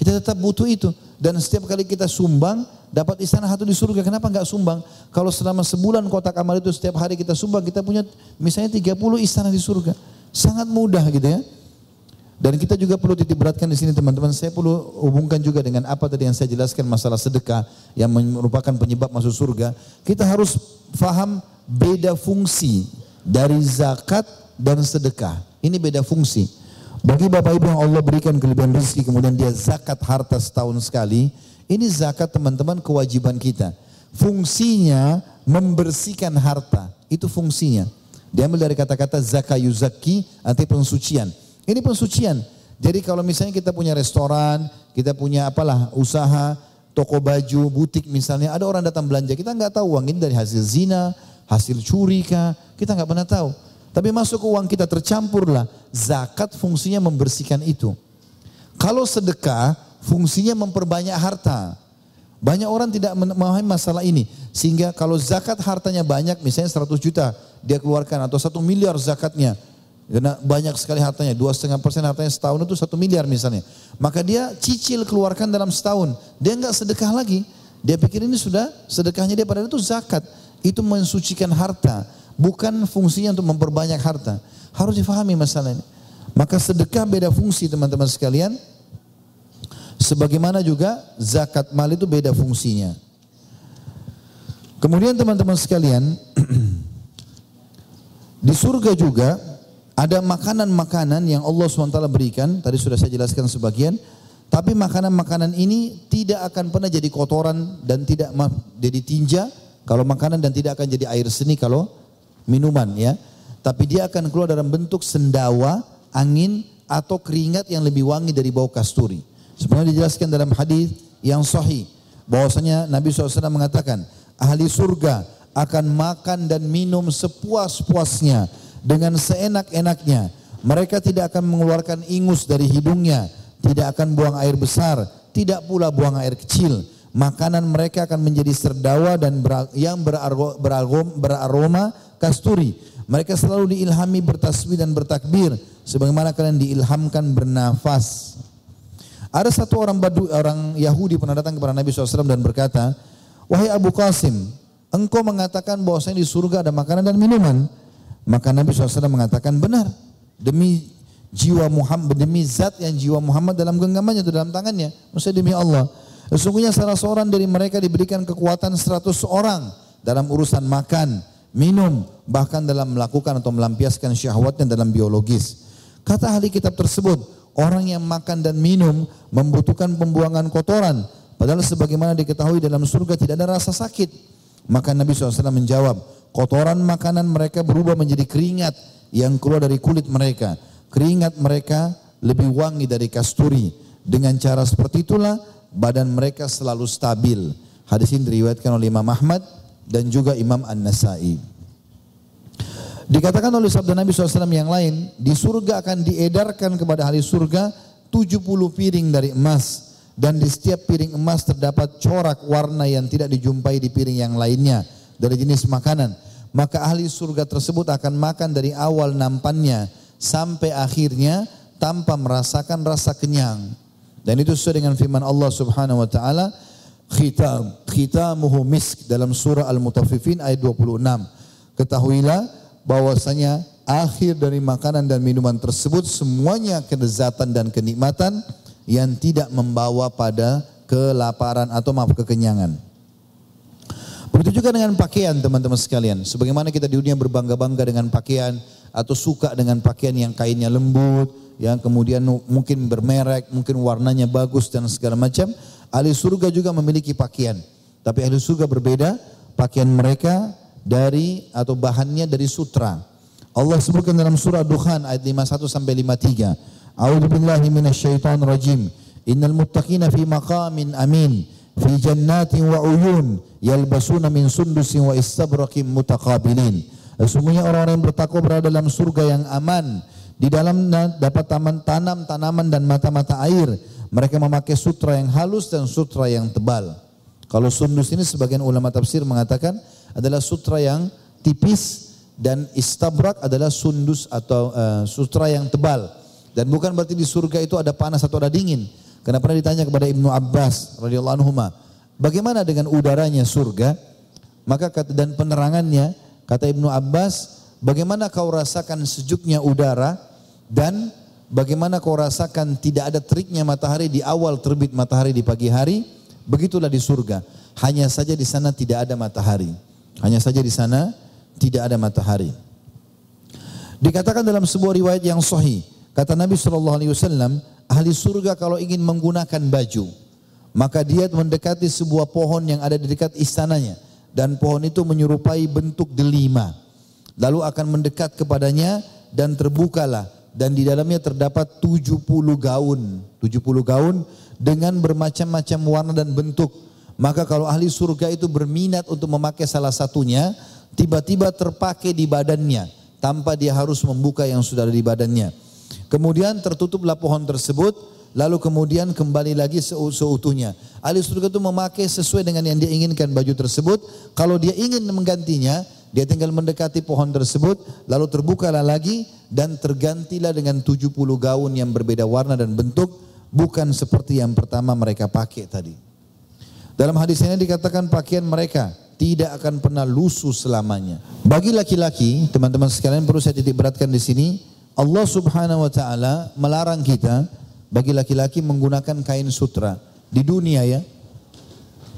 Kita tetap butuh itu. Dan setiap kali kita sumbang, dapat istana satu di surga. Kenapa enggak sumbang? Kalau selama sebulan kotak amal itu setiap hari kita sumbang, kita punya misalnya 30 istana di surga. Sangat mudah gitu ya. Dan kita juga perlu titip beratkan di sini teman-teman. Saya perlu hubungkan juga dengan apa tadi yang saya jelaskan masalah sedekah yang merupakan penyebab masuk surga. Kita harus faham beda fungsi dari zakat dan sedekah. Ini beda fungsi. Bagi Bapak Ibu yang Allah berikan kelebihan rezeki kemudian dia zakat harta setahun sekali, ini zakat teman-teman kewajiban kita. Fungsinya membersihkan harta, itu fungsinya. Diambil dari kata-kata zakayuzaki arti pensucian. Ini pensucian. Jadi kalau misalnya kita punya restoran, kita punya apalah usaha, toko baju, butik misalnya, ada orang datang belanja, kita nggak tahu uang ini dari hasil zina, hasil curi kah, kita nggak pernah tahu. Tapi masuk ke uang kita tercampurlah. Zakat fungsinya membersihkan itu. Kalau sedekah fungsinya memperbanyak harta. Banyak orang tidak memahami masalah ini. Sehingga kalau zakat hartanya banyak, misalnya 100 juta dia keluarkan atau satu miliar zakatnya. Karena banyak sekali hartanya, dua setengah persen hartanya setahun itu satu miliar misalnya. Maka dia cicil keluarkan dalam setahun. Dia nggak sedekah lagi. Dia pikir ini sudah sedekahnya dia padahal itu zakat itu mensucikan harta, bukan fungsinya untuk memperbanyak harta. Harus difahami masalah ini. Maka sedekah beda fungsi teman-teman sekalian. Sebagaimana juga zakat mal itu beda fungsinya. Kemudian teman-teman sekalian, di surga juga ada makanan-makanan yang Allah SWT berikan, tadi sudah saya jelaskan sebagian, tapi makanan-makanan ini tidak akan pernah jadi kotoran dan tidak jadi tinja, kalau makanan dan tidak akan jadi air seni kalau minuman ya. Tapi dia akan keluar dalam bentuk sendawa, angin atau keringat yang lebih wangi dari bau kasturi. Sebenarnya dijelaskan dalam hadis yang sahih bahwasanya Nabi SAW mengatakan ahli surga akan makan dan minum sepuas-puasnya dengan seenak-enaknya. Mereka tidak akan mengeluarkan ingus dari hidungnya, tidak akan buang air besar, tidak pula buang air kecil makanan mereka akan menjadi serdawa dan yang beraroma, kasturi. Mereka selalu diilhami bertasbih dan bertakbir sebagaimana kalian diilhamkan bernafas. Ada satu orang Badu, orang Yahudi pernah datang kepada Nabi SAW dan berkata, Wahai Abu Qasim, engkau mengatakan bahwasanya di surga ada makanan dan minuman. Maka Nabi SAW mengatakan benar. Demi jiwa Muhammad, demi zat yang jiwa Muhammad dalam genggamannya atau dalam tangannya. Maksudnya demi Allah. Sesungguhnya salah seorang dari mereka diberikan kekuatan 100 orang dalam urusan makan, minum, bahkan dalam melakukan atau melampiaskan syahwatnya dalam biologis. Kata ahli kitab tersebut, orang yang makan dan minum membutuhkan pembuangan kotoran. Padahal sebagaimana diketahui dalam surga tidak ada rasa sakit. Maka Nabi SAW menjawab, kotoran makanan mereka berubah menjadi keringat yang keluar dari kulit mereka. Keringat mereka lebih wangi dari kasturi. Dengan cara seperti itulah badan mereka selalu stabil. Hadis ini diriwayatkan oleh Imam Ahmad dan juga Imam An-Nasai. Dikatakan oleh sabda Nabi SAW yang lain, di surga akan diedarkan kepada ahli surga 70 piring dari emas dan di setiap piring emas terdapat corak warna yang tidak dijumpai di piring yang lainnya dari jenis makanan. Maka ahli surga tersebut akan makan dari awal nampannya sampai akhirnya tanpa merasakan rasa kenyang. Dan itu sesuai dengan firman Allah Subhanahu wa taala, khitam khitamuhu misk dalam surah Al-Mutaffifin ayat 26. Ketahuilah bahwasanya akhir dari makanan dan minuman tersebut semuanya kelezatan dan kenikmatan yang tidak membawa pada kelaparan atau maaf kekenyangan. Begitu juga dengan pakaian teman-teman sekalian. Sebagaimana kita di dunia berbangga-bangga dengan pakaian atau suka dengan pakaian yang kainnya lembut, yang kemudian mungkin bermerek, mungkin warnanya bagus dan segala macam. Ahli surga juga memiliki pakaian. Tapi ahli surga berbeda, pakaian mereka dari atau bahannya dari sutra. Allah sebutkan dalam surah Dukhan ayat 51 sampai 53. A'udzu billahi minasyaitonir rajim. Innal muttaqina fi maqamin amin fi jannatin wa uyun yalbasuna min sundusin wa istabraqin mutaqabilin. Sesungguhnya orang-orang yang bertakwa berada dalam surga yang aman. Di dalamnya dapat taman tanam tanaman dan mata-mata air. Mereka memakai sutra yang halus dan sutra yang tebal. Kalau sundus ini sebagian ulama tafsir mengatakan adalah sutra yang tipis dan istabrak adalah sundus atau uh, sutra yang tebal. Dan bukan berarti di surga itu ada panas atau ada dingin. Karena pernah ditanya kepada Ibnu Abbas radhiyallahu anhu, bagaimana dengan udaranya surga? Maka kata dan penerangannya kata Ibnu Abbas, bagaimana kau rasakan sejuknya udara dan bagaimana kau rasakan tidak ada teriknya matahari di awal terbit matahari di pagi hari? Begitulah di surga. Hanya saja di sana tidak ada matahari. Hanya saja di sana tidak ada matahari. Dikatakan dalam sebuah riwayat yang sahih, kata Nabi Shallallahu Alaihi Wasallam, ahli surga kalau ingin menggunakan baju, maka dia mendekati sebuah pohon yang ada di dekat istananya dan pohon itu menyerupai bentuk delima. Lalu akan mendekat kepadanya dan terbukalah dan di dalamnya terdapat 70 gaun, 70 gaun dengan bermacam-macam warna dan bentuk. Maka kalau ahli surga itu berminat untuk memakai salah satunya, tiba-tiba terpakai di badannya tanpa dia harus membuka yang sudah ada di badannya. Kemudian tertutuplah pohon tersebut, lalu kemudian kembali lagi seutuhnya. Ahli surga itu memakai sesuai dengan yang dia inginkan baju tersebut. Kalau dia ingin menggantinya, dia tinggal mendekati pohon tersebut, lalu terbukalah lagi dan tergantilah dengan 70 gaun yang berbeda warna dan bentuk, bukan seperti yang pertama mereka pakai tadi. Dalam hadis ini dikatakan pakaian mereka tidak akan pernah lusuh selamanya. Bagi laki-laki, teman-teman sekalian perlu saya titik beratkan di sini, Allah Subhanahu wa taala melarang kita bagi laki-laki menggunakan kain sutra di dunia ya.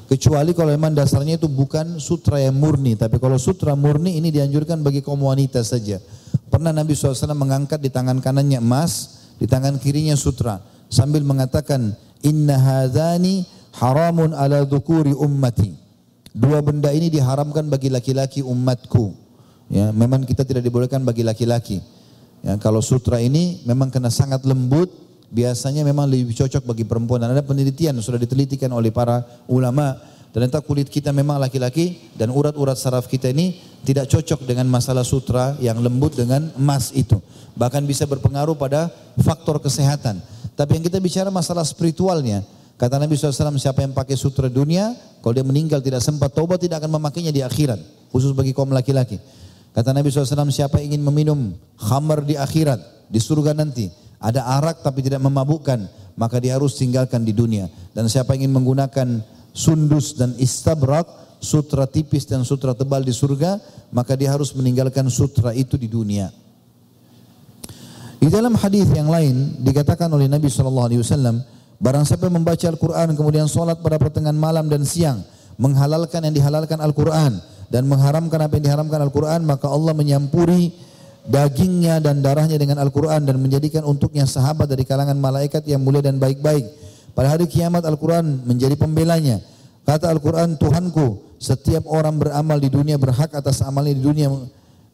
Kecuali kalau memang dasarnya itu bukan sutra yang murni, tapi kalau sutra murni ini dianjurkan bagi kaum wanita saja. Pernah Nabi SAW mengangkat di tangan kanannya emas, di tangan kirinya sutra, sambil mengatakan, Inna hadani haramun ala dhukuri ummati. Dua benda ini diharamkan bagi laki-laki umatku. Ya, memang kita tidak dibolehkan bagi laki-laki. Ya, kalau sutra ini memang kena sangat lembut, biasanya memang lebih cocok bagi perempuan. Dan ada penelitian sudah ditelitikan oleh para ulama. Ternyata kulit kita memang laki-laki dan urat-urat saraf kita ini tidak cocok dengan masalah sutra yang lembut dengan emas itu. Bahkan bisa berpengaruh pada faktor kesehatan. Tapi yang kita bicara masalah spiritualnya, Kata Nabi SAW, siapa yang pakai sutra dunia, kalau dia meninggal tidak sempat taubat, tidak akan memakainya di akhirat. Khusus bagi kaum laki-laki. Kata Nabi SAW, siapa ingin meminum khamar di akhirat, di surga nanti, ada arak tapi tidak memabukkan, maka dia harus tinggalkan di dunia. Dan siapa ingin menggunakan sundus dan istabrak, sutra tipis dan sutra tebal di surga, maka dia harus meninggalkan sutra itu di dunia. Di dalam hadis yang lain dikatakan oleh Nabi Shallallahu Alaihi Wasallam, Barang siapa membaca Al-Quran kemudian sholat pada pertengahan malam dan siang. Menghalalkan yang dihalalkan Al-Quran. Dan mengharamkan apa yang diharamkan Al-Quran. Maka Allah menyampuri dagingnya dan darahnya dengan Al-Quran. Dan menjadikan untuknya sahabat dari kalangan malaikat yang mulia dan baik-baik. Pada hari kiamat Al-Quran menjadi pembelanya. Kata Al-Quran, Tuhanku, setiap orang beramal di dunia berhak atas amalnya di dunia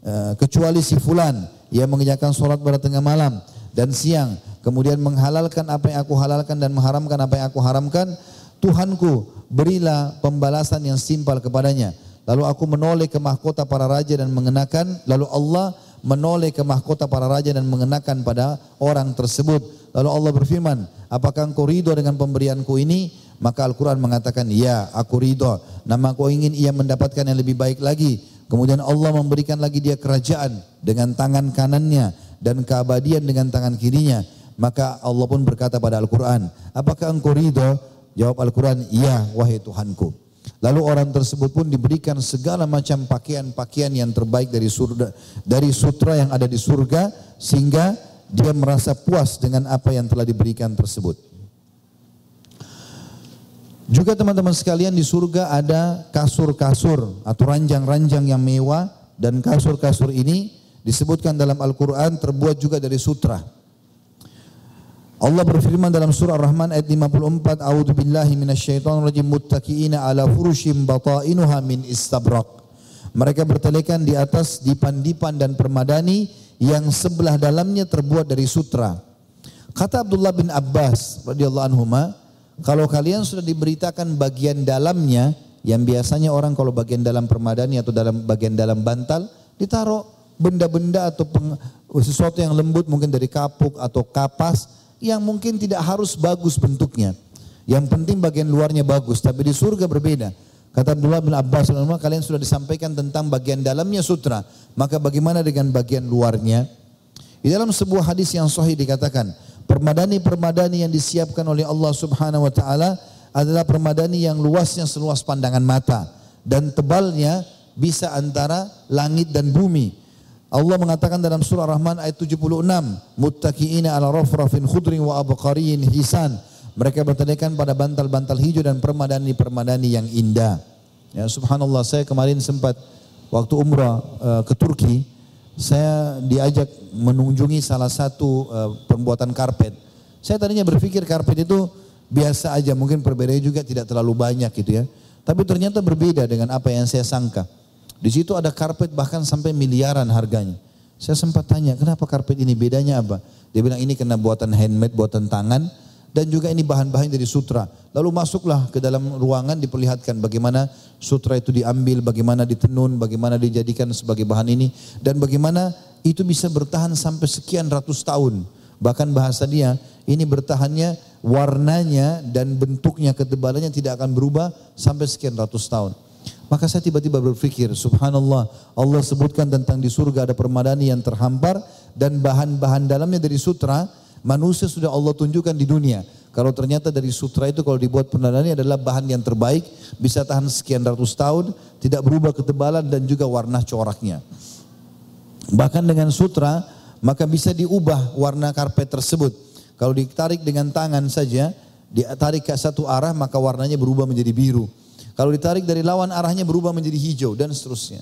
eh, kecuali si fulan yang mengerjakan sholat pada tengah malam dan siang kemudian menghalalkan apa yang aku halalkan dan mengharamkan apa yang aku haramkan Tuhanku, berilah pembalasan yang simpel kepadanya. Lalu aku menoleh ke mahkota para raja dan mengenakan, lalu Allah menoleh ke mahkota para raja dan mengenakan pada orang tersebut. Lalu Allah berfirman, apakah engkau ridho dengan pemberianku ini? Maka Al-Quran mengatakan, ya aku ridho. Nama aku ingin ia mendapatkan yang lebih baik lagi. Kemudian Allah memberikan lagi dia kerajaan dengan tangan kanannya dan keabadian dengan tangan kirinya. Maka Allah pun berkata pada Al-Quran, apakah engkau ridho? Jawab Al-Quran, iya wahai Tuhanku. Lalu orang tersebut pun diberikan segala macam pakaian-pakaian yang terbaik dari surga, dari sutra yang ada di surga sehingga dia merasa puas dengan apa yang telah diberikan tersebut. Juga teman-teman sekalian di surga ada kasur-kasur atau ranjang-ranjang yang mewah dan kasur-kasur ini disebutkan dalam Al-Quran terbuat juga dari sutra. Allah berfirman dalam surah Ar-Rahman ayat 54, A'udhu billahi minasyaitonir rajim muttaqiina ala furushim batainuha min istabrak. Mereka bertelekan di atas dipan-dipan dan permadani yang sebelah dalamnya terbuat dari sutra. Kata Abdullah bin Abbas radhiyallahu anhu, kalau kalian sudah diberitakan bagian dalamnya, yang biasanya orang kalau bagian dalam permadani atau dalam bagian dalam bantal, ditaruh benda-benda atau sesuatu yang lembut mungkin dari kapuk atau kapas, yang mungkin tidak harus bagus bentuknya. Yang penting bagian luarnya bagus, tapi di surga berbeda. Kata Abdullah bin Abbas, kalian sudah disampaikan tentang bagian dalamnya sutra, maka bagaimana dengan bagian luarnya? Di dalam sebuah hadis yang sahih dikatakan, Permadani-permadani yang disiapkan oleh Allah Subhanahu wa taala adalah permadani yang luasnya seluas pandangan mata dan tebalnya bisa antara langit dan bumi. Allah mengatakan dalam surah Rahman ayat 76, muttaqiina ala rafrafin khudrin wa abqariyin hisan. Mereka bertelekan pada bantal-bantal hijau dan permadani-permadani yang indah. Ya subhanallah saya kemarin sempat waktu umrah uh, ke Turki saya diajak mengunjungi salah satu uh, pembuatan karpet. Saya tadinya berpikir karpet itu biasa aja, mungkin perbedaannya juga tidak terlalu banyak gitu ya. Tapi ternyata berbeda dengan apa yang saya sangka. Di situ ada karpet bahkan sampai miliaran harganya. Saya sempat tanya, kenapa karpet ini bedanya apa? Dia bilang ini kena buatan handmade, buatan tangan dan juga ini bahan-bahan dari sutra. Lalu masuklah ke dalam ruangan diperlihatkan bagaimana sutra itu diambil, bagaimana ditenun, bagaimana dijadikan sebagai bahan ini dan bagaimana itu bisa bertahan sampai sekian ratus tahun. Bahkan bahasa dia ini bertahannya warnanya dan bentuknya ketebalannya tidak akan berubah sampai sekian ratus tahun. Maka saya tiba-tiba berpikir, subhanallah, Allah sebutkan tentang di surga ada permadani yang terhampar dan bahan-bahan dalamnya dari sutra Manusia sudah Allah tunjukkan di dunia. Kalau ternyata dari sutra itu kalau dibuat penandanya adalah bahan yang terbaik, bisa tahan sekian ratus tahun, tidak berubah ketebalan dan juga warna coraknya. Bahkan dengan sutra, maka bisa diubah warna karpet tersebut. Kalau ditarik dengan tangan saja, ditarik ke satu arah maka warnanya berubah menjadi biru. Kalau ditarik dari lawan arahnya berubah menjadi hijau dan seterusnya.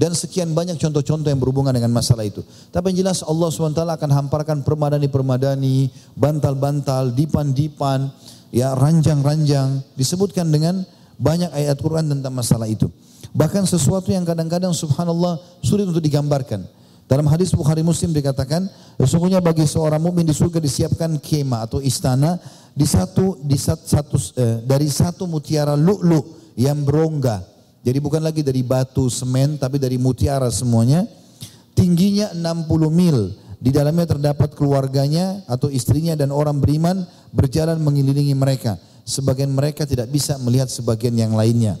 Dan sekian banyak contoh-contoh yang berhubungan dengan masalah itu. Tapi yang jelas Allah SWT akan hamparkan permadani-permadani, bantal-bantal, dipan-dipan, ya ranjang-ranjang. Disebutkan dengan banyak ayat Quran tentang masalah itu. Bahkan sesuatu yang kadang-kadang subhanallah sulit untuk digambarkan. Dalam hadis Bukhari Muslim dikatakan, sesungguhnya bagi seorang mukmin di surga disiapkan kemah atau istana di satu di satu, eh, dari satu mutiara lu'lu yang berongga jadi bukan lagi dari batu, semen, tapi dari mutiara semuanya. Tingginya 60 mil. Di dalamnya terdapat keluarganya atau istrinya dan orang beriman berjalan mengelilingi mereka. Sebagian mereka tidak bisa melihat sebagian yang lainnya.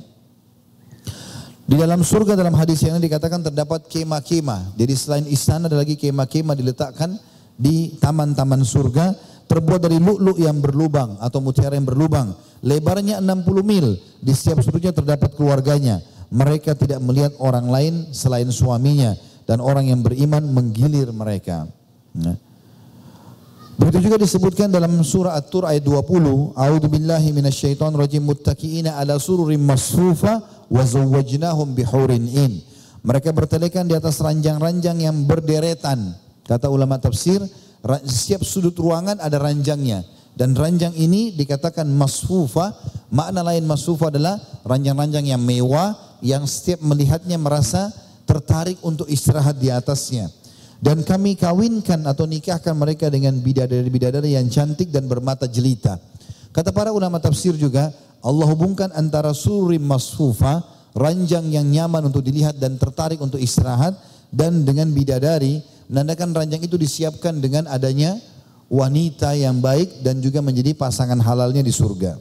Di dalam surga dalam hadis yang dikatakan terdapat kemah-kemah. Jadi selain istana ada lagi kemah-kemah diletakkan di taman-taman surga terbuat dari lu'lu' yang berlubang atau mutiara yang berlubang. Lebarnya 60 mil. Di setiap sudutnya terdapat keluarganya. Mereka tidak melihat orang lain selain suaminya. Dan orang yang beriman menggilir mereka. Nah. Begitu juga disebutkan dalam surah At-Tur ayat 20, A'udzu billahi minasyaitonir rajim muttaqiina ala sururin masfufa wa zawwajnahum bihurin in. Mereka bertelekan di atas ranjang-ranjang yang berderetan. Kata ulama tafsir, setiap sudut ruangan ada ranjangnya. Dan ranjang ini dikatakan masfufa, makna lain masfufa adalah ranjang-ranjang yang mewah yang setiap melihatnya merasa tertarik untuk istirahat di atasnya. Dan kami kawinkan atau nikahkan mereka dengan bidadari-bidadari yang cantik dan bermata jelita. Kata para ulama tafsir juga, Allah hubungkan antara surim masfufa, ranjang yang nyaman untuk dilihat dan tertarik untuk istirahat dan dengan bidadari menandakan ranjang itu disiapkan dengan adanya wanita yang baik dan juga menjadi pasangan halalnya di surga.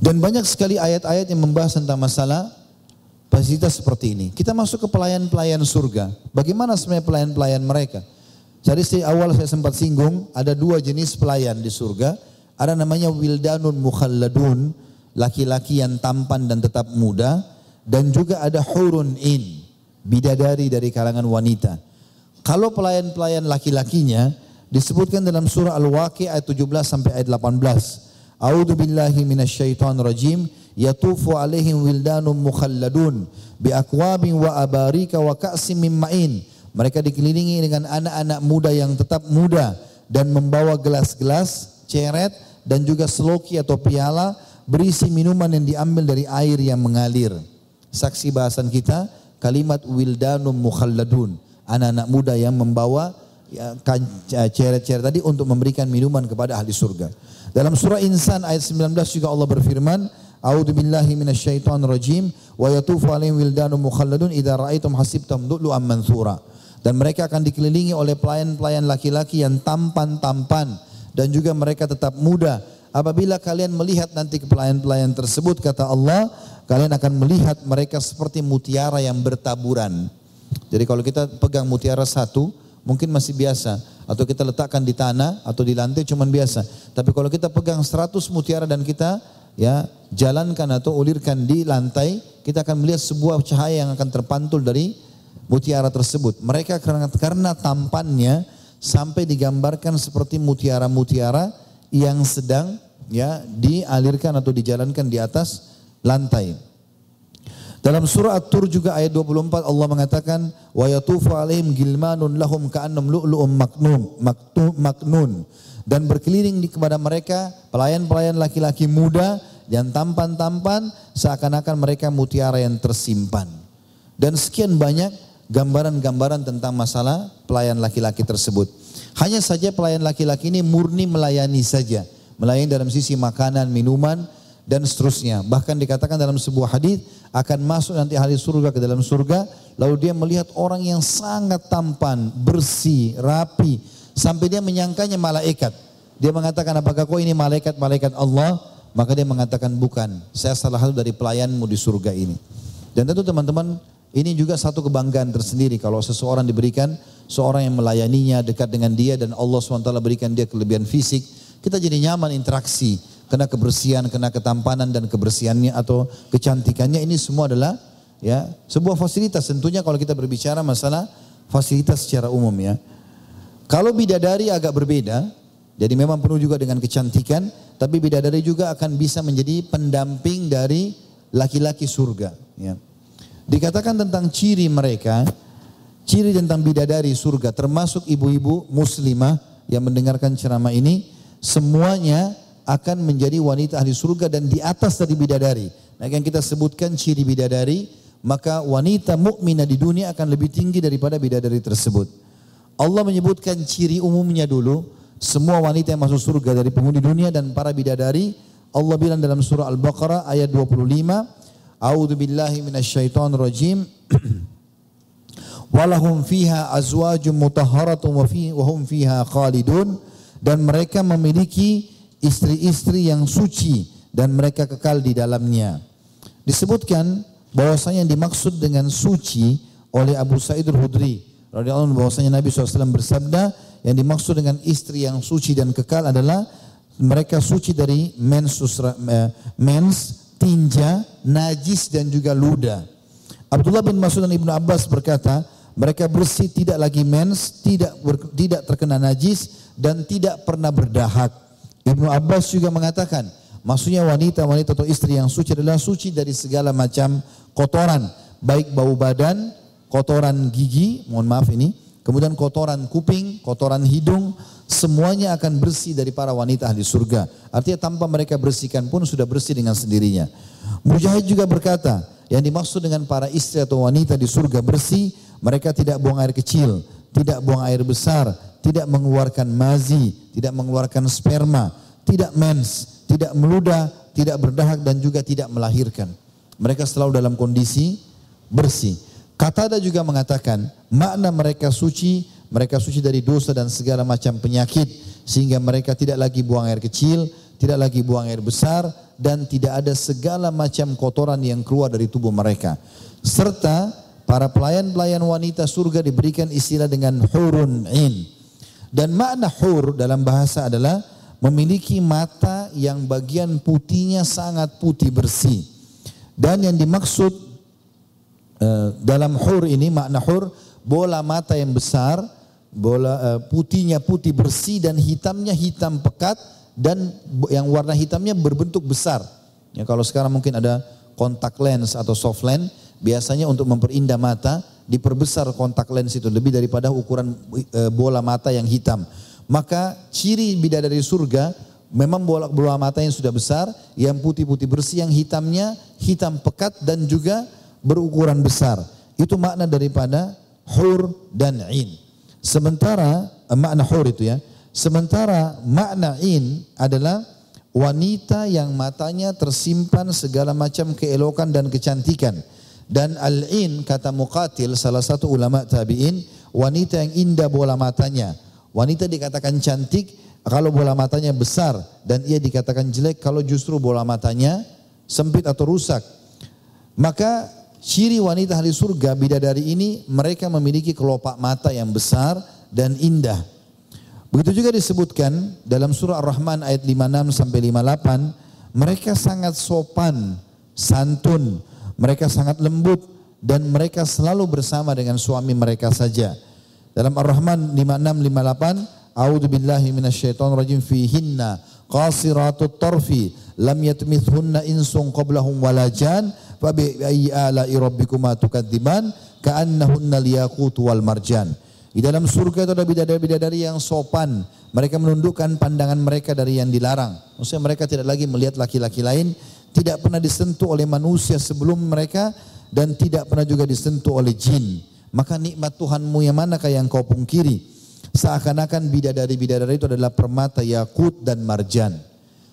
Dan banyak sekali ayat-ayat yang membahas tentang masalah fasilitas seperti ini. Kita masuk ke pelayan-pelayan surga. Bagaimana sebenarnya pelayan-pelayan mereka? Jadi di awal saya sempat singgung, ada dua jenis pelayan di surga. Ada namanya wildanun mukhalladun, laki-laki yang tampan dan tetap muda. Dan juga ada hurun in, bidadari dari kalangan wanita. Kalau pelayan-pelayan laki-lakinya disebutkan dalam surah Al-Waqi ayat 17 sampai ayat 18. A'udzu billahi minasyaitonir rajim. Yatufu alaihim wildanun mukhalladun bi akwabin wa abarika wa ka'sim min ma'in mereka dikelilingi dengan anak-anak muda yang tetap muda dan membawa gelas-gelas, ceret dan juga seloki atau piala berisi minuman yang diambil dari air yang mengalir. Saksi bahasan kita kalimat wildanum mukhalladun, anak-anak muda yang membawa ya, ceret-ceret tadi untuk memberikan minuman kepada ahli surga. Dalam surah Insan ayat 19 juga Allah berfirman, A'udzu billahi minasyaitonir rajim wa yatufu alaihim wildanum mukhalladun idza ra'aitum hasibtum lu'lu'an mansura. Dan mereka akan dikelilingi oleh pelayan-pelayan laki-laki yang tampan-tampan dan juga mereka tetap muda. Apabila kalian melihat nanti pelayan-pelayan tersebut kata Allah, kalian akan melihat mereka seperti mutiara yang bertaburan. Jadi kalau kita pegang mutiara satu, mungkin masih biasa atau kita letakkan di tanah atau di lantai cuman biasa. Tapi kalau kita pegang 100 mutiara dan kita ya jalankan atau ulirkan di lantai, kita akan melihat sebuah cahaya yang akan terpantul dari mutiara tersebut. Mereka karena, karena tampannya sampai digambarkan seperti mutiara-mutiara yang sedang ya dialirkan atau dijalankan di atas lantai. Dalam surah At-Tur juga ayat 24 Allah mengatakan wa yatufu alaihim gilmanun lahum ka'annam lu'lu'um maknun maknun dan berkeliling di kepada mereka pelayan-pelayan laki-laki muda yang tampan-tampan seakan-akan mereka mutiara yang tersimpan. Dan sekian banyak gambaran-gambaran tentang masalah pelayan laki-laki tersebut. Hanya saja pelayan laki-laki ini murni melayani saja. Melayani dalam sisi makanan, minuman, dan seterusnya. Bahkan dikatakan dalam sebuah hadis akan masuk nanti ahli surga ke dalam surga. Lalu dia melihat orang yang sangat tampan, bersih, rapi. Sampai dia menyangkanya malaikat. Dia mengatakan apakah kau ini malaikat-malaikat Allah? Maka dia mengatakan bukan. Saya salah satu dari pelayanmu di surga ini. Dan tentu teman-teman ini juga satu kebanggaan tersendiri kalau seseorang diberikan seorang yang melayaninya dekat dengan dia dan Allah SWT berikan dia kelebihan fisik. Kita jadi nyaman interaksi. Kena kebersihan, kena ketampanan dan kebersihannya atau kecantikannya ini semua adalah ya sebuah fasilitas. Tentunya kalau kita berbicara masalah fasilitas secara umum ya. Kalau bidadari agak berbeda, jadi memang penuh juga dengan kecantikan, tapi bidadari juga akan bisa menjadi pendamping dari laki-laki surga. Ya. Dikatakan tentang ciri mereka, ciri tentang bidadari surga, termasuk ibu-ibu muslimah yang mendengarkan ceramah ini, semuanya akan menjadi wanita ahli surga dan di atas dari bidadari. Nah, yang kita sebutkan ciri bidadari, maka wanita mukminah di dunia akan lebih tinggi daripada bidadari tersebut. Allah menyebutkan ciri umumnya dulu, semua wanita yang masuk surga dari penghuni dunia dan para bidadari, Allah bilang dalam surah Al-Baqarah ayat 25, A'udzu billahi minasyaitonir rajim. Walahum fiha azwajum mutahharatun wa fi wa hum fiha khalidun dan mereka memiliki istri-istri yang suci dan mereka kekal di dalamnya. Disebutkan bahwasanya yang dimaksud dengan suci oleh Abu Sa'id Al-Hudri radhiyallahu anhu bahwasanya Nabi SAW bersabda yang dimaksud dengan istri yang suci dan kekal adalah mereka suci dari mens, eh, mens tinja, najis dan juga luda. Abdullah bin Mas'ud dan Ibnu Abbas berkata, mereka bersih tidak lagi mens, tidak ber, tidak terkena najis dan tidak pernah berdahak. Ibnu Abbas juga mengatakan, maksudnya wanita-wanita atau istri yang suci adalah suci dari segala macam kotoran, baik bau badan, kotoran gigi, mohon maaf ini, kemudian kotoran kuping, kotoran hidung, semuanya akan bersih dari para wanita ahli surga. Artinya tanpa mereka bersihkan pun sudah bersih dengan sendirinya. Mujahid juga berkata, yang dimaksud dengan para istri atau wanita di surga bersih, mereka tidak buang air kecil, tidak buang air besar, tidak mengeluarkan mazi, tidak mengeluarkan sperma, tidak mens, tidak meludah, tidak berdahak dan juga tidak melahirkan. Mereka selalu dalam kondisi bersih. Katada juga mengatakan makna mereka suci, mereka suci dari dosa dan segala macam penyakit sehingga mereka tidak lagi buang air kecil, tidak lagi buang air besar dan tidak ada segala macam kotoran yang keluar dari tubuh mereka. Serta para pelayan-pelayan wanita surga diberikan istilah dengan hurun in. Dan makna hur dalam bahasa adalah memiliki mata yang bagian putihnya sangat putih bersih. Dan yang dimaksud Eh, dalam hur ini makna hur bola mata yang besar, bola uh, putihnya putih bersih dan hitamnya hitam pekat dan yang warna hitamnya berbentuk besar. Ya kalau sekarang mungkin ada kontak lens atau soft lens, biasanya untuk memperindah mata diperbesar kontak lens itu lebih daripada ukuran uh, bola mata yang hitam. Maka ciri bidadari surga memang bola bola mata yang sudah besar, yang putih-putih bersih, yang hitamnya hitam pekat dan juga berukuran besar. Itu makna daripada hur dan in. Sementara eh, makna hur itu ya. Sementara makna in adalah wanita yang matanya tersimpan segala macam keelokan dan kecantikan. Dan al-in kata Muqatil salah satu ulama tabi'in wanita yang indah bola matanya. Wanita dikatakan cantik kalau bola matanya besar dan ia dikatakan jelek kalau justru bola matanya sempit atau rusak. Maka Ciri wanita ahli surga bidadari ini mereka memiliki kelopak mata yang besar dan indah. Begitu juga disebutkan dalam surah Ar-Rahman ayat 56 sampai 58, mereka sangat sopan, santun, mereka sangat lembut dan mereka selalu bersama dengan suami mereka saja. Dalam Ar-Rahman 56 58, A'udzu billahi minasyaitonir rajim fihinna qasiratut tarfi lam yatmithunna insun qablahum walajan Fabi ayyi ala'i rabbikuma tukadziban ka'annahunna liyaqut wal marjan. Di dalam surga itu ada bidadari-bidadari yang sopan. Mereka menundukkan pandangan mereka dari yang dilarang. Maksudnya mereka tidak lagi melihat laki-laki lain. Tidak pernah disentuh oleh manusia sebelum mereka. Dan tidak pernah juga disentuh oleh jin. Maka nikmat Tuhanmu yang manakah yang kau pungkiri? Seakan-akan bidadari-bidadari itu adalah permata yakut dan marjan.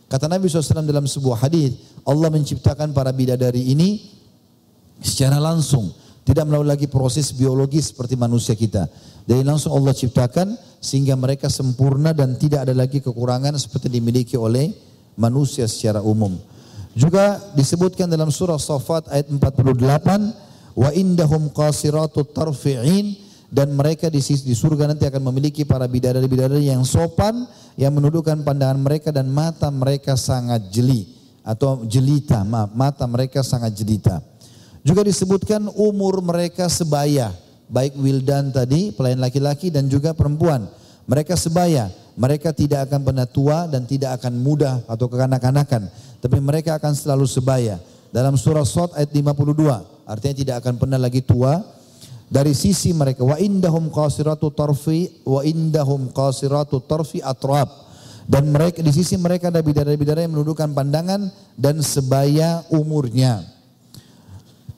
Kata Nabi SAW dalam sebuah hadis, Allah menciptakan para bidadari ini secara langsung. Tidak melalui lagi proses biologis seperti manusia kita. Dari langsung Allah ciptakan sehingga mereka sempurna dan tidak ada lagi kekurangan seperti dimiliki oleh manusia secara umum. Juga disebutkan dalam surah Safat ayat 48, wa indahum qasiratut tarfi'in dan mereka di, di surga nanti akan memiliki para bidadari-bidadari yang sopan yang menundukkan pandangan mereka dan mata mereka sangat jeli atau jelita, maaf, mata mereka sangat jelita. Juga disebutkan umur mereka sebaya, baik wildan tadi, pelayan laki-laki dan juga perempuan. Mereka sebaya, mereka tidak akan pernah tua dan tidak akan muda atau kekanak-kanakan, tapi mereka akan selalu sebaya. Dalam surah Sot ayat 52, artinya tidak akan pernah lagi tua dari sisi mereka wa indahum qasiratu tarfi wa indahum qasiratu tarfi atrab dan mereka di sisi mereka ada bidadari-bidadari yang menundukkan pandangan dan sebaya umurnya.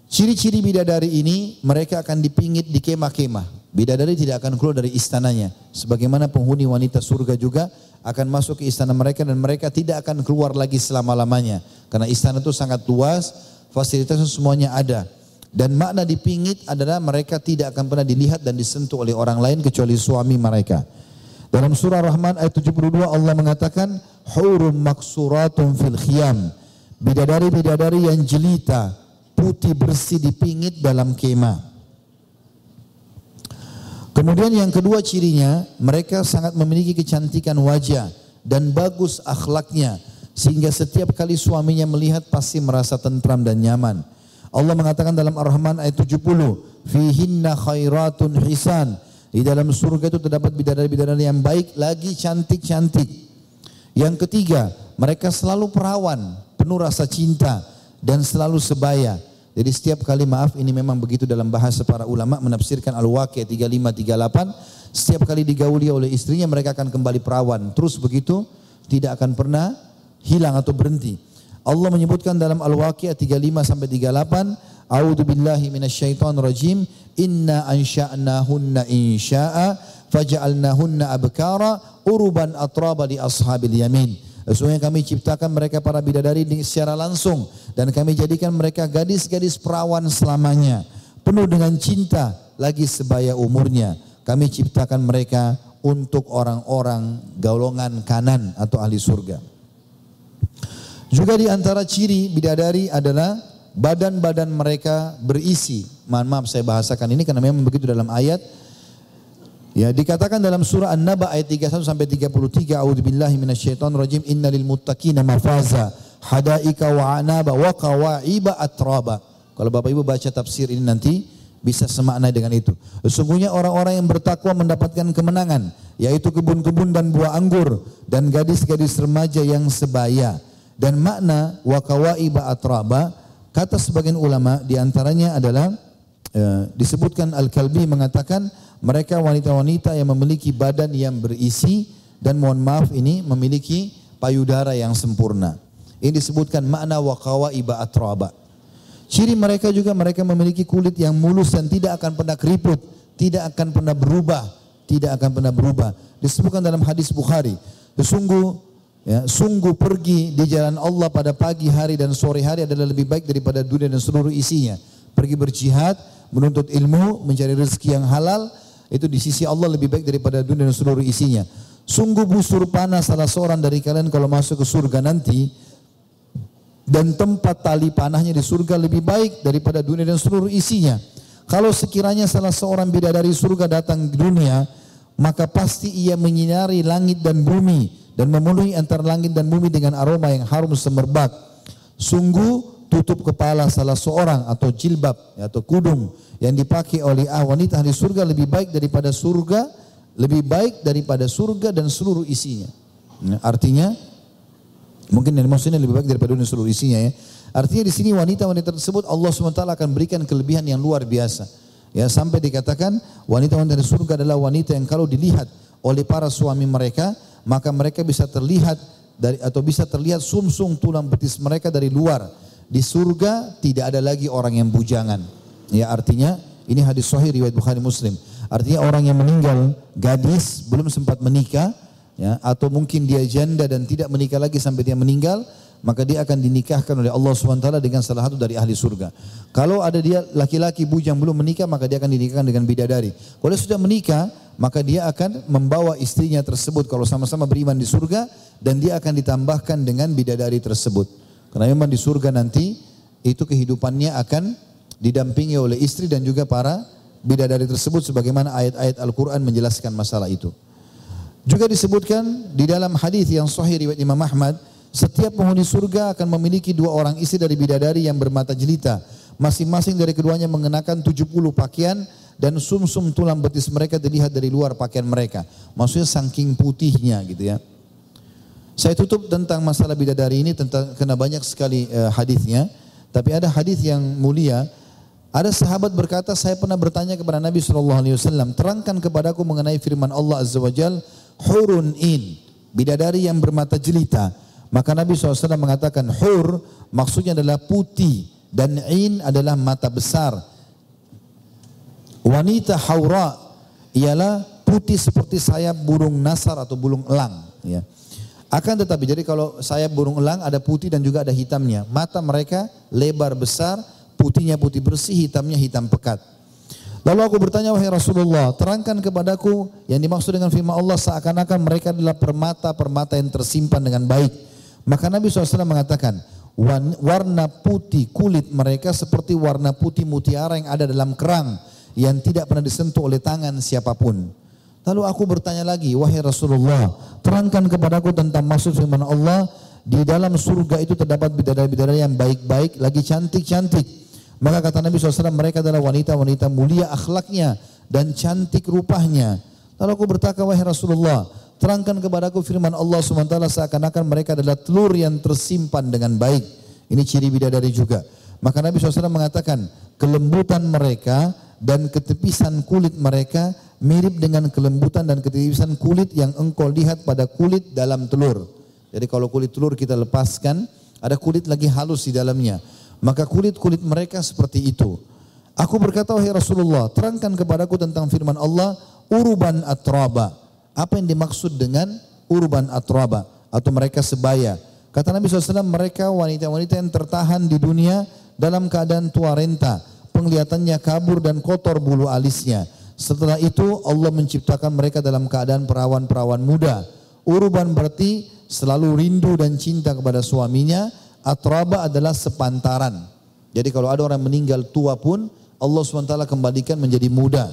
Ciri-ciri bidadari ini mereka akan dipingit di kemah-kemah. Bidadari tidak akan keluar dari istananya. Sebagaimana penghuni wanita surga juga akan masuk ke istana mereka dan mereka tidak akan keluar lagi selama-lamanya. Karena istana itu sangat luas, fasilitasnya semuanya ada. Dan makna dipingit adalah mereka tidak akan pernah dilihat dan disentuh oleh orang lain kecuali suami mereka. Dalam surah Rahman ayat 72 Allah mengatakan hurum maksuratun fil khiyam. Bidadari-bidadari yang jelita, putih bersih dipingit dalam kemah. Kemudian yang kedua cirinya, mereka sangat memiliki kecantikan wajah dan bagus akhlaknya sehingga setiap kali suaminya melihat pasti merasa tentram dan nyaman. Allah mengatakan dalam Ar-Rahman ayat 70, "Fihinna khairatun hisan." Di dalam surga itu terdapat bidadari-bidadari yang baik lagi cantik-cantik. Yang ketiga, mereka selalu perawan, penuh rasa cinta dan selalu sebaya. Jadi setiap kali maaf ini memang begitu dalam bahasa para ulama menafsirkan Al-Waqi'ah 3538, setiap kali digauli oleh istrinya mereka akan kembali perawan. Terus begitu tidak akan pernah hilang atau berhenti. Allah menyebutkan dalam Al-Waqi'ah 35 sampai 38, A'udzu billahi minasyaitonir rajim inna ansha'nahunna insya'a faja'alnahunna abkara uruban atraba li ashabil yamin Sesungguhnya kami ciptakan mereka para bidadari secara langsung dan kami jadikan mereka gadis-gadis perawan selamanya. Penuh dengan cinta lagi sebaya umurnya. Kami ciptakan mereka untuk orang-orang golongan kanan atau ahli surga. Juga di antara ciri bidadari adalah badan-badan mereka berisi. Mohon maaf saya bahasakan ini karena memang begitu dalam ayat. Ya, dikatakan dalam surah An-Naba ayat 31 sampai 33, A'udzubillahi minasyaitonir rajim, innalil muttaqina mafaza, hadaika wa anaba wa qawaiba atraba. Kalau Bapak Ibu baca tafsir ini nanti bisa semakna dengan itu. Sesungguhnya orang-orang yang bertakwa mendapatkan kemenangan, yaitu kebun-kebun dan buah anggur dan gadis-gadis remaja yang sebaya. Dan makna wakawaiba atraba kata sebagian ulama di antaranya adalah e, disebutkan Al-Kalbi mengatakan mereka wanita-wanita yang memiliki badan yang berisi dan mohon maaf ini memiliki payudara yang sempurna. Ini disebutkan makna wakawaiba atraba. Ciri mereka juga mereka memiliki kulit yang mulus dan tidak akan pernah keriput, tidak akan pernah berubah, tidak akan pernah berubah. Disebutkan dalam hadis Bukhari, sesungguh Ya, sungguh pergi di jalan Allah pada pagi hari dan sore hari adalah lebih baik daripada dunia dan seluruh isinya. Pergi berjihad, menuntut ilmu, mencari rezeki yang halal, itu di sisi Allah lebih baik daripada dunia dan seluruh isinya. Sungguh busur panas salah seorang dari kalian kalau masuk ke surga nanti dan tempat tali panahnya di surga lebih baik daripada dunia dan seluruh isinya. Kalau sekiranya salah seorang bidadari surga datang ke dunia, maka pasti ia menyinari langit dan bumi dan memenuhi antara langit dan bumi dengan aroma yang harum semerbak. Sungguh tutup kepala salah seorang atau jilbab atau kudung yang dipakai oleh ah wanita di surga lebih baik daripada surga, lebih baik daripada surga dan seluruh isinya. Nah, artinya mungkin yang maksudnya lebih baik daripada dunia seluruh isinya ya. Artinya di sini wanita-wanita tersebut Allah SWT akan berikan kelebihan yang luar biasa. Ya sampai dikatakan wanita-wanita di surga adalah wanita yang kalau dilihat oleh para suami mereka maka mereka bisa terlihat dari atau bisa terlihat sumsum tulang betis mereka dari luar. Di surga tidak ada lagi orang yang bujangan. Ya artinya ini hadis sahih riwayat Bukhari Muslim. Artinya orang yang meninggal gadis belum sempat menikah ya atau mungkin dia janda dan tidak menikah lagi sampai dia meninggal maka dia akan dinikahkan oleh Allah SWT dengan salah satu dari ahli surga. Kalau ada dia laki-laki bujang belum menikah, maka dia akan dinikahkan dengan bidadari. Kalau sudah menikah, maka dia akan membawa istrinya tersebut kalau sama-sama beriman di surga dan dia akan ditambahkan dengan bidadari tersebut. Karena memang di surga nanti itu kehidupannya akan didampingi oleh istri dan juga para bidadari tersebut sebagaimana ayat-ayat Al-Qur'an menjelaskan masalah itu. Juga disebutkan di dalam hadis yang sahih riwayat Imam Ahmad, setiap penghuni surga akan memiliki dua orang istri dari bidadari yang bermata jelita. Masing-masing dari keduanya mengenakan 70 pakaian dan sumsum -sum tulang betis mereka dilihat dari luar pakaian mereka. Maksudnya saking putihnya gitu ya. Saya tutup tentang masalah bidadari ini tentang kena banyak sekali uh, hadisnya. Tapi ada hadis yang mulia. Ada sahabat berkata, saya pernah bertanya kepada Nabi Shallallahu Alaihi Wasallam, terangkan kepadaku mengenai firman Allah Azza Wajal, hurun in, bidadari yang bermata jelita. Maka Nabi SAW mengatakan hur maksudnya adalah putih dan in adalah mata besar Wanita haura ialah putih seperti sayap burung nasar atau burung elang. Ya. Akan tetapi jadi kalau sayap burung elang ada putih dan juga ada hitamnya. Mata mereka lebar besar, putihnya putih bersih, hitamnya hitam pekat. Lalu aku bertanya wahai Rasulullah, terangkan kepadaku yang dimaksud dengan firman Allah seakan-akan mereka adalah permata-permata yang tersimpan dengan baik. Maka Nabi SAW mengatakan, warna putih kulit mereka seperti warna putih mutiara yang ada dalam kerang yang tidak pernah disentuh oleh tangan siapa pun. Lalu aku bertanya lagi, wahai Rasulullah, terangkan kepadaku tentang maksud firman Allah, di dalam surga itu terdapat bidadari-bidadari yang baik-baik, lagi cantik-cantik. Maka kata Nabi SAW, mereka adalah wanita-wanita mulia akhlaknya dan cantik rupanya. Lalu aku bertanya, wahai Rasulullah, terangkan kepadaku firman Allah SWT seakan-akan mereka adalah telur yang tersimpan dengan baik. Ini ciri bidadari juga. Maka Nabi SAW mengatakan, kelembutan mereka dan ketepisan kulit mereka mirip dengan kelembutan dan ketepisan kulit yang engkau lihat pada kulit dalam telur. Jadi kalau kulit telur kita lepaskan, ada kulit lagi halus di dalamnya. Maka kulit-kulit mereka seperti itu. Aku berkata, wahai Rasulullah, terangkan kepadaku tentang firman Allah, urban atraba. Apa yang dimaksud dengan urban atraba? atau mereka sebaya. Kata Nabi SAW mereka wanita-wanita yang tertahan di dunia dalam keadaan tua renta. Penglihatannya kabur dan kotor bulu alisnya. Setelah itu Allah menciptakan mereka dalam keadaan perawan-perawan muda. Uruban berarti selalu rindu dan cinta kepada suaminya. Atraba adalah sepantaran. Jadi kalau ada orang meninggal tua pun Allah SWT kembalikan menjadi muda.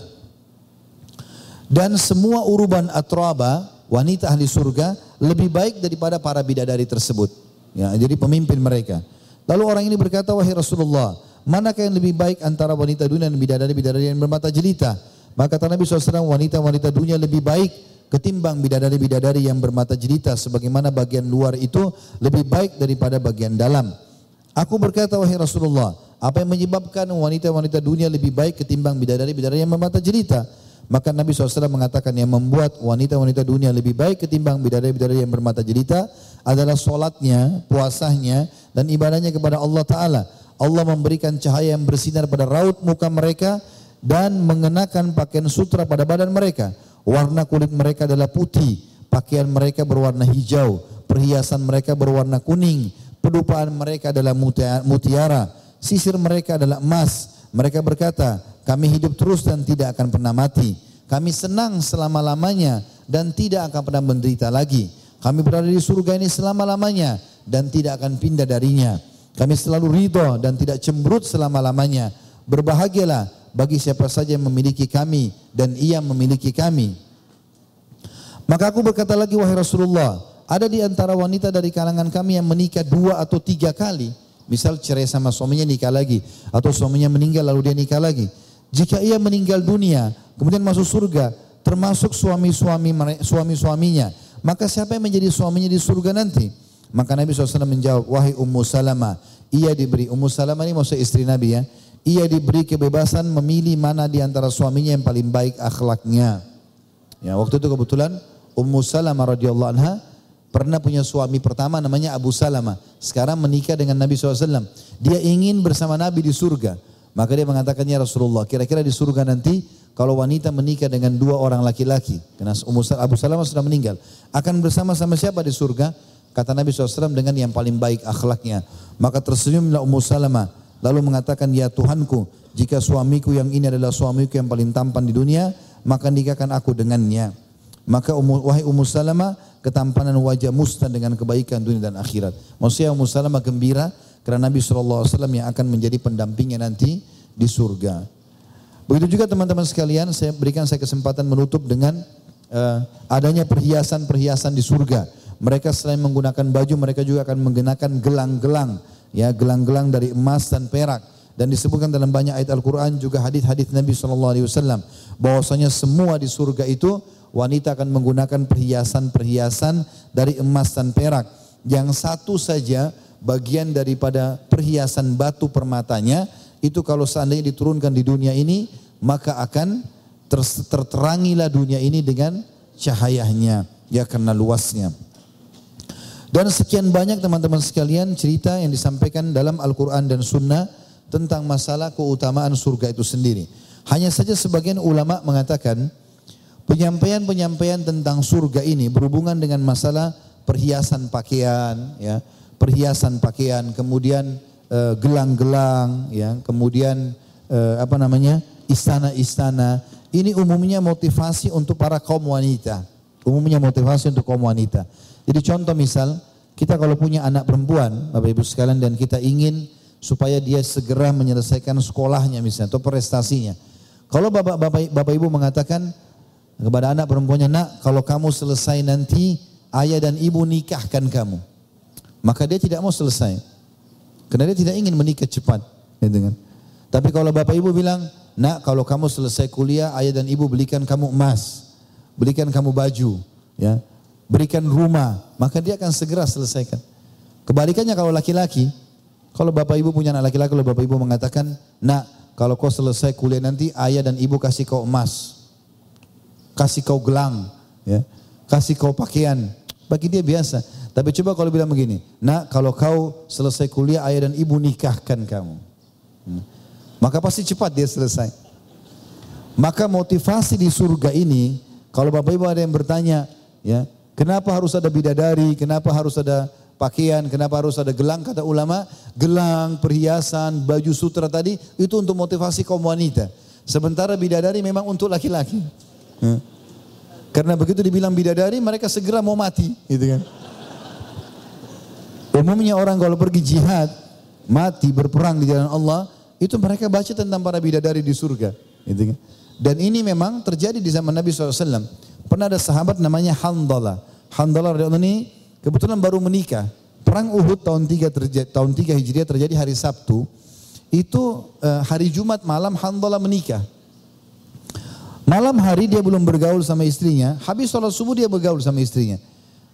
Dan semua uruban atraba, wanita ahli surga, lebih baik daripada para bidadari tersebut. Ya, jadi pemimpin mereka. Lalu orang ini berkata, wahai Rasulullah, manakah yang lebih baik antara wanita dunia dan bidadari-bidadari yang bermata jelita? Maka kata Nabi SAW, wanita-wanita dunia lebih baik ketimbang bidadari-bidadari yang bermata jelita. Sebagaimana bagian luar itu lebih baik daripada bagian dalam. Aku berkata, wahai Rasulullah, apa yang menyebabkan wanita-wanita dunia lebih baik ketimbang bidadari-bidadari yang bermata jelita? Maka Nabi SAW mengatakan yang membuat wanita-wanita dunia lebih baik ketimbang bidadari-bidadari yang bermata jelita adalah solatnya, puasanya, dan ibadahnya kepada Allah Ta'ala. Allah memberikan cahaya yang bersinar pada raut muka mereka dan mengenakan pakaian sutra pada badan mereka. Warna kulit mereka adalah putih, pakaian mereka berwarna hijau, perhiasan mereka berwarna kuning, pedupaan mereka adalah mutiara, sisir mereka adalah emas. Mereka berkata, kami hidup terus dan tidak akan pernah mati. Kami senang selama-lamanya dan tidak akan pernah menderita lagi. Kami berada di surga ini selama-lamanya dan tidak akan pindah darinya. Kami selalu ridho dan tidak cemberut selama-lamanya. Berbahagialah bagi siapa saja yang memiliki kami dan ia memiliki kami. Maka aku berkata lagi wahai Rasulullah, ada di antara wanita dari kalangan kami yang menikah dua atau tiga kali. Misal cerai sama suaminya nikah lagi atau suaminya meninggal lalu dia nikah lagi. Jika ia meninggal dunia, kemudian masuk surga, termasuk suami-suami suami-suaminya, maka siapa yang menjadi suaminya di surga nanti? Maka Nabi SAW menjawab, wahai Ummu Salamah, ia diberi, Ummu Salamah ini maksud istri Nabi ya, ia diberi kebebasan memilih mana di antara suaminya yang paling baik akhlaknya. Ya, waktu itu kebetulan Ummu Salamah radhiyallahu anha pernah punya suami pertama namanya Abu Salamah. Sekarang menikah dengan Nabi SAW. Dia ingin bersama Nabi di surga. Maka dia mengatakannya Rasulullah, kira-kira di surga nanti kalau wanita menikah dengan dua orang laki-laki, karena Abu Salamah sudah meninggal, akan bersama-sama siapa di surga? Kata Nabi SAW dengan yang paling baik akhlaknya. Maka tersenyumlah Ummu Salamah, lalu mengatakan, ya Tuhanku, jika suamiku yang ini adalah suamiku yang paling tampan di dunia, maka nikahkan aku dengannya. Maka wahai Ummu Salamah, ketampanan wajah musnah dengan kebaikan dunia dan akhirat. Maksudnya Ummu Salamah gembira karena Nabi SAW yang akan menjadi pendampingnya nanti di surga. Begitu juga teman-teman sekalian, saya berikan saya kesempatan menutup dengan uh, adanya perhiasan-perhiasan di surga. Mereka selain menggunakan baju, mereka juga akan menggunakan gelang-gelang, ya gelang-gelang dari emas dan perak. Dan disebutkan dalam banyak ayat Al-Quran juga hadis-hadis Nabi SAW bahwasanya semua di surga itu wanita akan menggunakan perhiasan-perhiasan dari emas dan perak. Yang satu saja bagian daripada perhiasan batu permatanya itu kalau seandainya diturunkan di dunia ini maka akan ter terterangilah dunia ini dengan cahayanya ya karena luasnya. Dan sekian banyak teman-teman sekalian cerita yang disampaikan dalam Al-Quran dan Sunnah tentang masalah keutamaan surga itu sendiri. Hanya saja sebagian ulama mengatakan penyampaian-penyampaian tentang surga ini berhubungan dengan masalah perhiasan pakaian, ya, perhiasan pakaian, kemudian eh, gelang-gelang, ya, kemudian uh, apa namanya istana-istana. Ini umumnya motivasi untuk para kaum wanita. Umumnya motivasi untuk kaum wanita. Jadi contoh misal, kita kalau punya anak perempuan, Bapak Ibu sekalian, dan kita ingin supaya dia segera menyelesaikan sekolahnya misalnya atau prestasinya. Kalau Bapak, Bapak, Bapak Ibu mengatakan kepada anak perempuannya, nak kalau kamu selesai nanti ayah dan ibu nikahkan kamu. Maka dia tidak mau selesai. Karena dia tidak ingin menikah cepat. Gitu kan. Tapi kalau bapak ibu bilang, nak kalau kamu selesai kuliah, ayah dan ibu belikan kamu emas. Belikan kamu baju. ya Berikan rumah. Maka dia akan segera selesaikan. Kebalikannya kalau laki-laki, kalau bapak ibu punya anak laki-laki, kalau bapak ibu mengatakan, nak kalau kau selesai kuliah nanti, ayah dan ibu kasih kau emas. Kasih kau gelang. ya Kasih kau pakaian. Bagi dia biasa. Tapi coba kalau bilang begini, nak kalau kau selesai kuliah ayah dan ibu nikahkan kamu. Hmm. Maka pasti cepat dia selesai. Maka motivasi di surga ini, kalau Bapak Ibu ada yang bertanya, ya, Kenapa harus ada bidadari? Kenapa harus ada pakaian? Kenapa harus ada gelang? Kata ulama, gelang, perhiasan, baju sutra tadi itu untuk motivasi kaum wanita. Sementara bidadari memang untuk laki-laki. Karena begitu dibilang bidadari, mereka segera mau mati, gitu kan. Umumnya orang kalau pergi jihad, mati berperang di jalan Allah, itu mereka baca tentang para bidadari di surga, gitu kan. Dan ini memang terjadi di zaman Nabi SAW. Pernah ada sahabat namanya Handala. Handala radhiyallahu ini kebetulan baru menikah. Perang Uhud tahun 3 terjadi, tahun 3 Hijriah terjadi hari Sabtu. Itu uh, hari Jumat malam Handala menikah. Malam hari dia belum bergaul sama istrinya, habis sholat subuh dia bergaul sama istrinya.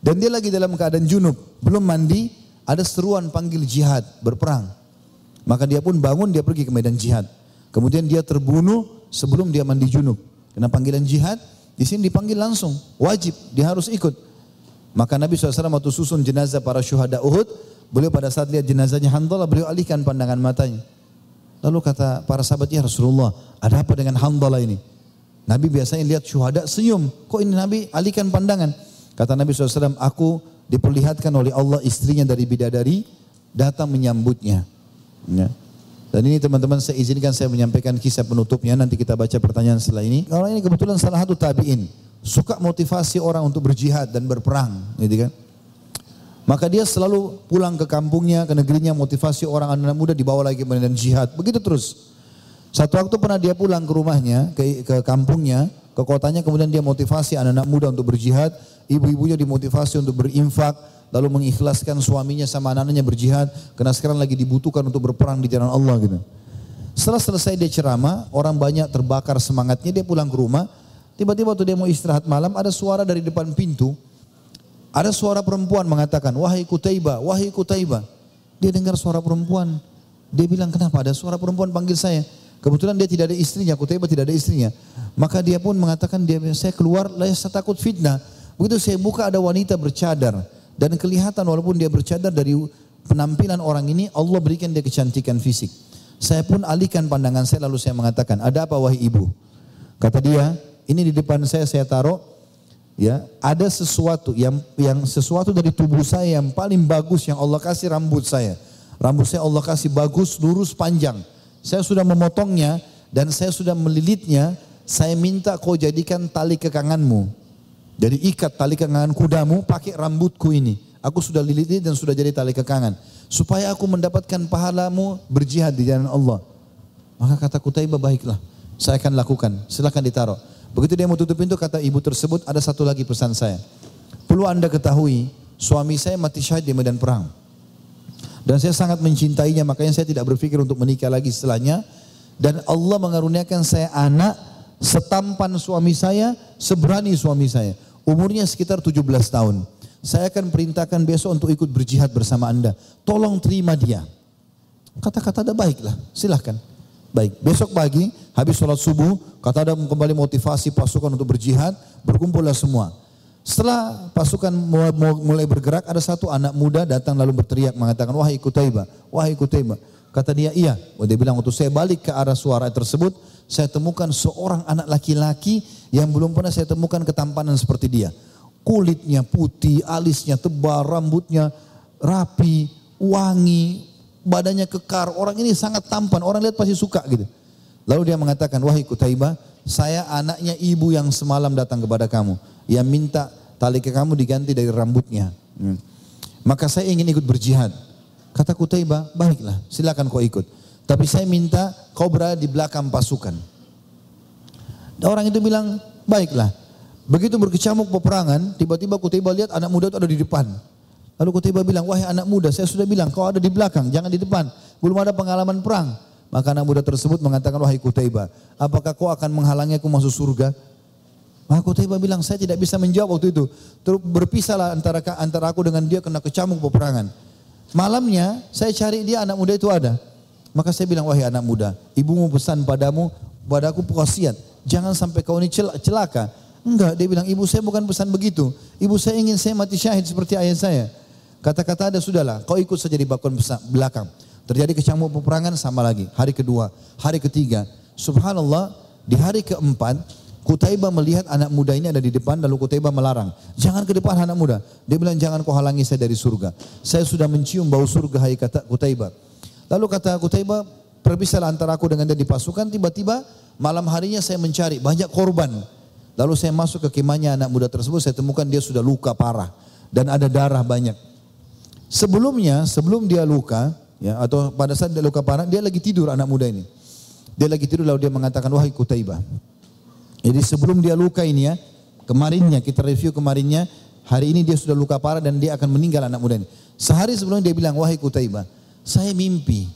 Dan dia lagi dalam keadaan junub, belum mandi, ada seruan panggil jihad, berperang. Maka dia pun bangun, dia pergi ke medan jihad. Kemudian dia terbunuh sebelum dia mandi junub. Karena panggilan jihad, di sini dipanggil langsung, wajib, dia harus ikut. Maka Nabi SAW waktu susun jenazah para syuhada Uhud, beliau pada saat lihat jenazahnya Handalah, beliau alihkan pandangan matanya. Lalu kata para sahabat, ya Rasulullah, ada apa dengan Handalah ini? Nabi biasanya lihat syuhada senyum. Kok ini Nabi alihkan pandangan? Kata Nabi SAW, aku diperlihatkan oleh Allah istrinya dari bidadari datang menyambutnya. Ya. Dan ini teman-teman saya izinkan saya menyampaikan kisah penutupnya. Nanti kita baca pertanyaan setelah ini. Orang ini kebetulan salah satu tabiin. Suka motivasi orang untuk berjihad dan berperang. Gitu kan. Maka dia selalu pulang ke kampungnya, ke negerinya, motivasi orang anak muda dibawa lagi medan jihad. Begitu terus. Satu waktu pernah dia pulang ke rumahnya, ke, ke kampungnya, ke kotanya, kemudian dia motivasi anak-anak muda untuk berjihad, ibu-ibunya dimotivasi untuk berinfak, lalu mengikhlaskan suaminya sama anak-anaknya berjihad, karena sekarang lagi dibutuhkan untuk berperang di jalan Allah gitu. Setelah selesai dia ceramah, orang banyak terbakar semangatnya, dia pulang ke rumah, tiba-tiba waktu dia mau istirahat malam, ada suara dari depan pintu, ada suara perempuan mengatakan, wahai Kutaiba, wahai Kutaiba. Dia dengar suara perempuan, dia bilang, kenapa ada suara perempuan panggil saya? Kebetulan dia tidak ada istrinya, Kutaiba tidak ada istrinya. Maka dia pun mengatakan dia saya keluar, saya takut fitnah. Begitu saya buka ada wanita bercadar dan kelihatan walaupun dia bercadar dari penampilan orang ini Allah berikan dia kecantikan fisik. Saya pun alihkan pandangan saya lalu saya mengatakan, "Ada apa wahai ibu?" Kata dia, "Ini di depan saya saya taruh ya, ada sesuatu yang yang sesuatu dari tubuh saya yang paling bagus yang Allah kasih rambut saya. Rambut saya Allah kasih bagus, lurus, panjang." Saya sudah memotongnya dan saya sudah melilitnya. Saya minta kau jadikan tali kekanganmu. Jadi ikat tali kekangan kudamu pakai rambutku ini. Aku sudah liliti dan sudah jadi tali kekangan. Supaya aku mendapatkan pahalamu berjihad di jalan Allah. Maka kata Kutaibah baiklah. Saya akan lakukan. Silahkan ditaruh. Begitu dia mau tutup pintu kata ibu tersebut ada satu lagi pesan saya. Perlu anda ketahui suami saya mati syahid di medan perang. Dan saya sangat mencintainya, makanya saya tidak berpikir untuk menikah lagi setelahnya. Dan Allah mengaruniakan saya anak setampan suami saya, seberani suami saya. Umurnya sekitar 17 tahun. Saya akan perintahkan besok untuk ikut berjihad bersama anda. Tolong terima dia. Kata-kata ada baiklah, silahkan. Baik, besok pagi habis sholat subuh, kata ada kembali motivasi pasukan untuk berjihad, berkumpullah semua. Setelah pasukan mulai bergerak, ada satu anak muda datang lalu berteriak mengatakan, wahai Kutaiba, wahai Kutaiba. Kata dia, iya. Dia bilang, waktu saya balik ke arah suara tersebut, saya temukan seorang anak laki-laki yang belum pernah saya temukan ketampanan seperti dia. Kulitnya putih, alisnya tebal, rambutnya rapi, wangi, badannya kekar. Orang ini sangat tampan, orang lihat pasti suka gitu. Lalu dia mengatakan, wahai Kutaiba, saya anaknya ibu yang semalam datang kepada kamu yang minta tali ke kamu diganti dari rambutnya. Hmm. Maka saya ingin ikut berjihad. Kata Kutaiba, baiklah silakan kau ikut. Tapi saya minta kau berada di belakang pasukan. Dan orang itu bilang, baiklah. Begitu berkecamuk peperangan, tiba-tiba Kutaiba lihat anak muda itu ada di depan. Lalu Kutaiba bilang, wahai anak muda, saya sudah bilang kau ada di belakang, jangan di depan. Belum ada pengalaman perang. Maka anak muda tersebut mengatakan, wahai Kutaiba, apakah kau akan menghalangi aku masuk surga? Maka Qutaibah bilang, saya tidak bisa menjawab waktu itu. Terus berpisahlah antara antara aku dengan dia kena kecamuk peperangan. Malamnya saya cari dia anak muda itu ada. Maka saya bilang, wahai anak muda, ibumu pesan padamu, padaku wasiat, jangan sampai kau ini celaka. Enggak, dia bilang, ibu saya bukan pesan begitu. Ibu saya ingin saya mati syahid seperti ayah saya. Kata-kata ada sudahlah, kau ikut saja di bakon belakang. Terjadi kecamuk peperangan sama lagi. Hari kedua, hari ketiga. Subhanallah, di hari keempat Kutaibah melihat anak muda ini ada di depan lalu Kutaibah melarang. Jangan ke depan anak muda. Dia bilang jangan kau halangi saya dari surga. Saya sudah mencium bau surga hai kata Kutaibah. Lalu kata Kutaibah perpisahlah antara aku dengan dia di pasukan. Tiba-tiba malam harinya saya mencari banyak korban. Lalu saya masuk ke kemahnya anak muda tersebut. Saya temukan dia sudah luka parah. Dan ada darah banyak. Sebelumnya, sebelum dia luka, ya atau pada saat dia luka parah, dia lagi tidur anak muda ini. Dia lagi tidur lalu dia mengatakan, wahai Kutaibah, jadi sebelum dia luka ini ya, kemarinnya kita review kemarinnya, hari ini dia sudah luka parah dan dia akan meninggal anak muda ini. Sehari sebelum dia bilang, wahai Kutaibah, saya mimpi,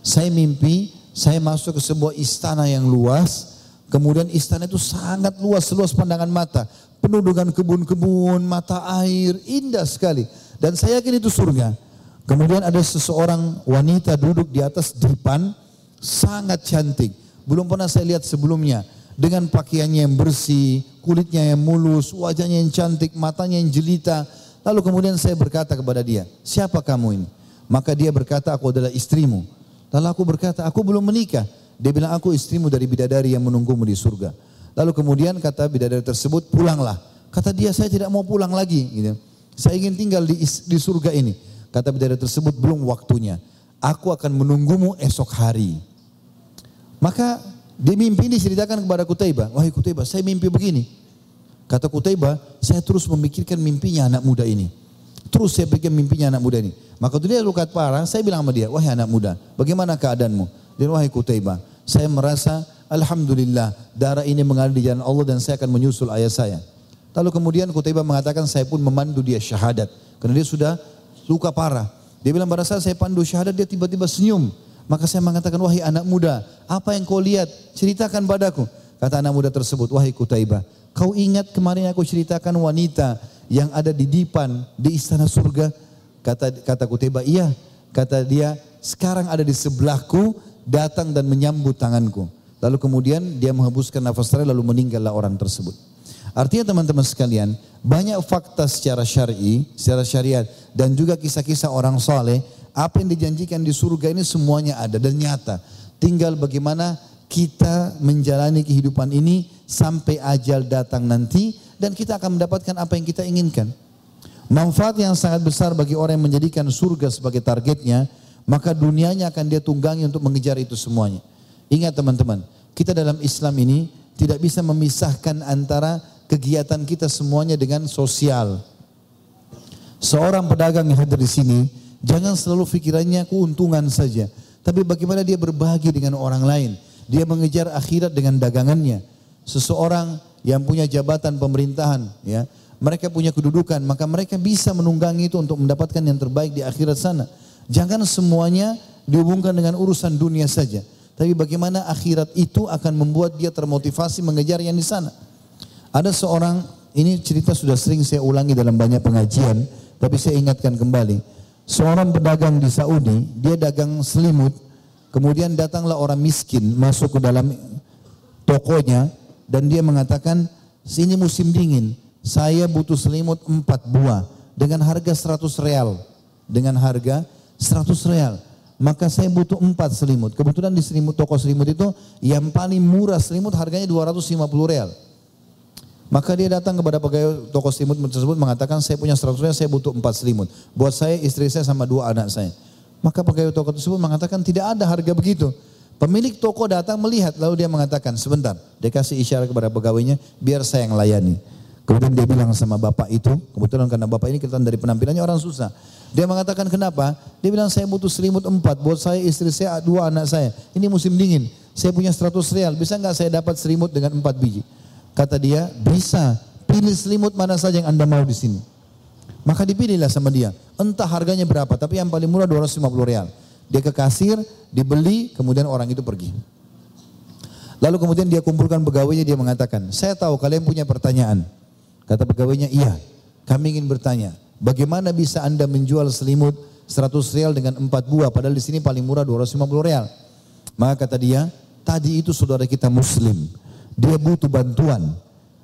saya mimpi, saya masuk ke sebuah istana yang luas, kemudian istana itu sangat luas, seluas pandangan mata, penuh dengan kebun-kebun, mata air, indah sekali. Dan saya yakin itu surga. Kemudian ada seseorang wanita duduk di atas dipan, sangat cantik. Belum pernah saya lihat sebelumnya dengan pakaiannya yang bersih, kulitnya yang mulus, wajahnya yang cantik, matanya yang jelita. Lalu kemudian saya berkata kepada dia, siapa kamu ini? Maka dia berkata, aku adalah istrimu. Lalu aku berkata, aku belum menikah. Dia bilang, aku istrimu dari bidadari yang menunggumu di surga. Lalu kemudian kata bidadari tersebut, pulanglah. Kata dia, saya tidak mau pulang lagi. Gitu. Saya ingin tinggal di, di surga ini. Kata bidadari tersebut, belum waktunya. Aku akan menunggumu esok hari. Maka di mimpi diceritakan kepada Kutaibah, wahai Kutaibah, saya mimpi begini. Kata Kutaibah, saya terus memikirkan mimpinya anak muda ini. Terus saya pikir mimpinya anak muda ini. Maka dia luka parah, saya bilang sama dia, wahai anak muda, bagaimana keadaanmu? Dan wahai Kutaibah, saya merasa Alhamdulillah darah ini mengalir di jalan Allah dan saya akan menyusul ayah saya. Lalu kemudian Kutaibah mengatakan saya pun memandu dia syahadat. Karena dia sudah luka parah. Dia bilang pada saat saya pandu syahadat dia tiba-tiba senyum. Maka saya mengatakan, wahai anak muda, apa yang kau lihat? Ceritakan padaku. Kata anak muda tersebut, wahai Kutaibah, kau ingat kemarin aku ceritakan wanita yang ada di dipan di istana surga? Kata kata Kutaibah, iya. Kata dia, sekarang ada di sebelahku, datang dan menyambut tanganku. Lalu kemudian dia menghembuskan nafas terakhir lalu meninggallah orang tersebut. Artinya teman-teman sekalian, banyak fakta secara syar'i, secara syariat dan juga kisah-kisah orang soleh apa yang dijanjikan di surga ini semuanya ada dan nyata. Tinggal bagaimana kita menjalani kehidupan ini sampai ajal datang nanti dan kita akan mendapatkan apa yang kita inginkan. Manfaat yang sangat besar bagi orang yang menjadikan surga sebagai targetnya, maka dunianya akan dia tunggangi untuk mengejar itu semuanya. Ingat teman-teman, kita dalam Islam ini tidak bisa memisahkan antara kegiatan kita semuanya dengan sosial. Seorang pedagang yang hadir di sini, Jangan selalu pikirannya keuntungan saja. Tapi bagaimana dia berbagi dengan orang lain. Dia mengejar akhirat dengan dagangannya. Seseorang yang punya jabatan pemerintahan, ya, mereka punya kedudukan, maka mereka bisa menunggangi itu untuk mendapatkan yang terbaik di akhirat sana. Jangan semuanya dihubungkan dengan urusan dunia saja. Tapi bagaimana akhirat itu akan membuat dia termotivasi mengejar yang di sana. Ada seorang, ini cerita sudah sering saya ulangi dalam banyak pengajian, tapi saya ingatkan kembali seorang pedagang di Saudi, dia dagang selimut, kemudian datanglah orang miskin masuk ke dalam tokonya dan dia mengatakan, sini musim dingin, saya butuh selimut empat buah dengan harga 100 real. Dengan harga 100 real. Maka saya butuh empat selimut. Kebetulan di selimut toko selimut itu yang paling murah selimut harganya 250 real. Maka dia datang kepada pegawai toko selimut tersebut mengatakan saya punya seratus saya butuh empat selimut. Buat saya, istri saya sama dua anak saya. Maka pegawai toko tersebut mengatakan tidak ada harga begitu. Pemilik toko datang melihat lalu dia mengatakan sebentar. Dia kasih isyarat kepada pegawainya biar saya yang layani. Kemudian dia bilang sama bapak itu, kebetulan karena bapak ini kelihatan dari penampilannya orang susah. Dia mengatakan kenapa? Dia bilang saya butuh selimut empat buat saya, istri saya, dua anak saya. Ini musim dingin, saya punya seratus real, bisa nggak saya dapat selimut dengan empat biji? Kata dia, bisa. Pilih selimut mana saja yang anda mau di sini. Maka dipilihlah sama dia. Entah harganya berapa, tapi yang paling murah 250 real. Dia ke kasir, dibeli, kemudian orang itu pergi. Lalu kemudian dia kumpulkan pegawainya, dia mengatakan, saya tahu kalian punya pertanyaan. Kata pegawainya, iya, kami ingin bertanya, bagaimana bisa anda menjual selimut 100 real dengan 4 buah, padahal di sini paling murah 250 real. Maka kata dia, tadi itu saudara kita muslim dia butuh bantuan.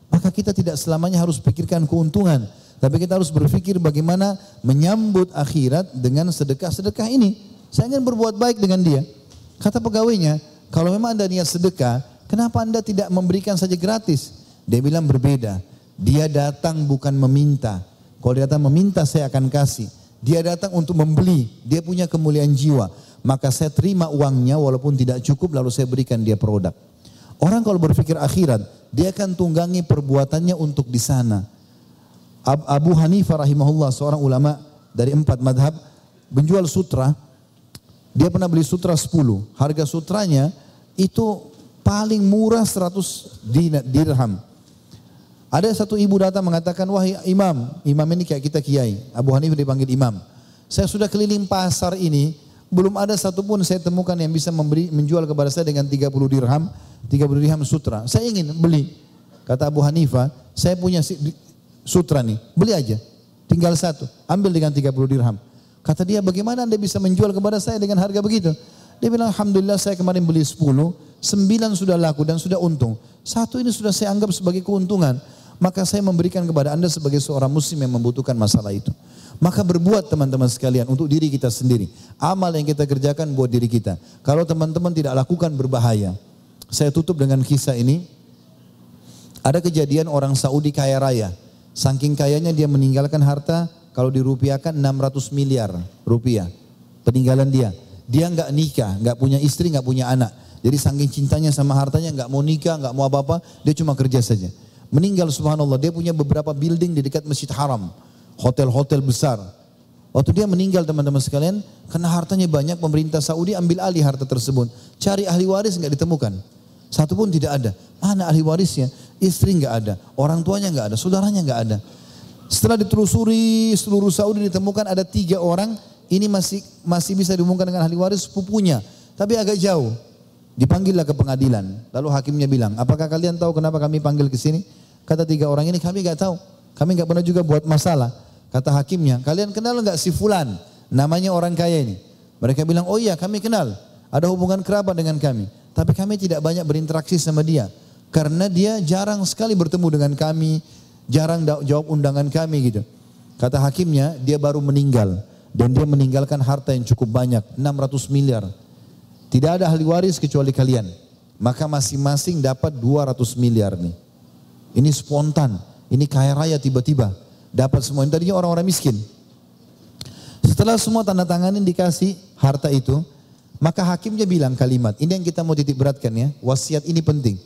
Maka kita tidak selamanya harus pikirkan keuntungan. Tapi kita harus berpikir bagaimana menyambut akhirat dengan sedekah-sedekah ini. Saya ingin berbuat baik dengan dia. Kata pegawainya, kalau memang anda niat sedekah, kenapa anda tidak memberikan saja gratis? Dia bilang berbeda. Dia datang bukan meminta. Kalau dia datang meminta saya akan kasih. Dia datang untuk membeli. Dia punya kemuliaan jiwa. Maka saya terima uangnya walaupun tidak cukup lalu saya berikan dia produk. Orang kalau berpikir akhirat, dia akan tunggangi perbuatannya untuk di sana. Abu Hanifah rahimahullah seorang ulama dari empat madhab menjual sutra. Dia pernah beli sutra 10. Harga sutranya itu paling murah 100 dirham. Ada satu ibu datang mengatakan, wahai imam, imam ini kayak kita kiai. Abu Hanifah dipanggil imam. Saya sudah keliling pasar ini, belum ada satupun saya temukan yang bisa memberi menjual kepada saya dengan 30 dirham, 30 dirham sutra. Saya ingin beli. Kata Abu Hanifah, saya punya sutra nih, beli aja. Tinggal satu, ambil dengan 30 dirham. Kata dia, bagaimana anda bisa menjual kepada saya dengan harga begitu? Dia bilang, Alhamdulillah saya kemarin beli 10, 9 sudah laku dan sudah untung. Satu ini sudah saya anggap sebagai keuntungan maka saya memberikan kepada Anda sebagai seorang muslim yang membutuhkan masalah itu. Maka berbuat teman-teman sekalian untuk diri kita sendiri. Amal yang kita kerjakan buat diri kita. Kalau teman-teman tidak lakukan berbahaya. Saya tutup dengan kisah ini. Ada kejadian orang Saudi kaya raya. Saking kayanya dia meninggalkan harta kalau dirupiahkan 600 miliar rupiah. Peninggalan dia. Dia nggak nikah, nggak punya istri, nggak punya anak. Jadi saking cintanya sama hartanya nggak mau nikah, nggak mau apa-apa, dia cuma kerja saja. Meninggal subhanallah, dia punya beberapa building di dekat Masjid Haram. Hotel-hotel besar. Waktu dia meninggal teman-teman sekalian, karena hartanya banyak, pemerintah Saudi ambil alih harta tersebut. Cari ahli waris nggak ditemukan. Satu pun tidak ada. Mana ahli warisnya? Istri nggak ada, orang tuanya nggak ada, saudaranya nggak ada. Setelah ditelusuri seluruh Saudi ditemukan ada tiga orang, ini masih masih bisa dihubungkan dengan ahli waris sepupunya, tapi agak jauh. Dipanggillah ke pengadilan. Lalu hakimnya bilang, apakah kalian tahu kenapa kami panggil ke sini? Kata tiga orang ini, kami nggak tahu. Kami nggak pernah juga buat masalah. Kata hakimnya, kalian kenal nggak si Fulan? Namanya orang kaya ini. Mereka bilang, oh iya kami kenal. Ada hubungan kerabat dengan kami. Tapi kami tidak banyak berinteraksi sama dia. Karena dia jarang sekali bertemu dengan kami. Jarang jawab undangan kami gitu. Kata hakimnya, dia baru meninggal. Dan dia meninggalkan harta yang cukup banyak. 600 miliar. Tidak ada ahli waris kecuali kalian. Maka masing-masing dapat 200 miliar nih. Ini spontan. Ini kaya raya tiba-tiba. Dapat semua. Ini tadinya orang-orang miskin. Setelah semua tanda tanganin dikasih harta itu. Maka hakimnya bilang kalimat. Ini yang kita mau titik beratkan ya. Wasiat ini penting.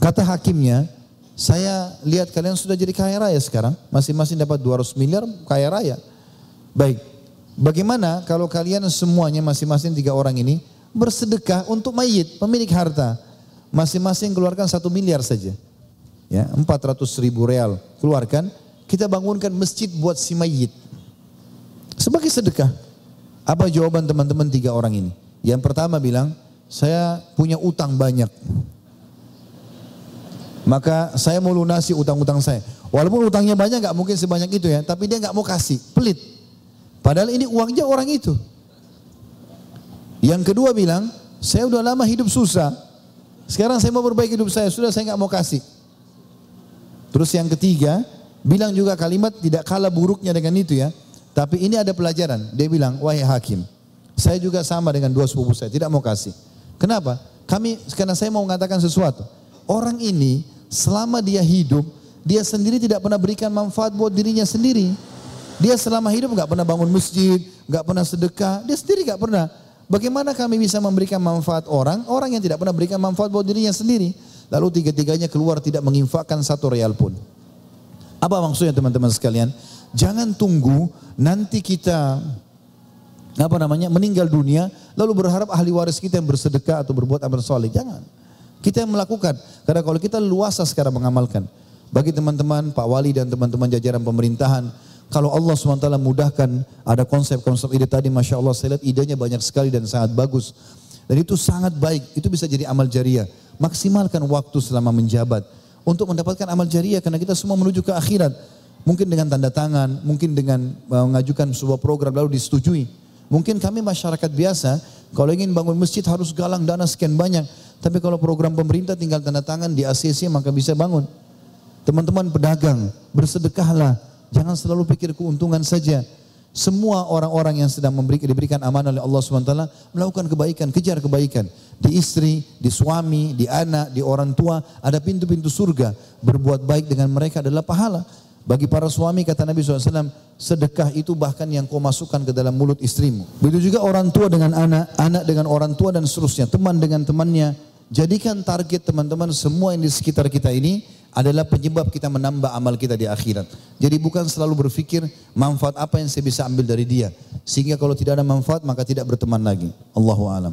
Kata hakimnya. Saya lihat kalian sudah jadi kaya raya sekarang. Masing-masing dapat 200 miliar kaya raya. Baik. Bagaimana kalau kalian semuanya masing-masing tiga orang ini bersedekah untuk mayit, pemilik harta. Masing-masing keluarkan satu miliar saja. Ya, 400 ribu real keluarkan, kita bangunkan masjid buat si mayit. Sebagai sedekah. Apa jawaban teman-teman tiga orang ini? Yang pertama bilang, saya punya utang banyak. Maka saya mau lunasi utang-utang saya. Walaupun utangnya banyak gak mungkin sebanyak itu ya. Tapi dia gak mau kasih, pelit. Padahal ini uangnya orang itu. Yang kedua bilang, saya udah lama hidup susah. Sekarang saya mau perbaiki hidup saya, sudah saya nggak mau kasih. Terus yang ketiga, bilang juga kalimat tidak kalah buruknya dengan itu ya. Tapi ini ada pelajaran. Dia bilang, wahai hakim, saya juga sama dengan dua sepupu saya, tidak mau kasih. Kenapa? Kami, karena saya mau mengatakan sesuatu. Orang ini selama dia hidup, dia sendiri tidak pernah berikan manfaat buat dirinya sendiri. Dia selama hidup nggak pernah bangun masjid, nggak pernah sedekah, dia sendiri nggak pernah. Bagaimana kami bisa memberikan manfaat orang, orang yang tidak pernah berikan manfaat buat dirinya sendiri. Lalu tiga-tiganya keluar tidak menginfakkan satu real pun. Apa maksudnya teman-teman sekalian? Jangan tunggu nanti kita apa namanya meninggal dunia lalu berharap ahli waris kita yang bersedekah atau berbuat amal soleh. Jangan. Kita yang melakukan. Karena kalau kita luasa sekarang mengamalkan. Bagi teman-teman, Pak Wali dan teman-teman jajaran pemerintahan, kalau Allah SWT mudahkan ada konsep-konsep ide tadi Masya Allah saya lihat idenya banyak sekali dan sangat bagus. Dan itu sangat baik, itu bisa jadi amal jariah. Maksimalkan waktu selama menjabat untuk mendapatkan amal jariah karena kita semua menuju ke akhirat. Mungkin dengan tanda tangan, mungkin dengan mengajukan sebuah program lalu disetujui. Mungkin kami masyarakat biasa, kalau ingin bangun masjid harus galang dana sekian banyak. Tapi kalau program pemerintah tinggal tanda tangan di ACC maka bisa bangun. Teman-teman pedagang, bersedekahlah Jangan selalu pikir keuntungan saja. Semua orang-orang yang sedang memberi, diberikan amanah oleh Allah SWT melakukan kebaikan, kejar kebaikan. Di istri, di suami, di anak, di orang tua, ada pintu-pintu surga. Berbuat baik dengan mereka adalah pahala. Bagi para suami kata Nabi SAW, sedekah itu bahkan yang kau masukkan ke dalam mulut istrimu. Begitu juga orang tua dengan anak, anak dengan orang tua dan seterusnya, teman dengan temannya. Jadikan target teman-teman semua yang di sekitar kita ini adalah penyebab kita menambah amal kita di akhirat. Jadi bukan selalu berpikir manfaat apa yang saya bisa ambil dari dia. Sehingga kalau tidak ada manfaat maka tidak berteman lagi. Allahu alam.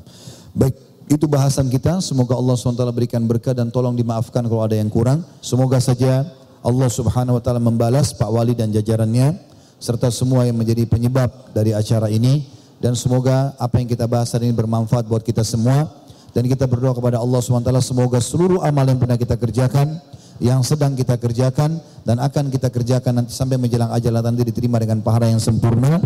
Baik, itu bahasan kita. Semoga Allah SWT berikan berkah dan tolong dimaafkan kalau ada yang kurang. Semoga saja Allah Subhanahu wa taala membalas Pak Wali dan jajarannya serta semua yang menjadi penyebab dari acara ini dan semoga apa yang kita bahas hari ini bermanfaat buat kita semua dan kita berdoa kepada Allah SWT semoga seluruh amal yang pernah kita kerjakan yang sedang kita kerjakan dan akan kita kerjakan nanti sampai menjelang ajal nanti diterima dengan pahala yang sempurna.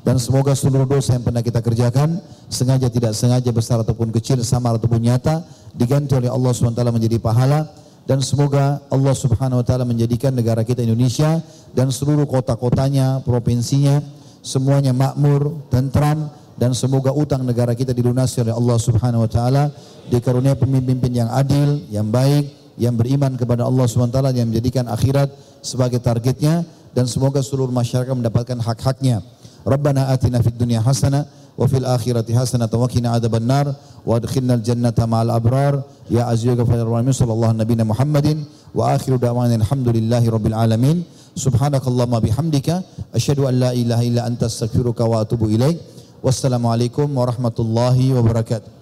Dan semoga seluruh dosa yang pernah kita kerjakan sengaja tidak sengaja besar ataupun kecil samar ataupun nyata diganti oleh Allah SWT menjadi pahala. Dan semoga Allah Subhanahu wa taala menjadikan negara kita Indonesia dan seluruh kota-kotanya, provinsinya semuanya makmur, tentram dan semoga utang negara kita dilunasi oleh Allah Subhanahu wa taala dikarunia pemimpin yang adil, yang baik, yang beriman kepada Allah SWT yang menjadikan akhirat sebagai targetnya dan semoga seluruh masyarakat mendapatkan hak-haknya. Rabbana atina fid dunya hasanah wa fil akhirati hasanah wa qina adzabannar wa adkhilna al jannata ma'al abrar. Ya aziz ya ghafur rahim sallallahu nabiyana Muhammadin wa akhiru da'wana alhamdulillahi rabbil alamin. Subhanakallahumma bihamdika asyhadu an la ilaha illa anta astaghfiruka wa atubu ilaik wassalamu alaikum warahmatullahi wabarakatuh